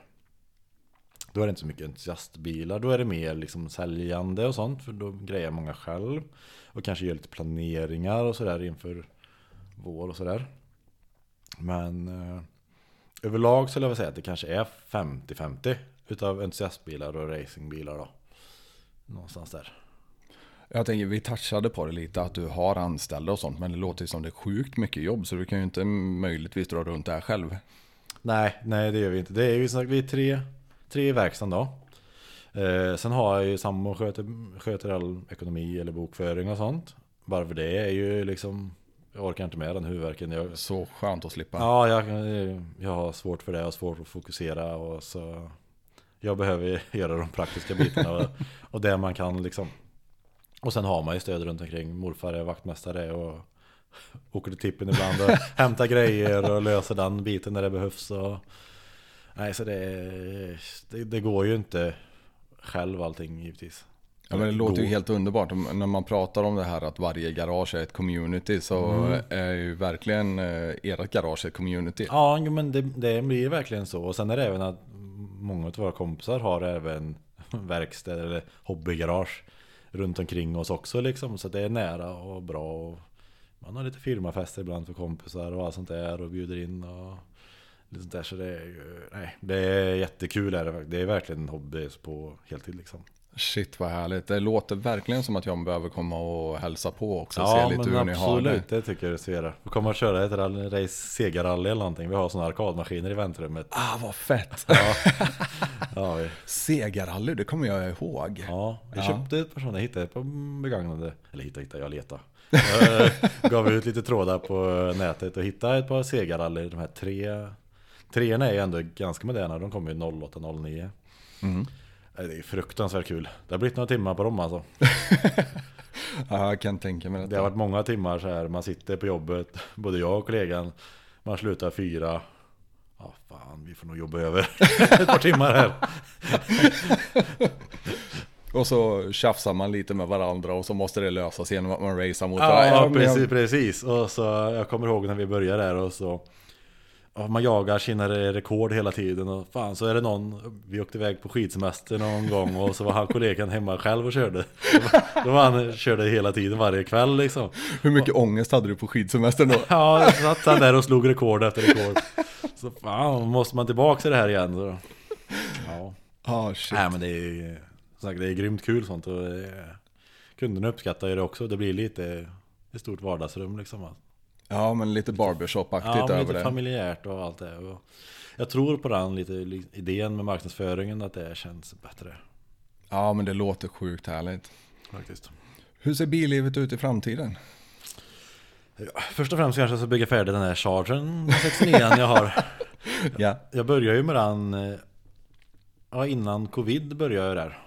Då är det inte så mycket entusiastbilar, då är det mer liksom säljande och sånt för då grejer många själv. Och kanske gör lite planeringar och sådär inför vår och sådär. Men eh, överlag skulle jag väl säga att det kanske är 50-50 utav entusiastbilar och racingbilar då. Någonstans där. Jag tänker, vi touchade på det lite att du har anställda och sånt. Men det låter ju som det är sjukt mycket jobb. Så du kan ju inte möjligtvis dra runt det här själv. Nej, nej det gör vi inte. Det är ju som sagt, vi är tre, tre i verkstaden då. Eh, sen har jag ju sambo sköter, sköter all ekonomi eller bokföring och sånt. Bara för det är ju liksom, jag orkar inte med den huvudvärken. Jag, Så skönt att slippa. ja, jag, jag har svårt för det, jag har svårt att fokusera och så jag behöver göra de praktiska bitarna och, och det man kan liksom. Och sen har man ju stöd runt omkring. Morfar är vaktmästare och åker till tippen ibland och hämtar grejer och löser den biten när det behövs. Och, nej, så det, det, det går ju inte själv allting givetvis. Ja, men det låter ju helt underbart. När man pratar om det här att varje garage är ett community så Mm. är ju verkligen eh, ert garage ett community. Ja, men det, det blir verkligen så. Och sen är det även att många av våra kompisar har även verkstäder eller hobbygarage runt omkring oss också liksom. Så det är nära och bra. Och man har lite firmafester ibland för kompisar och allt sånt där och bjuder in och lite sånt där. Så det är, ju- nej, det är jättekul. Är det, det är verkligen en hobby på heltid liksom. Shit vad härligt. Det låter verkligen som att jag behöver komma och hälsa på också. och Ja se lite men hur ni har det. absolut, det tycker jag du ska göra. Vi kommer att köra ett rally- race segerrally eller någonting. Vi har sådana arkadmaskiner i väntrummet. Ah vad fett. Ja, ja, vi, Segarrally, det kommer jag ihåg. ja vi Ja. köpte ett par sådana, hittade på begagnade. Eller hittade, hittade, jag letade. Jag gav ut lite trådar på nätet och hittade ett par segerrally. De här tre Treorna är ju ändå ganska moderna, de kommer ju 08-09 Mm. Det är fruktansvärt kul. Det har blivit några timmar på dem alltså. Ja, jag kan tänka mig Det detta. har varit många timmar så här, man sitter på jobbet, både jag och kollegan, man slutar fyra. Ja fan, vi får nog jobba över ett par timmar här. Och så tjafsar man lite med varandra och så måste det lösas genom att man racear mot Ja, varandra. jag- precis, precis. Och så, jag kommer ihåg när vi började där och så ja, Man jagar sina rekord hela tiden och fan så är det någon Vi åkte iväg på skidsemester någon gång och så var han kollegan hemma själv och körde Då var han körde hela tiden varje kväll liksom Hur mycket ångest hade du på skidsemestern då? Ja, så satt han där och slog rekord efter rekord Så fan, måste man tillbaka till det här igen så. Ja, Ah, shit. nej men det är sagt, det är grymt kul sånt och det är, Kunderna uppskattar ju det också, det blir lite ett stort vardagsrum liksom Ja, men lite barbershop-aktigt Ja, över lite det. familjärt och allt det och Jag tror på den lite li- idén med marknadsföringen att det känns bättre Ja, men det låter sjukt härligt. Faktiskt Hur ser billivet ut i framtiden? Först och främst kanske jag ska bygga färdigt den här chargern 69 jag har Ja. Jag började ju med den eh, Ja innan covid började jag där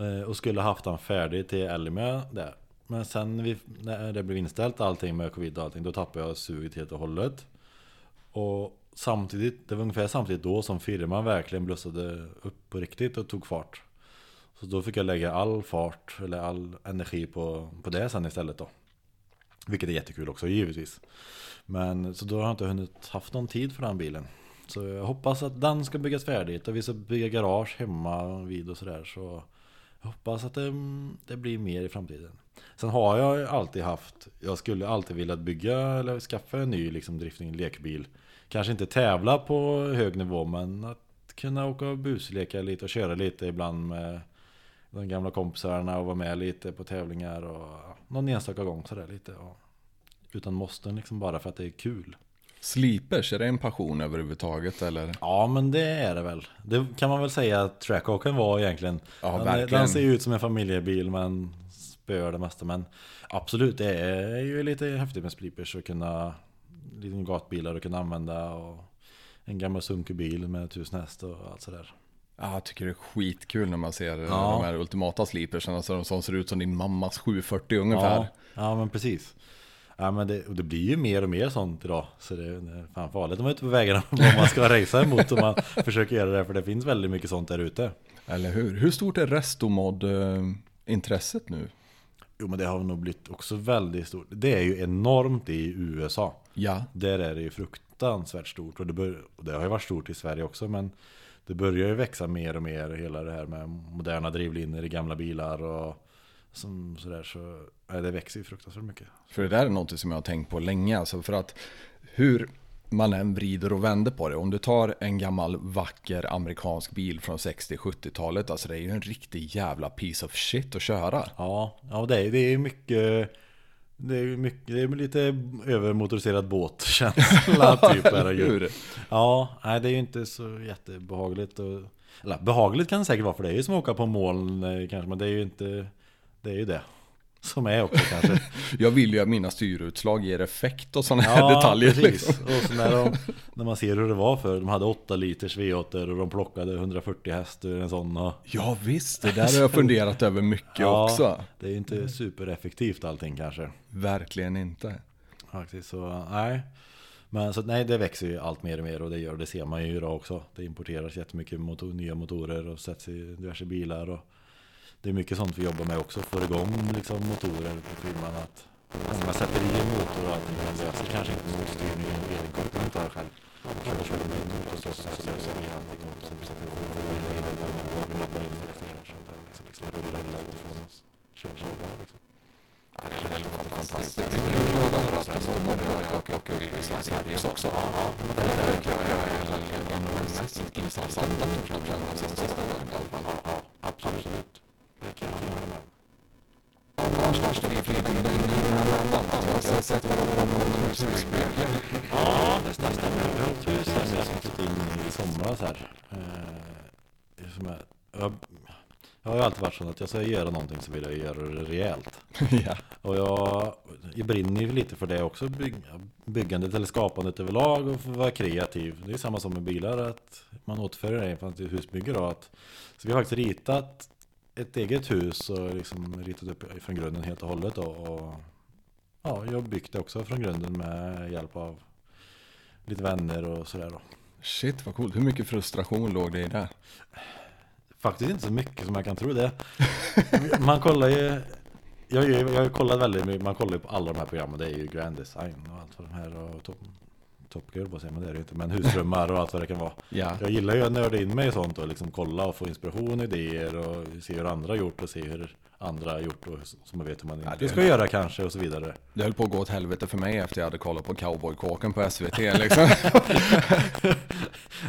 Eh, Och skulle haft den färdig till Elmia där men sen vi, när det blev inställt allting med covid och allting Då tappade jag suget helt och hållet. Och samtidigt, det var ungefär samtidigt då som firman verkligen blussade upp på riktigt och tog fart. Så då fick jag lägga all fart, eller all energi på, på det sen istället då. Vilket är jättekul också givetvis. Men så då har jag inte hunnit haft någon tid för den bilen. Så jag hoppas att den ska byggas färdigt och vi ska bygga garage hemma vid och sådär så jag hoppas att det, det blir mer i framtiden Sen har jag ju alltid haft Jag skulle alltid vilja bygga eller skaffa en ny liksom drifting lekbil Kanske inte tävla på hög nivå men att kunna åka och busleka lite och köra lite ibland med de gamla kompisarna och vara med lite på tävlingar och någon enstaka gång sådär lite. Och, utan måsten liksom bara för att det är kul. Sleepers, är det en passion överhuvudtaget eller? Ja men det är det väl. Det kan man väl säga att Trackhawken var egentligen. Ja, den, den ser ut som en familjebil men spöar det mesta. Men absolut, det är ju lite häftigt med sleepers att kunna lite gatbilar att kunna använda. Och en gammal sunkig bil med tusen häst och allt sådär. Ja, jag tycker det är skitkul när man ser Ja. de här ultimata sleepersen alltså de som ser ut som din mammas 740 ungefär. Ja, ja men precis. Ja, men det, och det blir ju mer och mer sånt idag. Så det är, det är fan farligt om man är ute på vägarna vad man ska racea emot om man försöker göra det. För det finns väldigt mycket sånt där ute. Eller hur? Hur stort är restomod-intresset nu? Jo men det har nog blivit också väldigt stort. Det är ju enormt i USA. Ja, Där är det ju fruktansvärt stort. Och det, bör, och det har ju varit stort i Sverige också. Men det börjar ju växa mer och mer. Hela det här med moderna drivlinor i gamla bilar. Och som sådär så. Ja, det växer ju fruktansvärt mycket. för det där är något som jag har tänkt på länge. Alltså för att hur man än vrider och vänder på det. Om du tar en gammal vacker amerikansk bil från 60-70-talet. Alltså det är ju en riktig jävla piece of shit att köra. Ja, ja det, är, det är mycket det är, mycket, det är lite övermotoriserad båtkänsla typ. Hur? Ja, nej det är ju inte så jättebehagligt och, Eller behagligt kan det säkert vara för det är ju som att åka på moln eh, kanske Men det är ju inte Det är ju det Som är också kanske Jag vill ju att mina styrutslag ger effekt och sådana här detaljer. precis. Liksom. Och så när, de, när man ser hur det var för De hade 8 liters V8 och de plockade 140 häst ur en sån och, Ja visst, det där har jag funderat över mycket Ja. också. Det är ju inte supereffektivt allting kanske Verkligen inte. Faktiskt så, nej. Men så nej, det växer ju allt mer och mer och det gör det ser man ju idag också. Det importeras jättemycket motor, nya motorer och sätts i diverse bilar och det är mycket sånt vi jobbar med också. får igång liksom motorer på firman att Om man sätter i en motor och allting, man löser kanske inte så mycket styrning och elkoppling inte har själv. Kör kör med en motor så så löser vi allting och sen sätter vi på i den och och laddar in efter det så där liksom liksom rullar det utifrån oss. Kör kör bara liksom. Det är väldigt fantastiskt. Det är ju röda röster som man hör och och och i Sveriges också. Ja, ja. Men det där tycker jag är hela ledningen och mest intressanta torsdagen de sista åren i alla fall. Ja, ja, absolut. Det jag om. Annars vi flyger in i en annan land. Jag har sett vad de har husbyggen. Ja, det stämmer. Vi har ett hus här som jag har flyttat in i somras här. Som jag, jag har ju alltid varit så att jag ska göra någonting så vill jag göra det rejält. ja. Och jag, jag brinner ju lite för det också, bygg, byggandet eller skapandet överlag och få vara kreativ. Det är samma som med bilar, att man återför det till husbygge då. Att, så vi har faktiskt ritat ett eget hus och liksom ritat upp från grunden helt och hållet. då. Och, ja, jag byggt det också från grunden med hjälp av lite vänner och sådär då. Shit vad coolt. Hur mycket frustration låg det i det? Faktiskt inte så mycket som man kan tro det. Man kollar ju jag, ju- jag har kollat väldigt mycket, man kollar ju på alla de här programmen, det är ju Grand Design och allt vad de här och Top, Gear, säger man det är det inte, men husdrömmar och allt vad det kan vara. Ja. Jag gillar ju att nörda in mig i sånt och liksom kolla och få inspiration, idéer och se hur andra har gjort och se hur andra har gjort och så man vet hur man Ja, inte ska göra kanske och så vidare. Det höll på att gå åt helvete för mig efter jag hade kollat på cowboykåken på SVT liksom.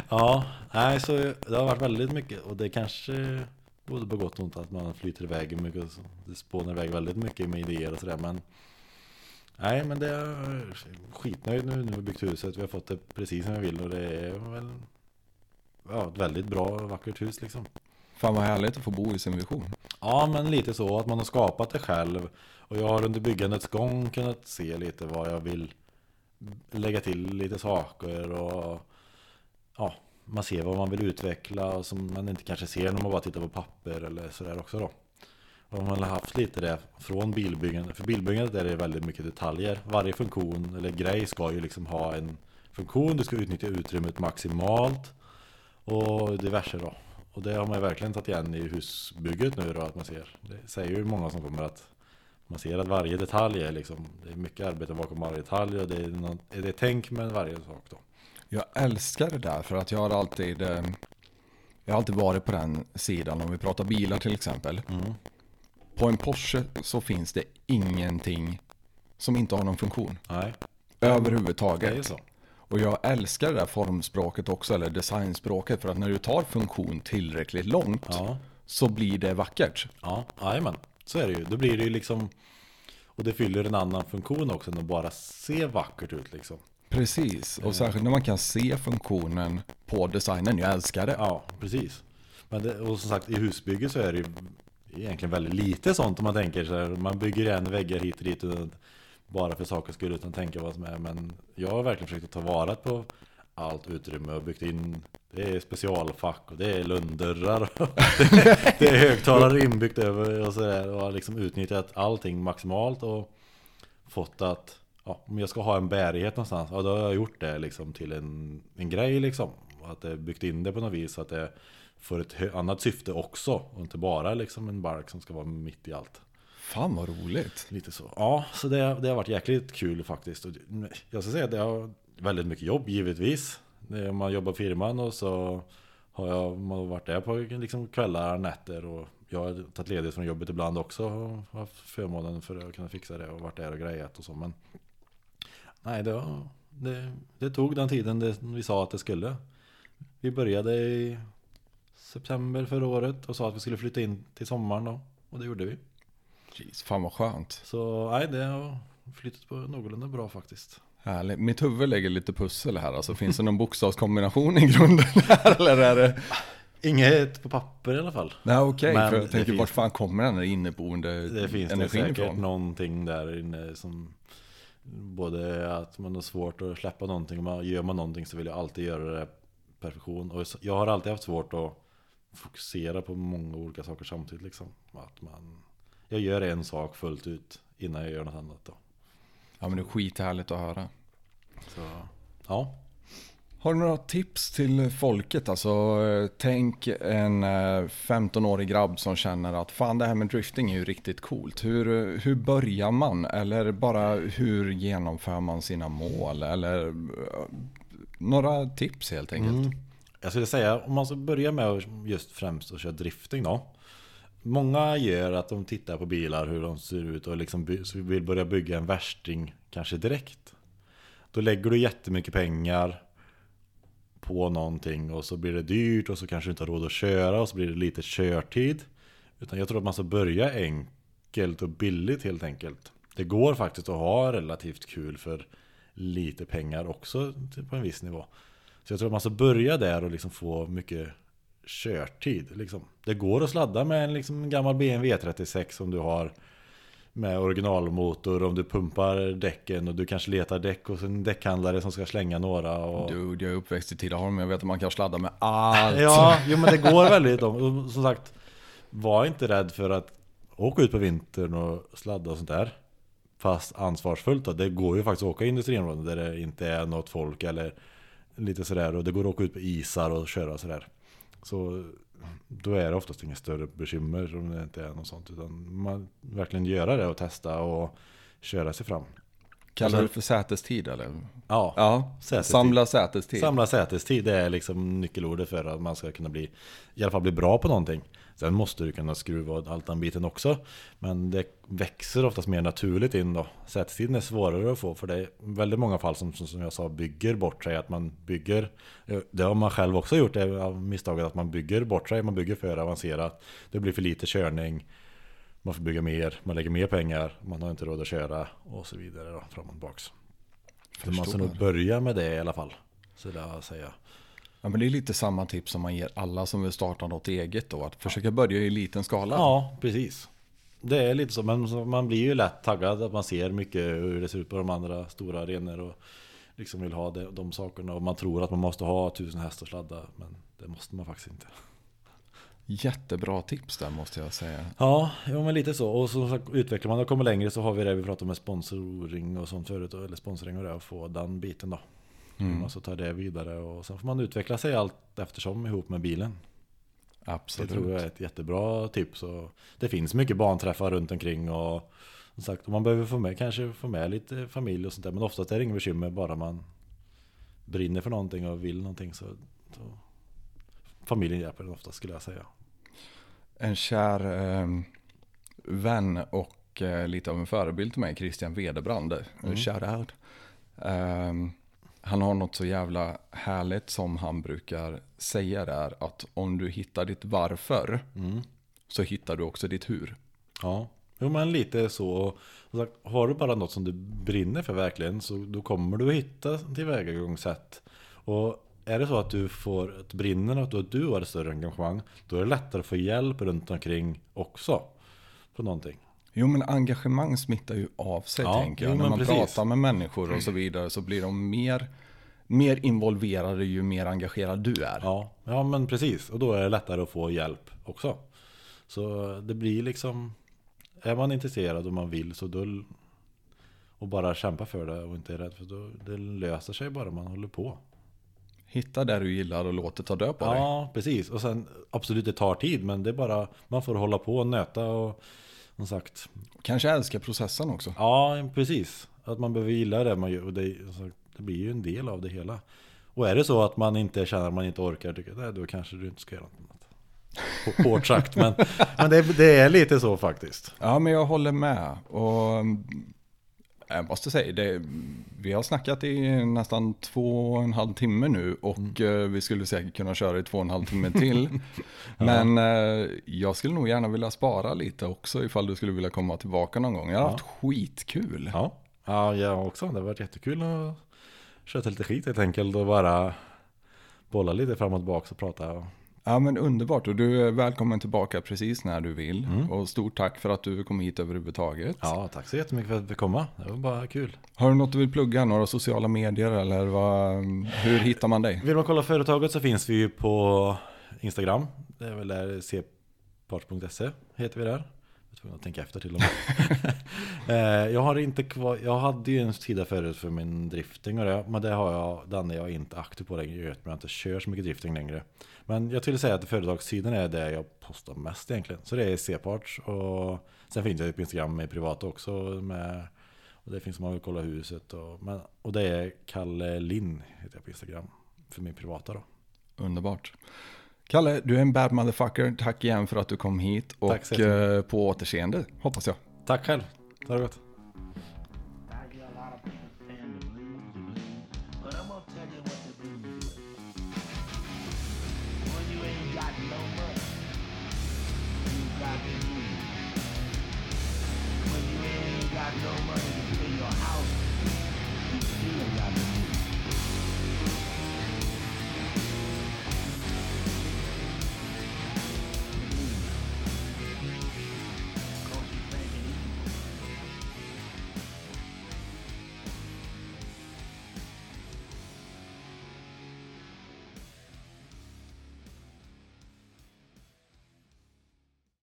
Ja, nej så det har varit väldigt mycket och det kanske både på gott och ont att man flyter iväg mycket och. Det spånar iväg väldigt mycket med idéer och sådär men Nej men det är skitnöjd nu när vi byggt huset. Vi har fått det precis som vi vill och det är väl Ja, ett väldigt bra vackert hus liksom. Fan vad härligt att få bo i sin vision. Ja, men lite så att man har skapat det själv. Och jag har under byggandets gång kunnat se lite vad jag vill lägga till lite saker och ja, man ser vad man vill utveckla som man inte kanske ser när man bara tittar på papper eller sådär också då. Man har haft lite det från bilbyggandet. För bilbyggandet är det väldigt mycket detaljer. Varje funktion eller grej ska ju liksom ha en funktion. Du ska utnyttja utrymmet maximalt. Och diverse då. Och det har man ju verkligen tagit igen i husbygget nu då att man ser. Det säger ju många som kommer att man ser att varje detalj är liksom, det är mycket arbete bakom varje detalj och det är, något, det är tänk med varje sak då. Jag älskar det där för att jag har alltid eh, Jag har alltid varit på den sidan om vi pratar bilar till exempel. På en Porsche så finns det ingenting som inte har någon funktion. Nej, det är Överhuvudtaget. så. Och jag älskar det där formspråket också, eller designspråket. För att när du tar funktion tillräckligt långt Ja, så blir det vackert. ja, jajamän. Så är det ju. Då blir det ju liksom och det fyller en annan funktion också än att bara se vackert ut liksom. Precis, och särskilt när man kan se funktionen på designen. Jag älskar det. Ja, precis. Men det, och som sagt, i husbygge så är det ju egentligen väldigt lite sånt om man tänker så här. Man bygger en väggar hit och dit bara för sakens skull utan att tänka vad som är. Men jag har verkligen försökt att ta vara på allt utrymme och byggt in det är specialfack och det är lönndörrar. det, det är högtalare inbyggt över och sådär och har liksom utnyttjat allting maximalt och fått att ja, om jag ska ha en bärighet någonstans, ja då har jag gjort det liksom till en, en grej liksom. Och Att det är byggt in det på något vis så att det får ett annat syfte också och inte bara liksom en balk som ska vara mitt i allt. Fan vad roligt. Lite så. Ja, så det, det har varit jäkligt kul faktiskt. Och jag ska säga att det har väldigt mycket jobb givetvis. Man jobbar firman och så har jag man varit där på liksom kvällar, nätter och jag har tagit ledigt från jobbet ibland också och haft förmånen för att kunna fixa det och varit där och grejat och så. Men nej, det, var, det, det tog den tiden det, vi sa att det skulle. Vi började i september förra året och sa att vi skulle flytta in till sommaren då. Och det gjorde vi. Jeez, fan vad skönt. Så nej, det har flyttat på någorlunda bra faktiskt. Härligt. Mitt huvud lägger lite pussel här. Alltså, finns det någon bokstavskombination i grunden här? Eller är det? Inget på papper i alla fall. Nej okej, för det jag tänker finns- vart fan kommer den där inneboende Det finns det säkert ifrån? någonting där inne som Både att man har svårt att släppa någonting och man, Gör man någonting så vill jag alltid göra det perfektion Och jag har alltid haft svårt att Fokusera på många olika saker samtidigt liksom Att man Jag gör en sak fullt ut Innan jag gör något annat då Ja men det är skithärligt att höra. Så ja Har du några tips till folket? Alltså, eh, tänk en eh, 15-årig grabb som känner att fan det här med drifting är ju riktigt coolt. Hur, hur börjar man? Eller bara hur genomför man sina mål? Eller eh, några tips helt enkelt. Mm. Jag skulle säga om man ska börja med att just främst att köra drifting då. Många gör att de tittar på bilar hur de ser ut och liksom vill börja bygga en värsting kanske direkt. Då lägger du jättemycket pengar på någonting och så blir det dyrt och så kanske du inte har råd att köra och så blir det lite körtid. Utan jag tror att man ska börja enkelt och billigt helt enkelt. Det går faktiskt att ha relativt kul för lite pengar också på en viss nivå. Så jag tror att man ska börja där och liksom få mycket körtid. Liksom. Det går att sladda med en liksom gammal BMW 36 som du har med originalmotor om du pumpar däcken och du kanske letar däck hos en däckhandlare som ska slänga några. Och... Dude, jag är uppväxt i Tidaholm, jag vet att man kan sladda med allt. Ja, jo men det går väldigt långt. Som sagt, var inte rädd för att åka ut på vintern och sladda och sånt där. Fast ansvarsfullt då. Det går ju faktiskt att åka i industriområden där det inte är något folk eller lite sådär. Och det går att åka ut på isar och köra sådär. Så då är det oftast inga större bekymmer om det inte är något sånt. Utan man verkligen göra det och testa och köra sig fram. Kallar du det för sätestid eller? Ja, Ja, Sätestid. samla sätestid. Samla sätestid det är liksom nyckelordet för att man ska kunna bli I alla fall bli bra på någonting. Sen måste du kunna skruva och allt den biten också. Men det växer oftast mer naturligt in då. Sätestiden är svårare att få för det är väldigt många fall som, som jag sa bygger bort sig. Att man bygger Det har man själv också gjort det av misstaget att man bygger bort sig. Man bygger för avancerat. Det blir för lite körning Man får bygga mer, man lägger mer pengar Man har inte råd att köra och så vidare då, fram och tillbaks så man ska Förstår. nog börja med det i alla fall. Skulle jag säga. Ja, men det är lite samma tips som man ger alla som vill starta något eget då. Att försöka börja i liten skala. Ja, precis. Det är lite så, men man blir ju lätt taggad att man ser mycket hur det ser ut på de andra stora arenor och liksom vill ha det, de sakerna. Och man tror att man måste ha tusen hästar sladda, men det måste man faktiskt inte. Jättebra tips där måste jag säga. Ja, jo, men lite så. Och som sagt, utvecklar man och kommer längre så har vi det vi pratade om med sponsoring och sånt förut. Eller sponsring och det, och få den biten då. Mm. Och så tar det vidare och sen får man utveckla sig allt eftersom ihop med bilen. Absolut. Det tror jag är ett jättebra tips. Och det finns mycket banträffar runt omkring och som sagt, man behöver få med, kanske få med lite familj och sånt där. Men oftast är det inget bekymmer bara man brinner för någonting och vill någonting så, så familjen hjälper en ofta skulle jag säga. En kär eh, vän och eh, lite av en förebild till mig, Christian Wederbrand. Mm. Shout out. Eh, han har något så jävla härligt som han brukar säga där att om du hittar ditt varför så hittar du också ditt hur. Ja, jo men lite så. Har du bara något som du brinner för verkligen så då kommer du att hitta tillvägagångssätt. Och är det så att du får ett brinner och att du har ett större engagemang då är det lättare att få hjälp runt omkring också. På någonting. Jo men engagemang smittar ju av sig Ja, tänker jag. jo, När man precis. pratar med människor och så vidare så blir de mer, mer involverade ju mer engagerad du är. Ja, ja men precis. Och då är det lättare att få hjälp också. Så det blir liksom Är man intresserad och man vill så då Och bara kämpa för det och inte är rädd för då Det löser sig bara man håller på. Hitta där du gillar och låt det ta död på dig. Ja, precis. Och sen absolut det tar tid men det är bara Man får hålla på och nöta och Som sagt Kanske älska processen också. Ja, precis. Att man behöver gilla det man gör och det, sagt, det blir ju en del av det hela. Och är det så att man inte känner att man inte orkar, tycker, nej, då kanske du inte ska göra något annat. Hårt sagt, men, men det, det är lite så faktiskt. Ja, men jag håller med. Och jag måste säga, det, vi har snackat i nästan två och en halv timme nu och eh, vi skulle säkert kunna köra i två och en halv timme till. Men eh, jag skulle nog gärna vilja spara lite också ifall du skulle vilja komma tillbaka någon gång. Jag har haft skitkul. Ja, ja jag också. Det har varit jättekul att köta lite skit helt enkelt och bara bolla lite fram och tillbaka och prata. Ja men underbart och du är välkommen tillbaka precis när du vill. Och stort tack för att du kom hit överhuvudtaget. Ja, tack så jättemycket för att vi fick komma. Det var bara kul. Har du något du vill plugga? Några sociala medier eller vad, hur hittar man dig? Vill man kolla företaget så finns vi ju på Instagram. Det är väl där cpart.se heter vi där. Jag tvungen att tänka efter till och med. Eh, jag har inte kvar, jag hade ju en sida förut för min drifting och det, men det har jag, den är jag inte aktiv på längre. Jag vet jag inte kör så mycket drifting längre. Men jag skulle säga att företagssidan är det jag postar mest egentligen. Så det är C-parts och sen finns det på Instagram med privat också. Med, och det finns man vill kolla huset och, men, och det är Kalle Linn heter jag på Instagram. För min privata då. Underbart. Kalle, du är en bad motherfucker. Tack igen för att du kom hit och eh, på återseende hoppas jag. Tack själv. Ha det gott.